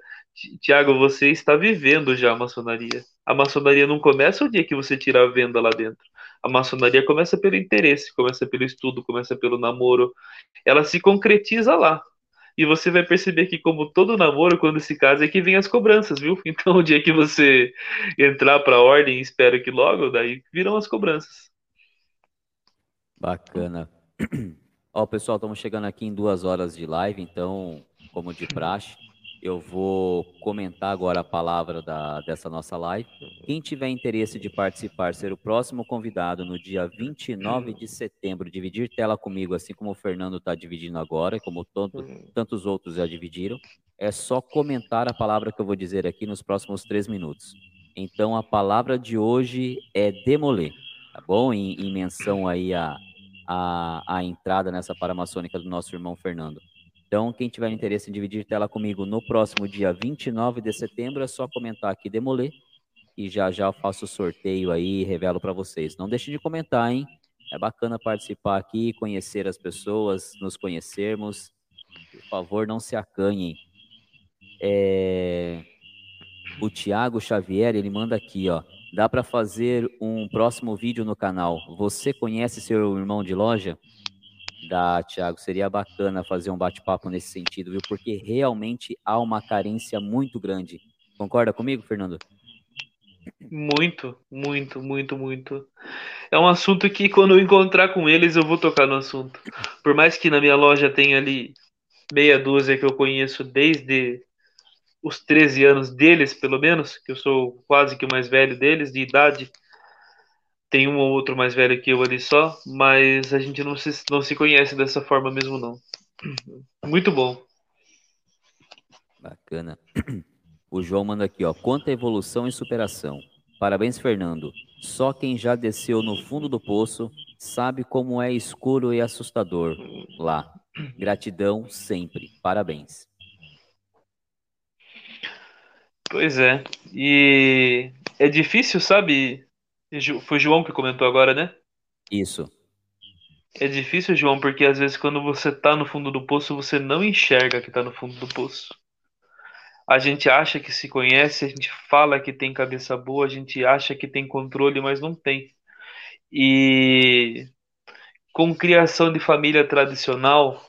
Tiago, você está vivendo já a maçonaria. A maçonaria não começa o dia que você tira a venda lá dentro. A maçonaria começa pelo interesse, começa pelo estudo, começa pelo namoro. Ela se concretiza lá. E você vai perceber que, como todo namoro, quando se casa, é que vem as cobranças, viu? Então, o dia que você entrar para a ordem, espero que logo, daí virão as cobranças. Bacana. Ó, pessoal, estamos chegando aqui em duas horas de live, então, como de praxe, eu vou comentar agora a palavra da, dessa nossa live. Quem tiver interesse de participar, ser o próximo convidado no dia 29 de setembro, dividir tela comigo, assim como o Fernando está dividindo agora, como todo, tantos outros já dividiram, é só comentar a palavra que eu vou dizer aqui nos próximos três minutos. Então, a palavra de hoje é demoler, tá bom? Em, em menção aí a, a, a entrada nessa paramaçônica do nosso irmão Fernando. Então, quem tiver interesse em dividir tela comigo no próximo dia 29 de setembro, é só comentar aqui Demoler e já já eu faço o sorteio aí e revelo para vocês. Não deixe de comentar, hein? É bacana participar aqui, conhecer as pessoas, nos conhecermos. Por favor, não se acanhem. É... O Tiago Xavier, ele manda aqui, ó. Dá para fazer um próximo vídeo no canal. Você conhece seu irmão de loja? Dá, Thiago, seria bacana fazer um bate-papo nesse sentido, viu? Porque realmente há uma carência muito grande. Concorda comigo, Fernando? Muito, muito, muito, muito. É um assunto que quando eu encontrar com eles eu vou tocar no assunto. Por mais que na minha loja tenha ali meia dúzia que eu conheço desde os 13 anos deles, pelo menos, que eu sou quase que o mais velho deles de idade. Tem um ou outro mais velho que eu ali só, mas a gente não se, não se conhece dessa forma mesmo, não. Muito bom. Bacana. O João manda aqui, ó. Quanta evolução e superação. Parabéns, Fernando. Só quem já desceu no fundo do poço sabe como é escuro e assustador lá. Gratidão sempre. Parabéns. Pois é. E é difícil, sabe? Foi o João que comentou agora, né? Isso. É difícil, João, porque às vezes quando você tá no fundo do poço, você não enxerga que tá no fundo do poço. A gente acha que se conhece, a gente fala que tem cabeça boa, a gente acha que tem controle, mas não tem. E com criação de família tradicional,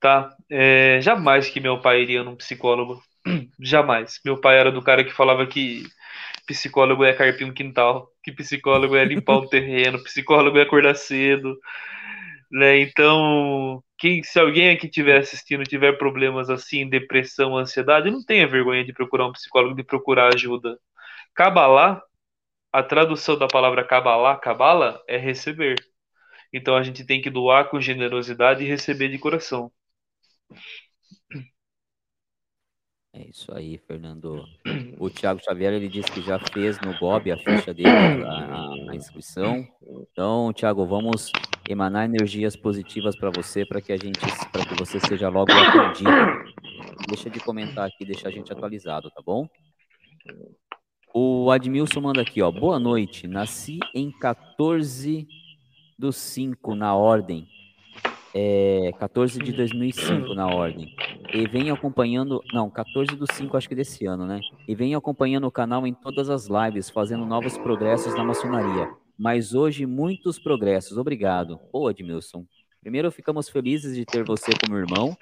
tá? É, jamais que meu pai iria num psicólogo. Jamais. Meu pai era do cara que falava que psicólogo é carpir um quintal, que psicólogo é limpar um terreno, psicólogo é acordar cedo. Né? Então, quem, se alguém aqui estiver assistindo tiver problemas assim, depressão, ansiedade, não tenha vergonha de procurar um psicólogo, de procurar ajuda. Cabalá, a tradução da palavra cabalá, cabala, é receber. Então a gente tem que doar com generosidade e receber de coração. É isso aí, Fernando. O Thiago Xavier ele disse que já fez no GOB a ficha dele, a, a inscrição. Então, Thiago, vamos emanar energias positivas para você, para que a gente, para que você seja logo atendido. Deixa de comentar aqui, deixa a gente atualizado, tá bom? O Admilson manda aqui, ó. Boa noite. Nasci em 14 do 5 na ordem é, 14 de 2005 na ordem. E vem acompanhando, não, 14 do 5 acho que desse ano, né? E vem acompanhando o canal em todas as lives, fazendo novos progressos na maçonaria. Mas hoje muitos progressos. Obrigado. Pô, Edmilson. Primeiro, ficamos felizes de ter você como irmão.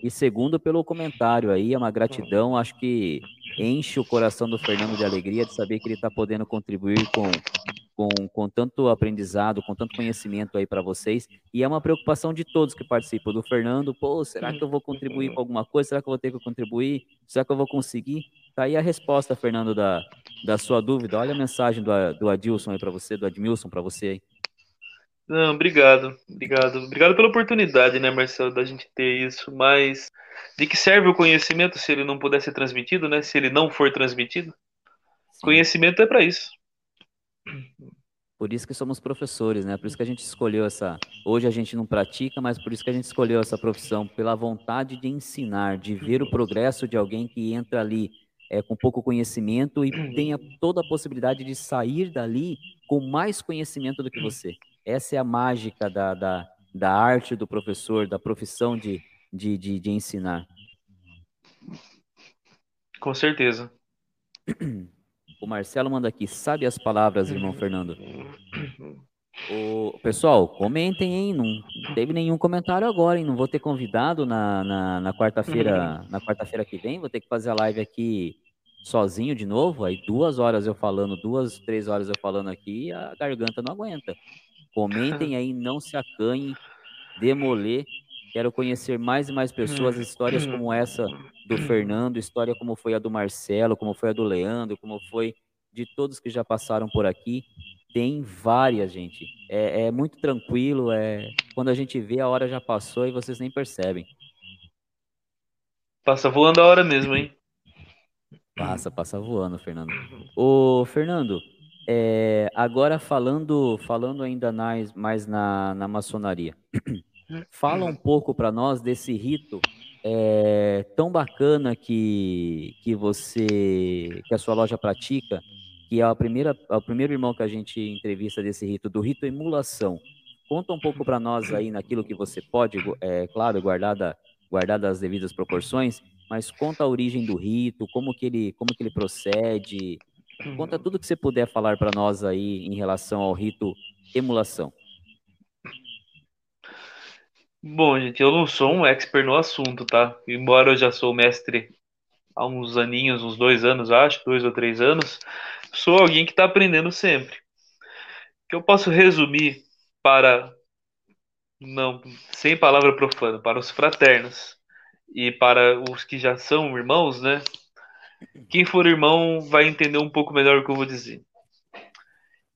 E segundo, pelo comentário aí, é uma gratidão. Acho que enche o coração do Fernando de alegria de saber que ele está podendo contribuir com com, com tanto aprendizado, com tanto conhecimento aí para vocês. E é uma preocupação de todos que participam. Do Fernando, pô, será que eu vou contribuir com alguma coisa? Será que eu vou ter que contribuir? Será que eu vou conseguir? Tá aí a resposta, Fernando, da, da sua dúvida. Olha a mensagem do, do Adilson aí para você, do Admilson para você aí. Não, obrigado, obrigado. Obrigado pela oportunidade, né, Marcelo, da gente ter isso, mas de que serve o conhecimento se ele não puder ser transmitido, né? Se ele não for transmitido? Sim. Conhecimento é para isso. Por isso que somos professores, né? Por isso que a gente escolheu essa. Hoje a gente não pratica, mas por isso que a gente escolheu essa profissão, pela vontade de ensinar, de ver o progresso de alguém que entra ali é, com pouco conhecimento e tenha toda a possibilidade de sair dali com mais conhecimento do que você. Essa é a mágica da, da, da arte do professor, da profissão de, de, de, de ensinar. Com certeza. O Marcelo manda aqui, sabe as palavras, irmão Fernando? O, pessoal, comentem, hein? Não teve nenhum comentário agora, hein? Não vou ter convidado na, quarta-feira, na quarta-feira que vem. Vou ter que fazer a live aqui sozinho de novo. Aí duas horas eu falando, duas, três horas eu falando aqui, a garganta não aguenta. Comentem aí, não se acanhem, demoler. Quero conhecer mais e mais pessoas, histórias como essa do Fernando, história como foi a do Marcelo, como foi a do Leandro, como foi de todos que já passaram por aqui. Tem várias, gente. É, é muito tranquilo. É quando a gente vê a hora já passou e vocês nem percebem. Passa voando a hora mesmo, hein? Passa, passa voando, Fernando. Ô, Fernando, é, agora falando, falando ainda mais, mais na, na maçonaria, fala um pouco para nós desse rito é, tão bacana que, que você, que a sua loja pratica, que é a primeira, é o primeiro irmão que a gente entrevista desse rito, do rito emulação. Conta um pouco para nós aí naquilo que você pode, é claro, guardada, guardada as devidas proporções, mas conta a origem do rito, como que ele, como que ele procede, conta tudo que você puder falar para nós aí em relação ao rito emulação. Bom, gente, eu não sou um expert no assunto, tá? Embora eu já sou mestre há uns aninhos, uns dois anos, acho, dois ou três anos, sou alguém que está aprendendo sempre. O que eu posso resumir para, não, sem palavra profana, para os fraternos e para os que já são irmãos, né? Quem for irmão vai entender um pouco melhor o que eu vou dizer.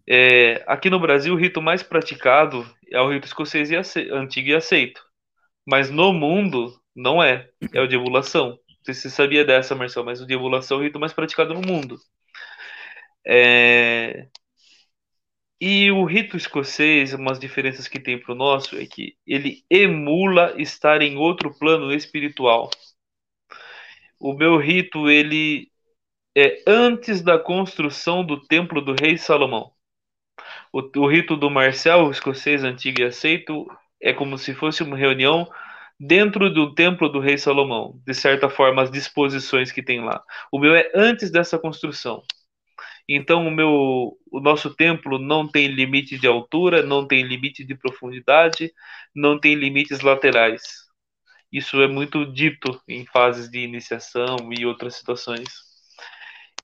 É, aqui no Brasil, o rito mais praticado é o rito escocês antigo e aceito. Mas no mundo, não é. É o de emulação. sei se você sabia dessa, Marcelo, mas o de emulação é o rito mais praticado no mundo. É... E o rito escocês, umas diferenças que tem para o nosso é que ele emula estar em outro plano espiritual. O meu rito, ele é antes da construção do templo do rei Salomão. O, o rito do Marcel, escocês antigo e aceito, é como se fosse uma reunião dentro do templo do rei Salomão, de certa forma, as disposições que tem lá. O meu é antes dessa construção. Então o meu, o nosso templo não tem limite de altura, não tem limite de profundidade, não tem limites laterais. Isso é muito dito em fases de iniciação e outras situações.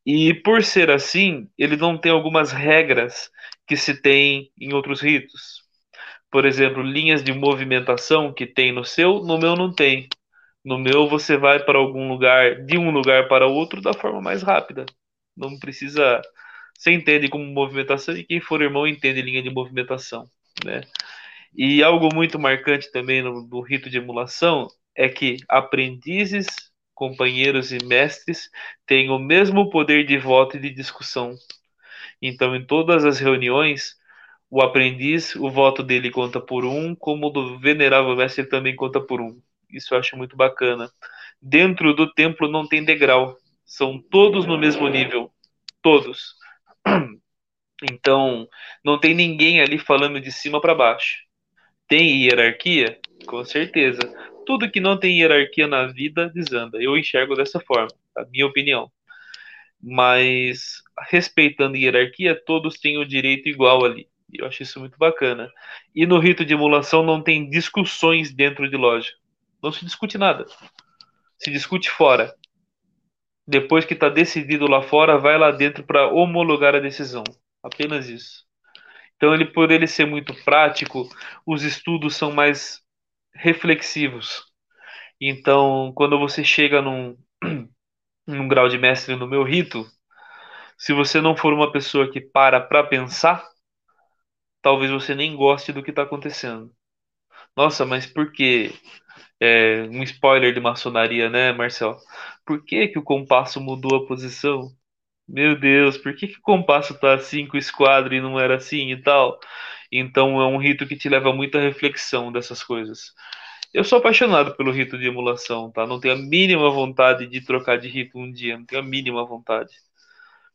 E por ser assim, ele não tem algumas regras que se tem em outros ritos. Por exemplo, linhas de movimentação que tem no seu, no meu não tem. No meu você vai para algum lugar, de um lugar para outro da forma mais rápida. Não precisa. Você entende como movimentação e quem for irmão entende linha de movimentação, né? E algo muito marcante também no, no rito de emulação é que aprendizes, companheiros e mestres têm o mesmo poder de voto e de discussão. Então, em todas as reuniões, o aprendiz, o voto dele conta por um, como o do venerável mestre também conta por um. Isso eu acho muito bacana. Dentro do templo não tem degrau, são todos no mesmo nível, todos. Então, não tem ninguém ali falando de cima para baixo. Tem hierarquia? Com certeza. Tudo que não tem hierarquia na vida desanda. Eu enxergo dessa forma, a minha opinião. Mas respeitando hierarquia, todos têm o direito igual ali. Eu acho isso muito bacana. E no rito de emulação não tem discussões dentro de loja. Não se discute nada. Se discute fora. Depois que está decidido lá fora, vai lá dentro para homologar a decisão. Apenas isso. Então, ele, por ele ser muito prático, os estudos são mais reflexivos. Então, quando você chega num, num grau de mestre no meu rito, se você não for uma pessoa que para para pensar, talvez você nem goste do que está acontecendo. Nossa, mas por que? É, um spoiler de maçonaria, né, Marcel? Por que, que o compasso mudou a posição? Meu Deus, por que, que o compasso tá assim com o esquadro e não era assim e tal? Então é um rito que te leva muita reflexão dessas coisas. Eu sou apaixonado pelo rito de emulação, tá? Não tenho a mínima vontade de trocar de rito um dia, não tenho a mínima vontade.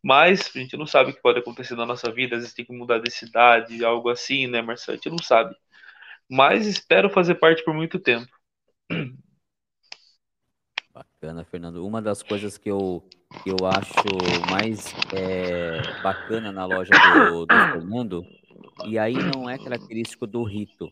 Mas a gente não sabe o que pode acontecer na nossa vida, às vezes tem que mudar de cidade, algo assim, né, Marcelo? A gente não sabe. Mas espero fazer parte por muito tempo. Bacana, Fernando. Uma das coisas que eu, que eu acho mais é, bacana na loja do, do Fernando, e aí não é característico do rito,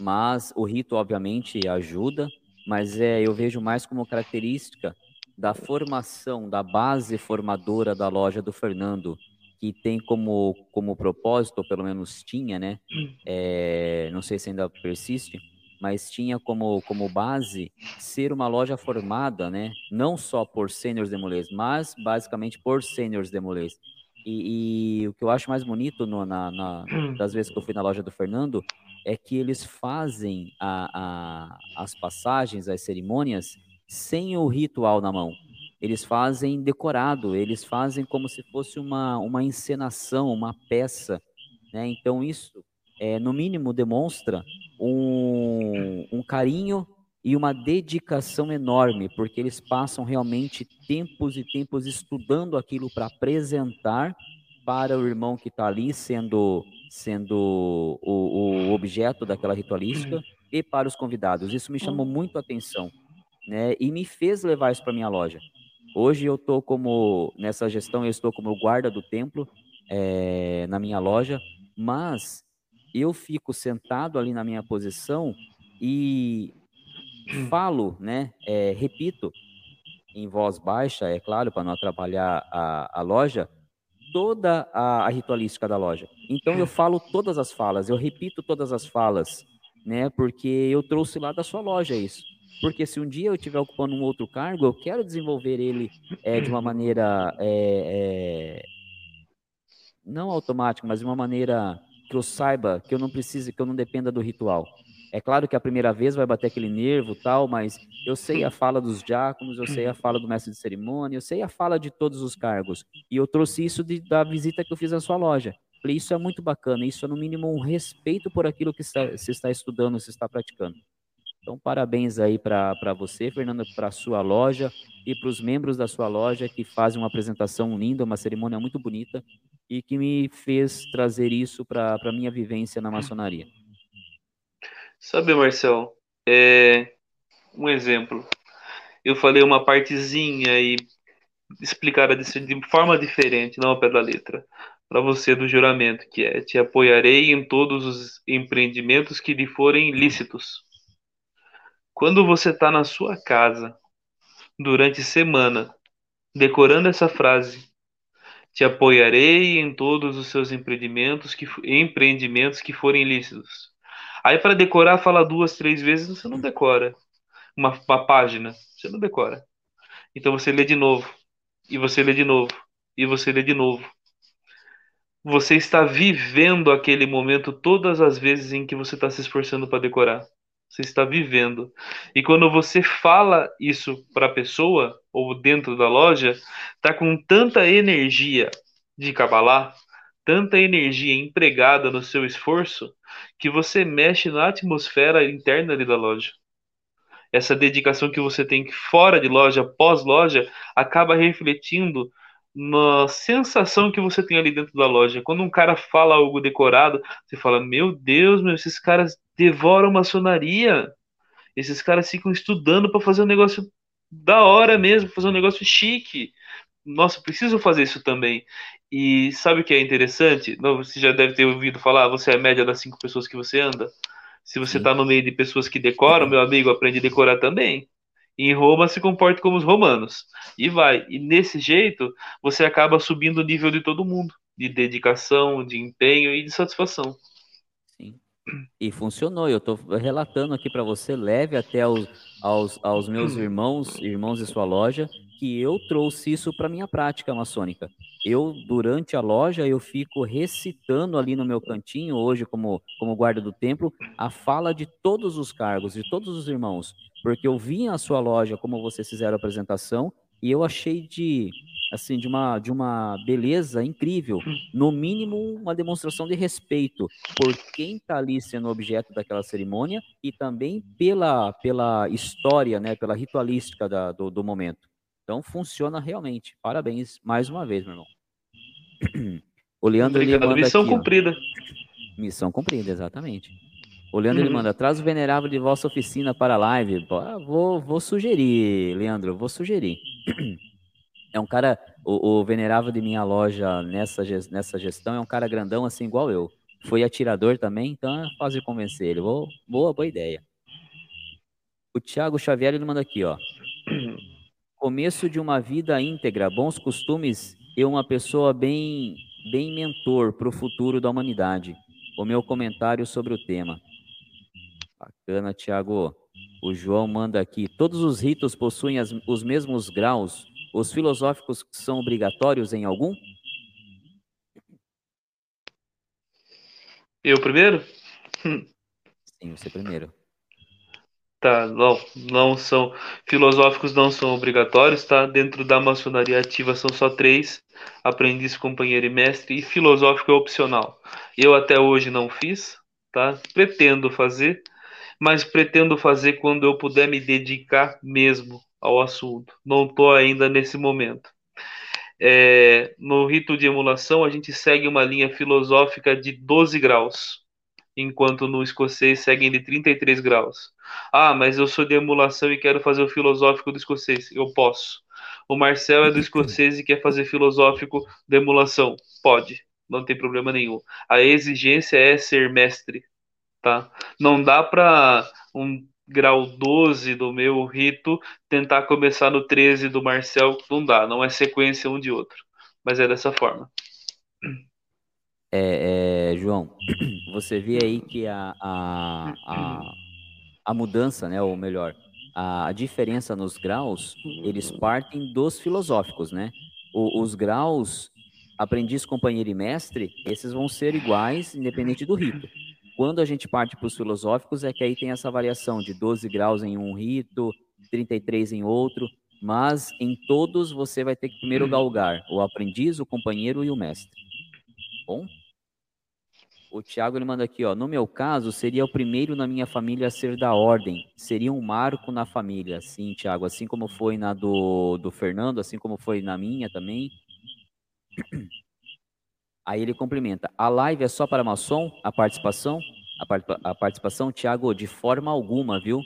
mas o rito, obviamente, ajuda, mas é, eu vejo mais como característica da formação, da base formadora da loja do Fernando, que tem como, como propósito, ou pelo menos tinha, né? É, não sei se ainda persiste, mas tinha como, como base ser uma loja formada, né? Não só por seniors demolês, mas basicamente por seniors demolês. E, e, o que eu acho mais bonito no, na, na, das vezes que eu fui na loja do Fernando é que eles fazem a, a, as passagens, as cerimônias sem o ritual na mão. Eles fazem decorado, eles fazem como se fosse uma, uma encenação, uma peça. Né? Então, isso, é, no mínimo, demonstra um, um carinho e uma dedicação enorme, porque eles passam realmente tempos e tempos estudando aquilo para apresentar para o irmão que está ali sendo, sendo o, o objeto daquela ritualística e para os convidados. Isso me chamou muito a atenção né? E me fez levar isso para minha loja. Hoje eu estou como nessa gestão eu estou como guarda do templo é, na minha loja, mas eu fico sentado ali na minha posição e falo, né? É, repito em voz baixa, é claro, para não atrapalhar a, a loja, toda a, a, ritualística da loja. Então eu falo todas as falas, eu repito todas as falas, né? Porque eu trouxe lá da sua loja isso. Porque se um dia eu estiver ocupando um outro cargo, eu quero desenvolver ele é, de uma maneira é, é, não automática, mas de uma maneira que eu saiba, que eu não precise, que eu não dependa do ritual. É claro que a primeira vez vai bater aquele nervo tal, mas eu sei a fala dos diáconos, eu sei a fala do mestre de cerimônia, eu sei a fala de todos os cargos. E eu trouxe isso de, da visita que eu fiz à sua loja. Falei, isso é muito bacana, isso é no mínimo um respeito por aquilo que está, se está estudando, se está praticando. Então, parabéns aí para você, Fernanda, para a sua loja e para os membros da sua loja que fazem uma apresentação linda, uma cerimônia muito bonita e que me fez trazer isso para a minha vivência na maçonaria. Sabe, Marcel, é um exemplo. Eu falei uma partezinha e explicada de forma diferente, não ao pé da letra, para você do juramento, que é: te apoiarei em todos os empreendimentos que lhe forem lícitos quando você está na sua casa, durante semana, decorando essa frase, te apoiarei em todos os seus empreendimentos que, empreendimentos que forem lícitos. Aí para decorar, fala duas, três vezes, você não decora. Uma, uma página, você não decora. Então você lê de novo, e você lê de novo, e você lê de novo. Você está vivendo aquele momento todas as vezes em que você está se esforçando para decorar você está vivendo. E quando você fala isso para a pessoa ou dentro da loja, tá com tanta energia de cabalá, tanta energia empregada no seu esforço, que você mexe na atmosfera interna ali da loja. Essa dedicação que você tem fora de loja, pós-loja, acaba refletindo na sensação que você tem ali dentro da loja. Quando um cara fala algo decorado, você fala: Meu Deus, meu, esses caras devoram maçonaria. Esses caras ficam estudando para fazer um negócio da hora mesmo, fazer um negócio chique. Nossa, preciso fazer isso também. E sabe o que é interessante? Você já deve ter ouvido falar, você é a média das cinco pessoas que você anda. Se você está no meio de pessoas que decoram, meu amigo, aprende a decorar também. Em Roma se comporte como os romanos. E vai. E nesse jeito, você acaba subindo o nível de todo mundo, de dedicação, de empenho e de satisfação. E funcionou. Eu estou relatando aqui para você, leve até aos, aos, aos meus irmãos, irmãos de sua loja, que eu trouxe isso para minha prática maçônica. Eu, durante a loja, eu fico recitando ali no meu cantinho, hoje como, como guarda do templo, a fala de todos os cargos, de todos os irmãos. Porque eu vim à sua loja, como vocês fizeram a apresentação, e eu achei de assim, de uma, de uma beleza incrível. No mínimo, uma demonstração de respeito por quem está ali sendo objeto daquela cerimônia e também pela, pela história, né, pela ritualística da, do, do momento. Então, funciona realmente. Parabéns mais uma vez, meu irmão. O Leandro Obrigado. Missão aqui, cumprida. Ó. Missão cumprida, exatamente. O Leandro ele uhum. manda, traz o venerável de vossa oficina para a live. Vou, vou sugerir, Leandro, vou sugerir. É um cara, o, o, venerável de minha loja nessa, nessa gestão é um cara grandão assim igual eu. Foi atirador também, então é fácil de convencer ele. Boa, boa, boa ideia. O Thiago Xavier ele manda aqui, ó. Começo de uma vida íntegra, bons costumes e uma pessoa bem, bem mentor para o futuro da humanidade. O meu comentário sobre o tema. Bacana, Thiago. O João manda aqui. Todos os ritos possuem as, os mesmos graus os filosóficos são obrigatórios em algum? Eu primeiro? Sim, você primeiro. Tá, não, não são. Filosóficos não são obrigatórios, tá? Dentro da maçonaria ativa são só três: aprendiz, companheiro e mestre, e filosófico é opcional. Eu até hoje não fiz, tá? Pretendo fazer, mas pretendo fazer quando eu puder me dedicar mesmo ao assunto. Não estou ainda nesse momento. É, no rito de emulação, a gente segue uma linha filosófica de 12 graus, enquanto no escocês seguem de 33 graus. Ah, mas eu sou de emulação e quero fazer o filosófico do escocês. Eu posso. O Marcel é do escocês e quer fazer filosófico de emulação. Pode, não tem problema nenhum. A exigência é ser mestre, tá? Não dá para um grau 12 do meu rito, tentar começar no 13 do Marcel, não dá, não é sequência um de outro. Mas é dessa forma. É, é, João, você vê aí que a, a, a, a mudança, né, ou melhor, a, diferença nos graus, eles partem dos filosóficos, né? O, os graus aprendiz, companheiro e mestre, esses vão ser iguais, independente do rito. Quando a gente parte para os filosóficos, é que aí tem essa variação de 12 graus em um rito, 33 em outro, mas em todos você vai ter que primeiro galgar o aprendiz, o companheiro e o mestre. Bom? O Tiago ele manda aqui, ó. No meu caso, seria o primeiro na minha família a ser da ordem. Seria um marco na família, sim, Tiago. Assim como foi na do, do Fernando, assim como foi na minha também. Aí ele complementa. A live é só para maçom? A participação? A, a participação, Tiago, de forma alguma, viu?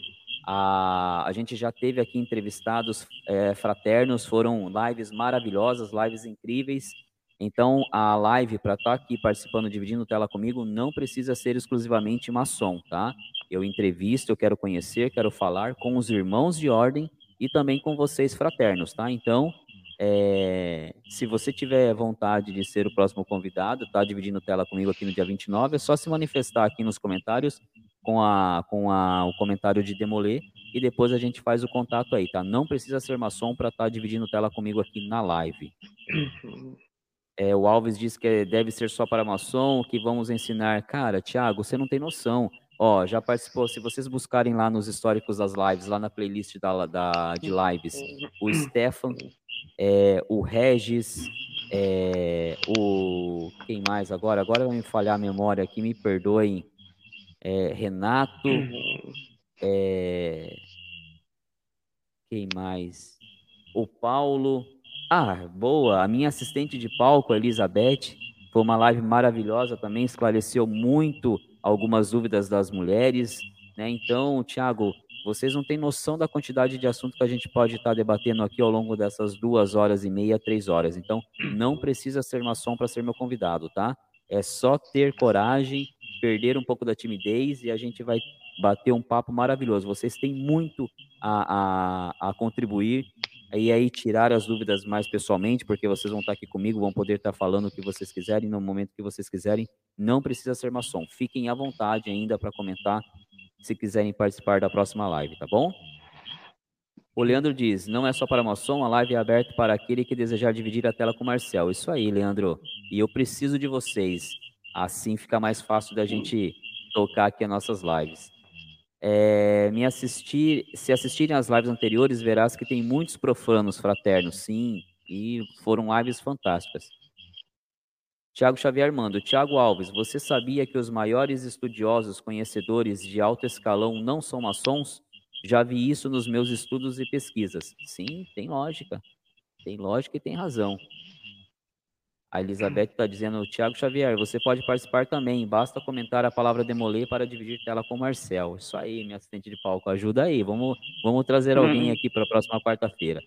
A, a gente já teve aqui entrevistados é, fraternos, foram lives maravilhosas, lives incríveis. Então, a live, para estar tá aqui participando, dividindo tela comigo, não precisa ser exclusivamente maçom, tá? Eu entrevisto, eu quero conhecer, quero falar com os irmãos de ordem e também com vocês fraternos, tá? Então, é, se você tiver vontade de ser o próximo convidado, tá dividindo tela comigo aqui no dia 29, é só se manifestar aqui nos comentários com, a, com a, o comentário de Demoler e depois a gente faz o contato aí, tá? Não precisa ser maçom para estar tá dividindo tela comigo aqui na live. É, o Alves disse que deve ser só para maçom, que vamos ensinar. Cara, Thiago, você não tem noção. Ó, já participou, se vocês buscarem lá nos históricos das lives, lá na playlist da, da de lives, o Stefan, é, o Regis, é, o. Quem mais agora? Agora vai me falhar a memória aqui, me perdoem é, Renato, é, quem mais? O Paulo. Ah, boa, a minha assistente de palco, Elizabeth, foi uma live maravilhosa também, esclareceu muito algumas dúvidas das mulheres, né? Então, Tiago, vocês não têm noção da quantidade de assunto que a gente pode estar debatendo aqui ao longo dessas duas horas e meia, três horas. Então, não precisa ser maçom para ser meu convidado, tá? É só ter coragem perder um pouco da timidez e a gente vai bater um papo maravilhoso. Vocês têm muito a, a, a contribuir e aí tirar as dúvidas mais pessoalmente, porque vocês vão estar aqui comigo, vão poder estar falando o que vocês quiserem no momento que vocês quiserem. Não precisa ser maçom. Fiquem à vontade ainda para comentar se quiserem participar da próxima live, tá bom? O Leandro diz: não é só para maçom, a live é aberta para aquele que desejar dividir a tela com o Marcel. Isso aí, Leandro. E eu preciso de vocês. Assim fica mais fácil da gente tocar aqui as nossas lives. É, me assistir, se assistirem às lives anteriores, verás que tem muitos profanos fraternos, sim, e foram lives fantásticas. Tiago Xavier manda, Tiago Alves, você sabia que os maiores estudiosos conhecedores de alto escalão não são maçons? Já vi isso nos meus estudos e pesquisas. Sim, tem lógica. Tem lógica e tem razão. A Elizabeth está dizendo, Tiago Xavier, você pode participar também, basta comentar a palavra demoler para dividir tela com o Marcel. Isso aí, minha assistente de palco, ajuda aí, vamos, vamos trazer alguém uhum. aqui para a próxima quarta-feira.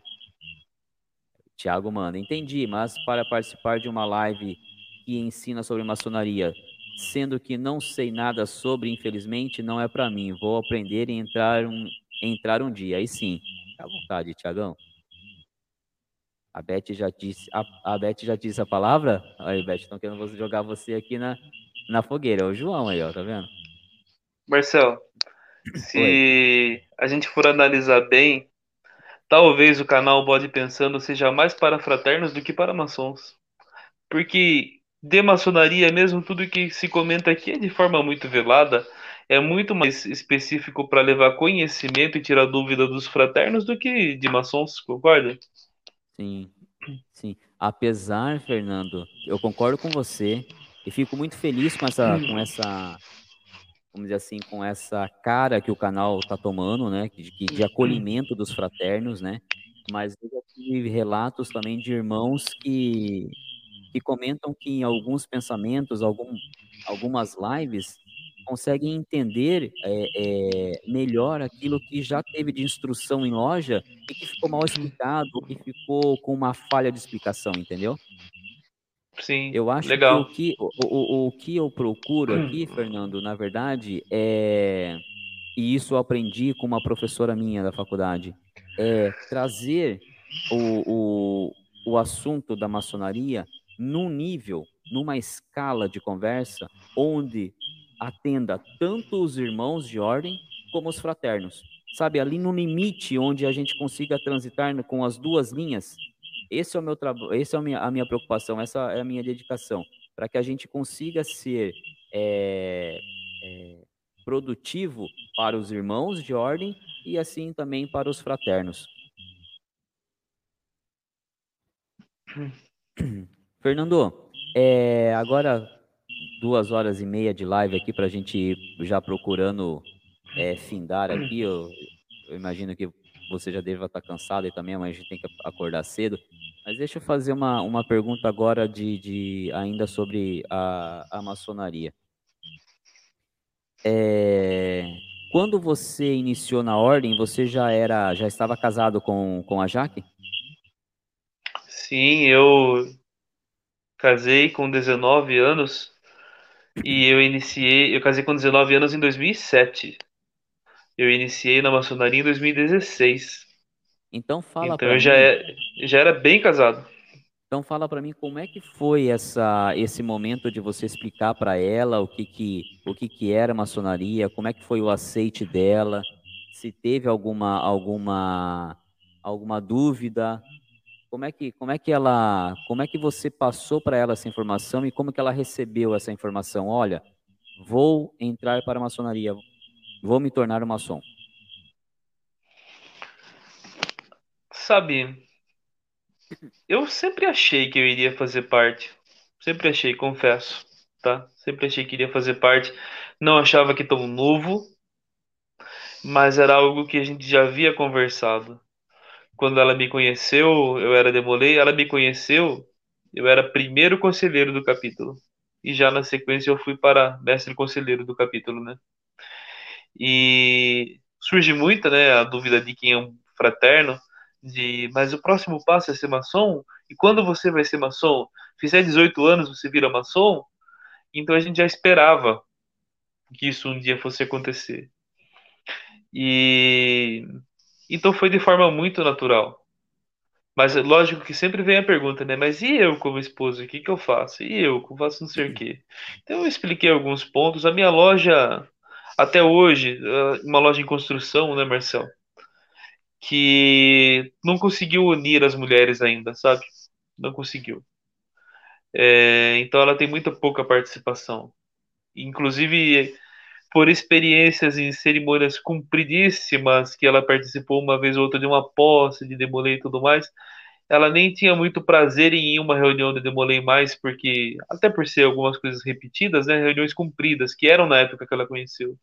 Tiago manda, entendi, mas para participar de uma live que ensina sobre maçonaria, sendo que não sei nada sobre, infelizmente, não é para mim, vou aprender e entrar um, entrar um dia, aí sim. Fica à vontade, Tiagão. A Beth já disse a, a Beth já disse a palavra? Aí, Beth, estão querendo jogar você aqui na, na fogueira. É o João aí, ó, tá vendo? Marcel, se Oi. a gente for analisar bem, talvez o canal Bode Pensando seja mais para fraternos do que para maçons. Porque de maçonaria, mesmo tudo que se comenta aqui é de forma muito velada, é muito mais específico para levar conhecimento e tirar dúvida dos fraternos do que de maçons, concorda? Sim, sim. Apesar, Fernando, eu concordo com você e fico muito feliz com essa, com essa, vamos dizer assim, com essa cara que o canal está tomando, né, de, de acolhimento dos fraternos, né, mas eu já tive relatos também de irmãos que, que comentam que em alguns pensamentos, algum, algumas lives, conseguem entender é, é, melhor aquilo que já teve de instrução em loja e que ficou mal explicado, que ficou com uma falha de explicação, entendeu? Sim, eu acho legal. que o que, o, o, o que eu procuro aqui, Fernando, na verdade, é, e isso eu aprendi com uma professora minha da faculdade, é trazer o, o, o assunto da maçonaria num nível, numa escala de conversa, onde atenda tanto os irmãos de ordem como os fraternos. Sabe, ali no limite onde a gente consiga transitar com as duas linhas, Esse é o meu trabalho, essa é a minha, a minha preocupação, essa é a minha dedicação, para que a gente consiga ser é, é, produtivo para os irmãos de ordem e assim também para os fraternos. Fernando, é, agora duas horas e meia de live aqui para a gente ir já procurando é, findar aqui. Eu, eu, imagino que você já deve estar cansado e também amanhã a gente tem que acordar cedo. Mas deixa eu fazer uma, uma pergunta agora de, de ainda sobre a, a maçonaria. É, quando você iniciou na ordem, você já era, já estava casado com, com a Jaque? Sim, eu casei com 19 anos e eu iniciei, eu casei com 19 anos em 2007. Eu iniciei na maçonaria em 2016. Então fala Então eu já, é, já era bem casado. Então fala para mim como é que foi essa esse momento de você explicar para ela o que que o que que era maçonaria, como é que foi o aceite dela, se teve alguma alguma alguma dúvida, como é que como é que ela como é que você passou para ela essa informação e como que ela recebeu essa informação? Olha, vou entrar para a maçonaria, vou me tornar um maçom. Sabe, eu sempre achei que eu iria fazer parte. Sempre achei, confesso, tá? Sempre achei que iria fazer parte. Não achava que tão novo, mas era algo que a gente já havia conversado. Quando ela me conheceu, eu era demolei, ela me conheceu, eu era primeiro conselheiro do capítulo. E já na sequência eu fui para mestre conselheiro do capítulo, né? E surge muita, né, a dúvida de quem é um fraterno de mas o próximo passo é ser maçom? E quando você vai ser maçom? Fizer 18 anos, você vira maçom? Então a gente já esperava que isso um dia fosse acontecer. E então foi de forma muito natural. Mas é lógico que sempre vem a pergunta, né? Mas e eu como esposo, o que, que eu faço? E eu, como faço não sei o quê? Então eu expliquei alguns pontos. A minha loja, até hoje, ah, uma loja em construção, né, Marcel? que não conseguiu unir as mulheres ainda, sabe? Não conseguiu. É, então ela tem muito pouca participação. Inclusive, por experiências em cerimônias compridíssimas, que ela participou uma vez ou outra de uma posse de Demolei e tudo mais, ela nem tinha muito prazer em ir uma reunião de Demolei mais, porque, até por ser algumas coisas repetidas, né, reuniões compridas, que eram na época que ela conheceu.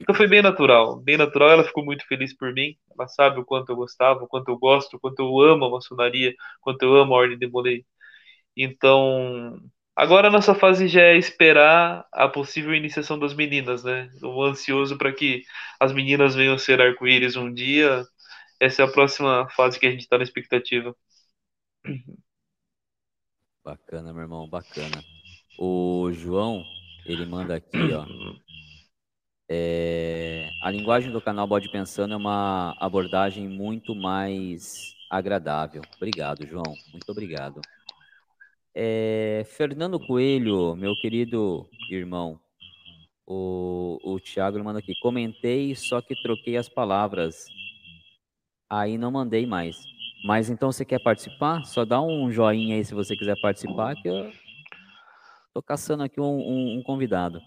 Então foi bem natural, bem natural. Ela ficou muito feliz por mim. Ela sabe o quanto eu gostava, o quanto eu gosto, o quanto eu amo a maçonaria, o quanto eu amo a Ordem de Molay. Então, agora a nossa fase já é esperar a possível iniciação das meninas, né? Eu ansioso para que as meninas venham ser arco-íris um dia. Essa é a próxima fase que a gente está na expectativa. Bacana, meu irmão, bacana. O João, ele manda aqui, ó. É, a linguagem do canal Bode Pensando é uma abordagem muito mais agradável. Obrigado, João. Muito obrigado. É, Fernando Coelho, meu querido irmão, o, o Thiago manda aqui. Comentei, só que troquei as palavras. Aí não mandei mais. Mas então você quer participar? Só dá um joinha aí se você quiser participar, que eu tô caçando aqui um, um, um convidado.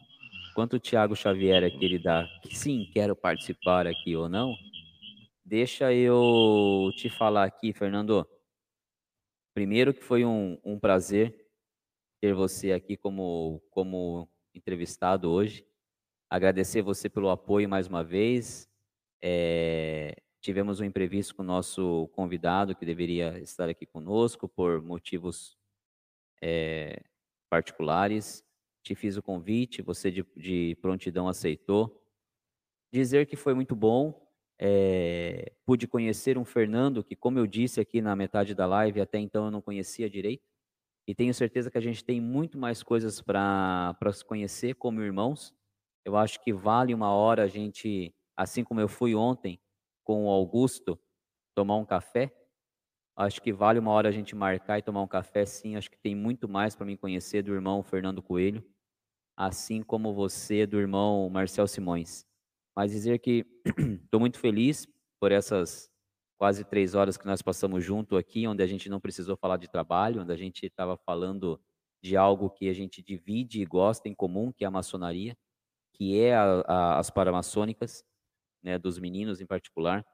Enquanto o Thiago Xavier aqui ele dá que sim, quero participar aqui ou não, deixa eu te falar aqui, Fernando. Primeiro que foi um, um prazer ter você aqui como, como entrevistado hoje. Agradecer você pelo apoio mais uma vez. É, tivemos um imprevisto com o nosso convidado que deveria estar aqui conosco por motivos é, particulares te fiz o convite, você de, de prontidão aceitou. Dizer que foi muito bom, é, pude conhecer um Fernando que, como eu disse aqui na metade da live, até então eu não conhecia direito. E tenho certeza que a gente tem muito mais coisas para se conhecer como irmãos. Eu acho que vale uma hora a gente, assim como eu fui ontem com o Augusto, tomar um café. Acho que vale uma hora a gente marcar e tomar um café, sim. Acho que tem muito mais para me conhecer do irmão Fernando Coelho assim como você do irmão Marcel Simões. Mas dizer que estou muito feliz por essas quase três horas que nós passamos junto aqui, onde a gente não precisou falar de trabalho, onde a gente estava falando de algo que a gente divide e gosta em comum, que é a maçonaria, que é a, a, as paramaçônicas, né, dos meninos em particular.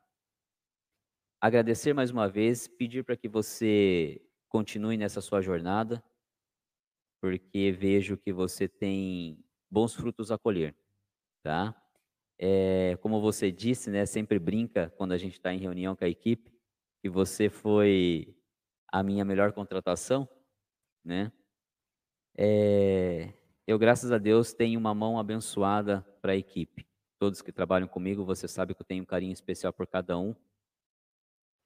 Agradecer mais uma vez, pedir para que você continue nessa sua jornada, porque vejo que você tem bons frutos a colher, tá? É, como você disse, né, sempre brinca quando a gente está em reunião com a equipe, que você foi a minha melhor contratação, né? É, eu, graças a Deus, tenho uma mão abençoada para a equipe. Todos que trabalham comigo, você sabe que eu tenho um carinho especial por cada um.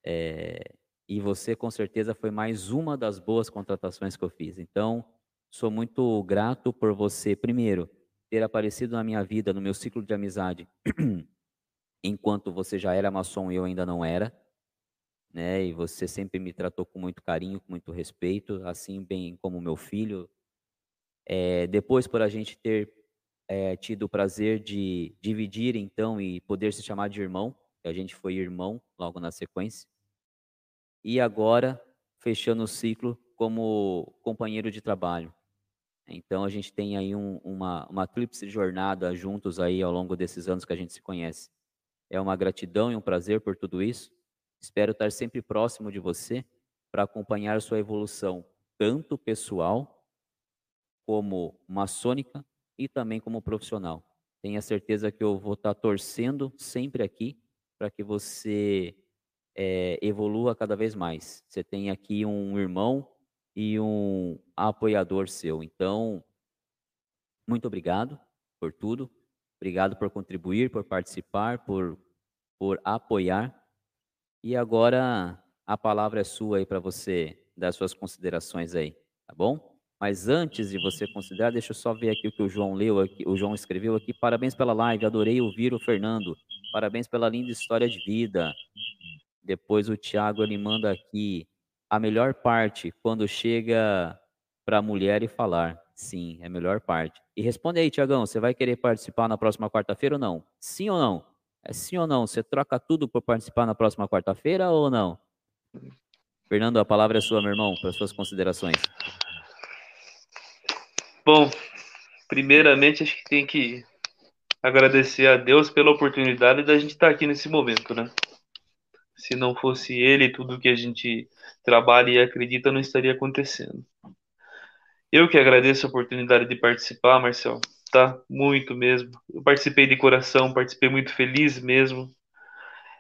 É, e você, com certeza, foi mais uma das boas contratações que eu fiz. Então, sou muito grato por você, primeiro, ter aparecido na minha vida, no meu ciclo de amizade, enquanto você já era maçom e eu ainda não era, né? E você sempre me tratou com muito carinho, com muito respeito, assim bem como meu filho. É, depois, por a gente ter é, tido o prazer de dividir, então, e poder se chamar de irmão, a gente foi irmão logo na sequência. E agora, fechando o ciclo como companheiro de trabalho. Então a gente tem aí um, uma, uma tríplice jornada juntos aí ao longo desses anos que a gente se conhece. É uma gratidão e um prazer por tudo isso. Espero estar sempre próximo de você para acompanhar sua evolução, tanto pessoal como maçônica e também como profissional. Tenha certeza que eu vou estar torcendo sempre aqui para que você é, evolua cada vez mais. Você tem aqui um irmão e um apoiador seu. Então, muito obrigado por tudo. Obrigado por contribuir, por participar, por, por apoiar. E agora a palavra é sua aí para você dar suas considerações aí, tá bom? Mas antes de você considerar, deixa eu só ver aqui o que o João leu, aqui, o João escreveu aqui. Parabéns pela live, adorei ouvir o Fernando. Parabéns pela linda história de vida. Depois o Tiago ele manda aqui a melhor parte quando chega para a mulher e falar. Sim, é a melhor parte. E responde aí, Tiagão, você vai querer participar na próxima quarta-feira ou não? Sim ou não? É sim ou não? Você troca tudo por participar na próxima quarta-feira ou não? Fernando, a palavra é sua, meu irmão, para suas considerações. Bom, primeiramente acho que tem que agradecer a Deus pela oportunidade da gente estar aqui nesse momento, né? Se não fosse ele, tudo que a gente trabalha e acredita não estaria acontecendo. Eu que agradeço a oportunidade de participar, Marcel, tá? Muito mesmo. Eu participei de coração, participei muito feliz mesmo.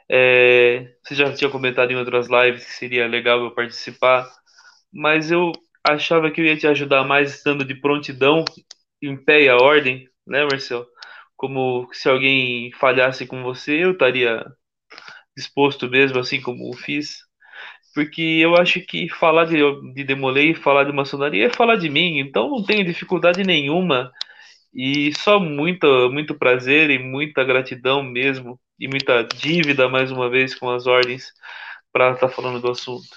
É, você já tinha comentado em outras lives que seria legal eu participar, mas eu achava que eu ia te ajudar mais estando de prontidão, em pé e a ordem, né, Marcel? Como se alguém falhasse com você, eu estaria disposto mesmo, assim como fiz. Porque eu acho que falar de, de Demolei, falar de maçonaria é falar de mim, então não tenho dificuldade nenhuma. E só muito, muito prazer e muita gratidão mesmo, e muita dívida, mais uma vez, com as ordens, para estar tá falando do assunto.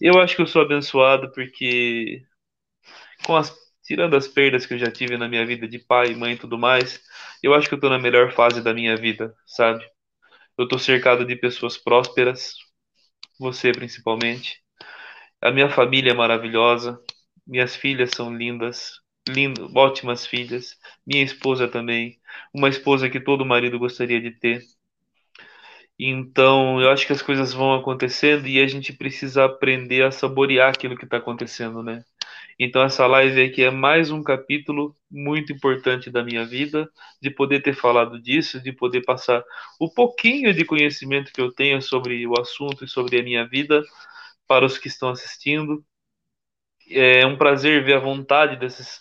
Eu acho que eu sou abençoado porque, com as, tirando as perdas que eu já tive na minha vida de pai, mãe e tudo mais, eu acho que eu estou na melhor fase da minha vida, sabe? Eu estou cercado de pessoas prósperas, você principalmente. A minha família é maravilhosa, minhas filhas são lindas, lindo, ótimas filhas. Minha esposa também, uma esposa que todo marido gostaria de ter. Então, eu acho que as coisas vão acontecendo e a gente precisa aprender a saborear aquilo que está acontecendo, né? Então, essa live aqui é mais um capítulo muito importante da minha vida, de poder ter falado disso, de poder passar o pouquinho de conhecimento que eu tenho sobre o assunto e sobre a minha vida para os que estão assistindo. É um prazer ver a vontade desses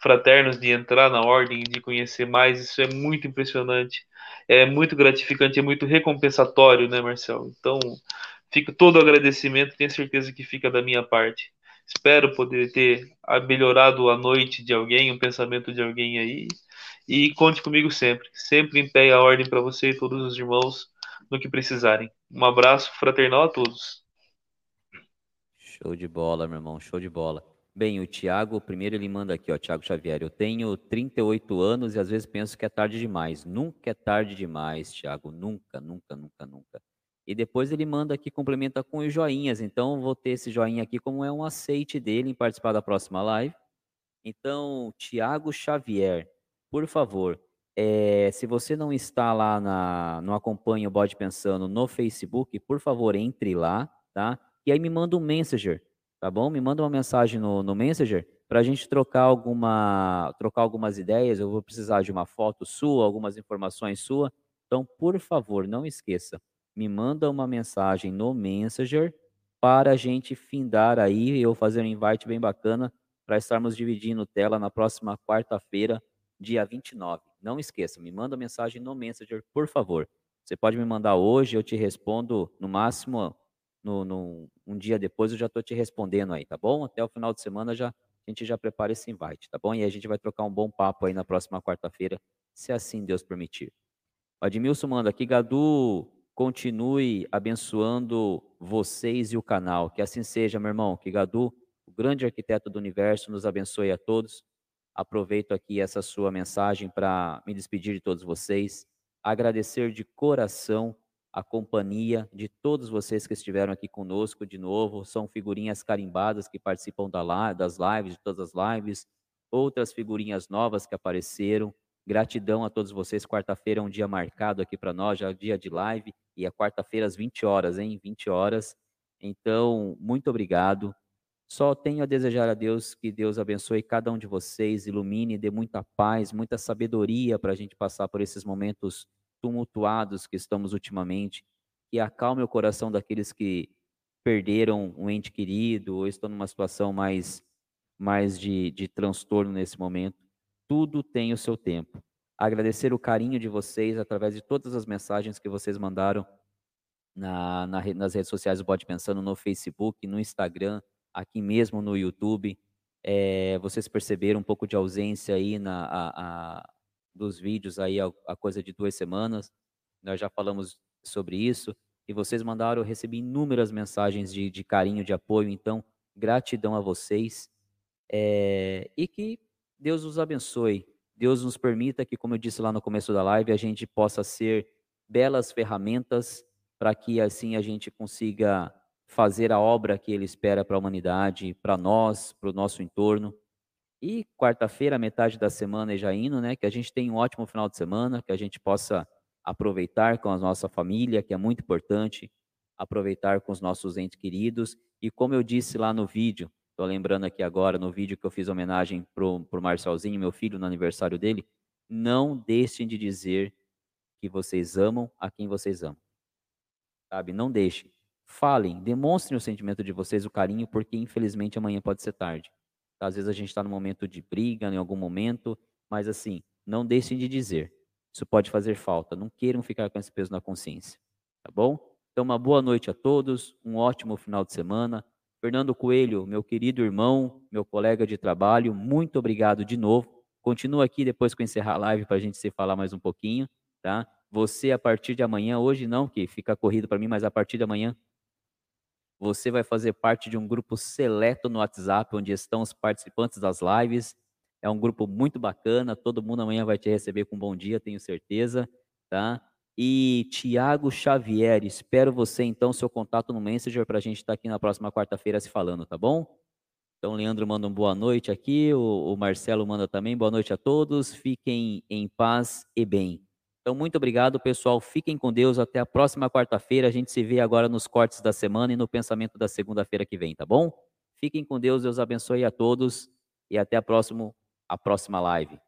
fraternos de entrar na ordem, de conhecer mais, isso é muito impressionante. É muito gratificante, é muito recompensatório, né, Marcel? Então, fica todo agradecimento, tenho certeza que fica da minha parte. Espero poder ter melhorado a noite de alguém, o pensamento de alguém aí. E conte comigo sempre. Sempre em pé a ordem para você e todos os irmãos no que precisarem. Um abraço fraternal a todos. Show de bola, meu irmão, show de bola. Bem, o Tiago, primeiro ele manda aqui, ó, Tiago Xavier. Eu tenho 38 anos e às vezes penso que é tarde demais. Nunca é tarde demais, Tiago. Nunca, nunca, nunca, nunca. E depois ele manda aqui, complementa com os joinhas. Então, vou ter esse joinha aqui como é um aceite dele em participar da próxima live. Então, Tiago Xavier, por favor, é, se você não está lá na, não acompanha o Bode Pensando no Facebook, por favor, entre lá, tá? E aí me manda um Messenger, tá bom? Me manda uma mensagem no, no Messenger para a gente trocar alguma, trocar algumas ideias. Eu vou precisar de uma foto sua, algumas informações sua. Então, por favor, não esqueça, me manda uma mensagem no Messenger para a gente findar aí, eu fazer um invite bem bacana para estarmos dividindo tela na próxima quarta-feira, dia 29. Não esqueça, me manda mensagem no Messenger, por favor. Você pode me mandar hoje, eu te respondo no máximo no, no um dia depois, eu já estou te respondendo aí, tá bom? Até o final de semana já a gente já prepara esse invite, tá bom? E a gente vai trocar um bom papo aí na próxima quarta-feira, se assim Deus permitir. O Admilson manda aqui, Gadu, continue abençoando vocês e o canal. Que assim seja, meu irmão. Que Gadu, o grande arquiteto do universo, nos abençoe a todos aproveito aqui essa sua mensagem para me despedir de todos vocês, agradecer de coração a companhia de todos vocês que estiveram aqui conosco de novo. São figurinhas carimbadas que participam das lives, de todas as lives, outras figurinhas novas que apareceram. Gratidão a todos vocês. Quarta-feira é um dia marcado aqui para nós, já é dia de live, e é quarta-feira às 20 horas, hein? 20 horas. Então, muito obrigado. Só tenho a desejar a Deus que Deus abençoe cada um de vocês, ilumine, dê muita paz, muita sabedoria para a gente passar por esses momentos tumultuados que estamos ultimamente, que acalme o coração daqueles que perderam um ente querido ou estão numa situação mais, mais de, de transtorno nesse momento. Tudo tem o seu tempo. Agradecer o carinho de vocês através de todas as mensagens que vocês mandaram na, na, nas redes sociais do Bode Pensando, no Facebook, no Instagram, aqui mesmo no YouTube. É, vocês perceberam um pouco de ausência aí na, a, a, dos vídeos aí a, a, coisa de duas semanas. Nós já falamos sobre isso. E vocês mandaram, eu recebi inúmeras mensagens de, de carinho, de apoio. Então, gratidão a vocês. É, e que Deus os abençoe. Deus nos permita que, como eu disse lá no começo da live, a gente possa ser belas ferramentas para que assim a gente consiga fazer a obra que ele espera para a humanidade, para nós, para o nosso entorno. E quarta-feira, metade da semana já indo, né? Que a gente tenha um ótimo final de semana, que a gente possa aproveitar com a nossa família, que é muito importante, aproveitar com os nossos entes queridos. E como eu disse lá no vídeo, estou lembrando aqui agora, no vídeo que eu fiz homenagem para o Marcelzinho, meu filho, no aniversário dele, não deixem de dizer que vocês amam a quem vocês amam. Sabe? Não deixem. Falem, demonstrem o sentimento de vocês, o carinho, porque infelizmente amanhã pode ser tarde. Às vezes a gente está num momento de briga, em algum momento, mas assim, não deixem de dizer. Isso pode fazer falta. Não queiram ficar com esse peso na consciência. Tá bom? Então, uma boa noite a todos, um ótimo final de semana. Fernando Coelho, meu querido irmão, meu colega de trabalho, muito obrigado de novo. Continua aqui depois que eu encerrar a live para a gente se falar mais um pouquinho, tá? Você, a partir de amanhã, hoje não, que fica corrido para mim, mas a partir de amanhã, você vai fazer parte de um grupo seleto no WhatsApp, onde estão os participantes das lives. É um grupo muito bacana, todo mundo amanhã vai te receber com um bom dia, tenho certeza, tá? E Tiago Xavier, espero você então, seu contato no Messenger para a gente estar tá aqui na próxima quarta-feira se falando, tá bom? Então, Leandro manda um boa noite aqui, o, o Marcelo manda também boa noite a todos, fiquem em paz e bem. Então, muito obrigado, pessoal. Fiquem com Deus. Até a próxima quarta-feira. A gente se vê agora nos cortes da semana e no pensamento da segunda-feira que vem, tá bom? Fiquem com Deus. Deus abençoe a todos. E até a, próximo, a próxima live.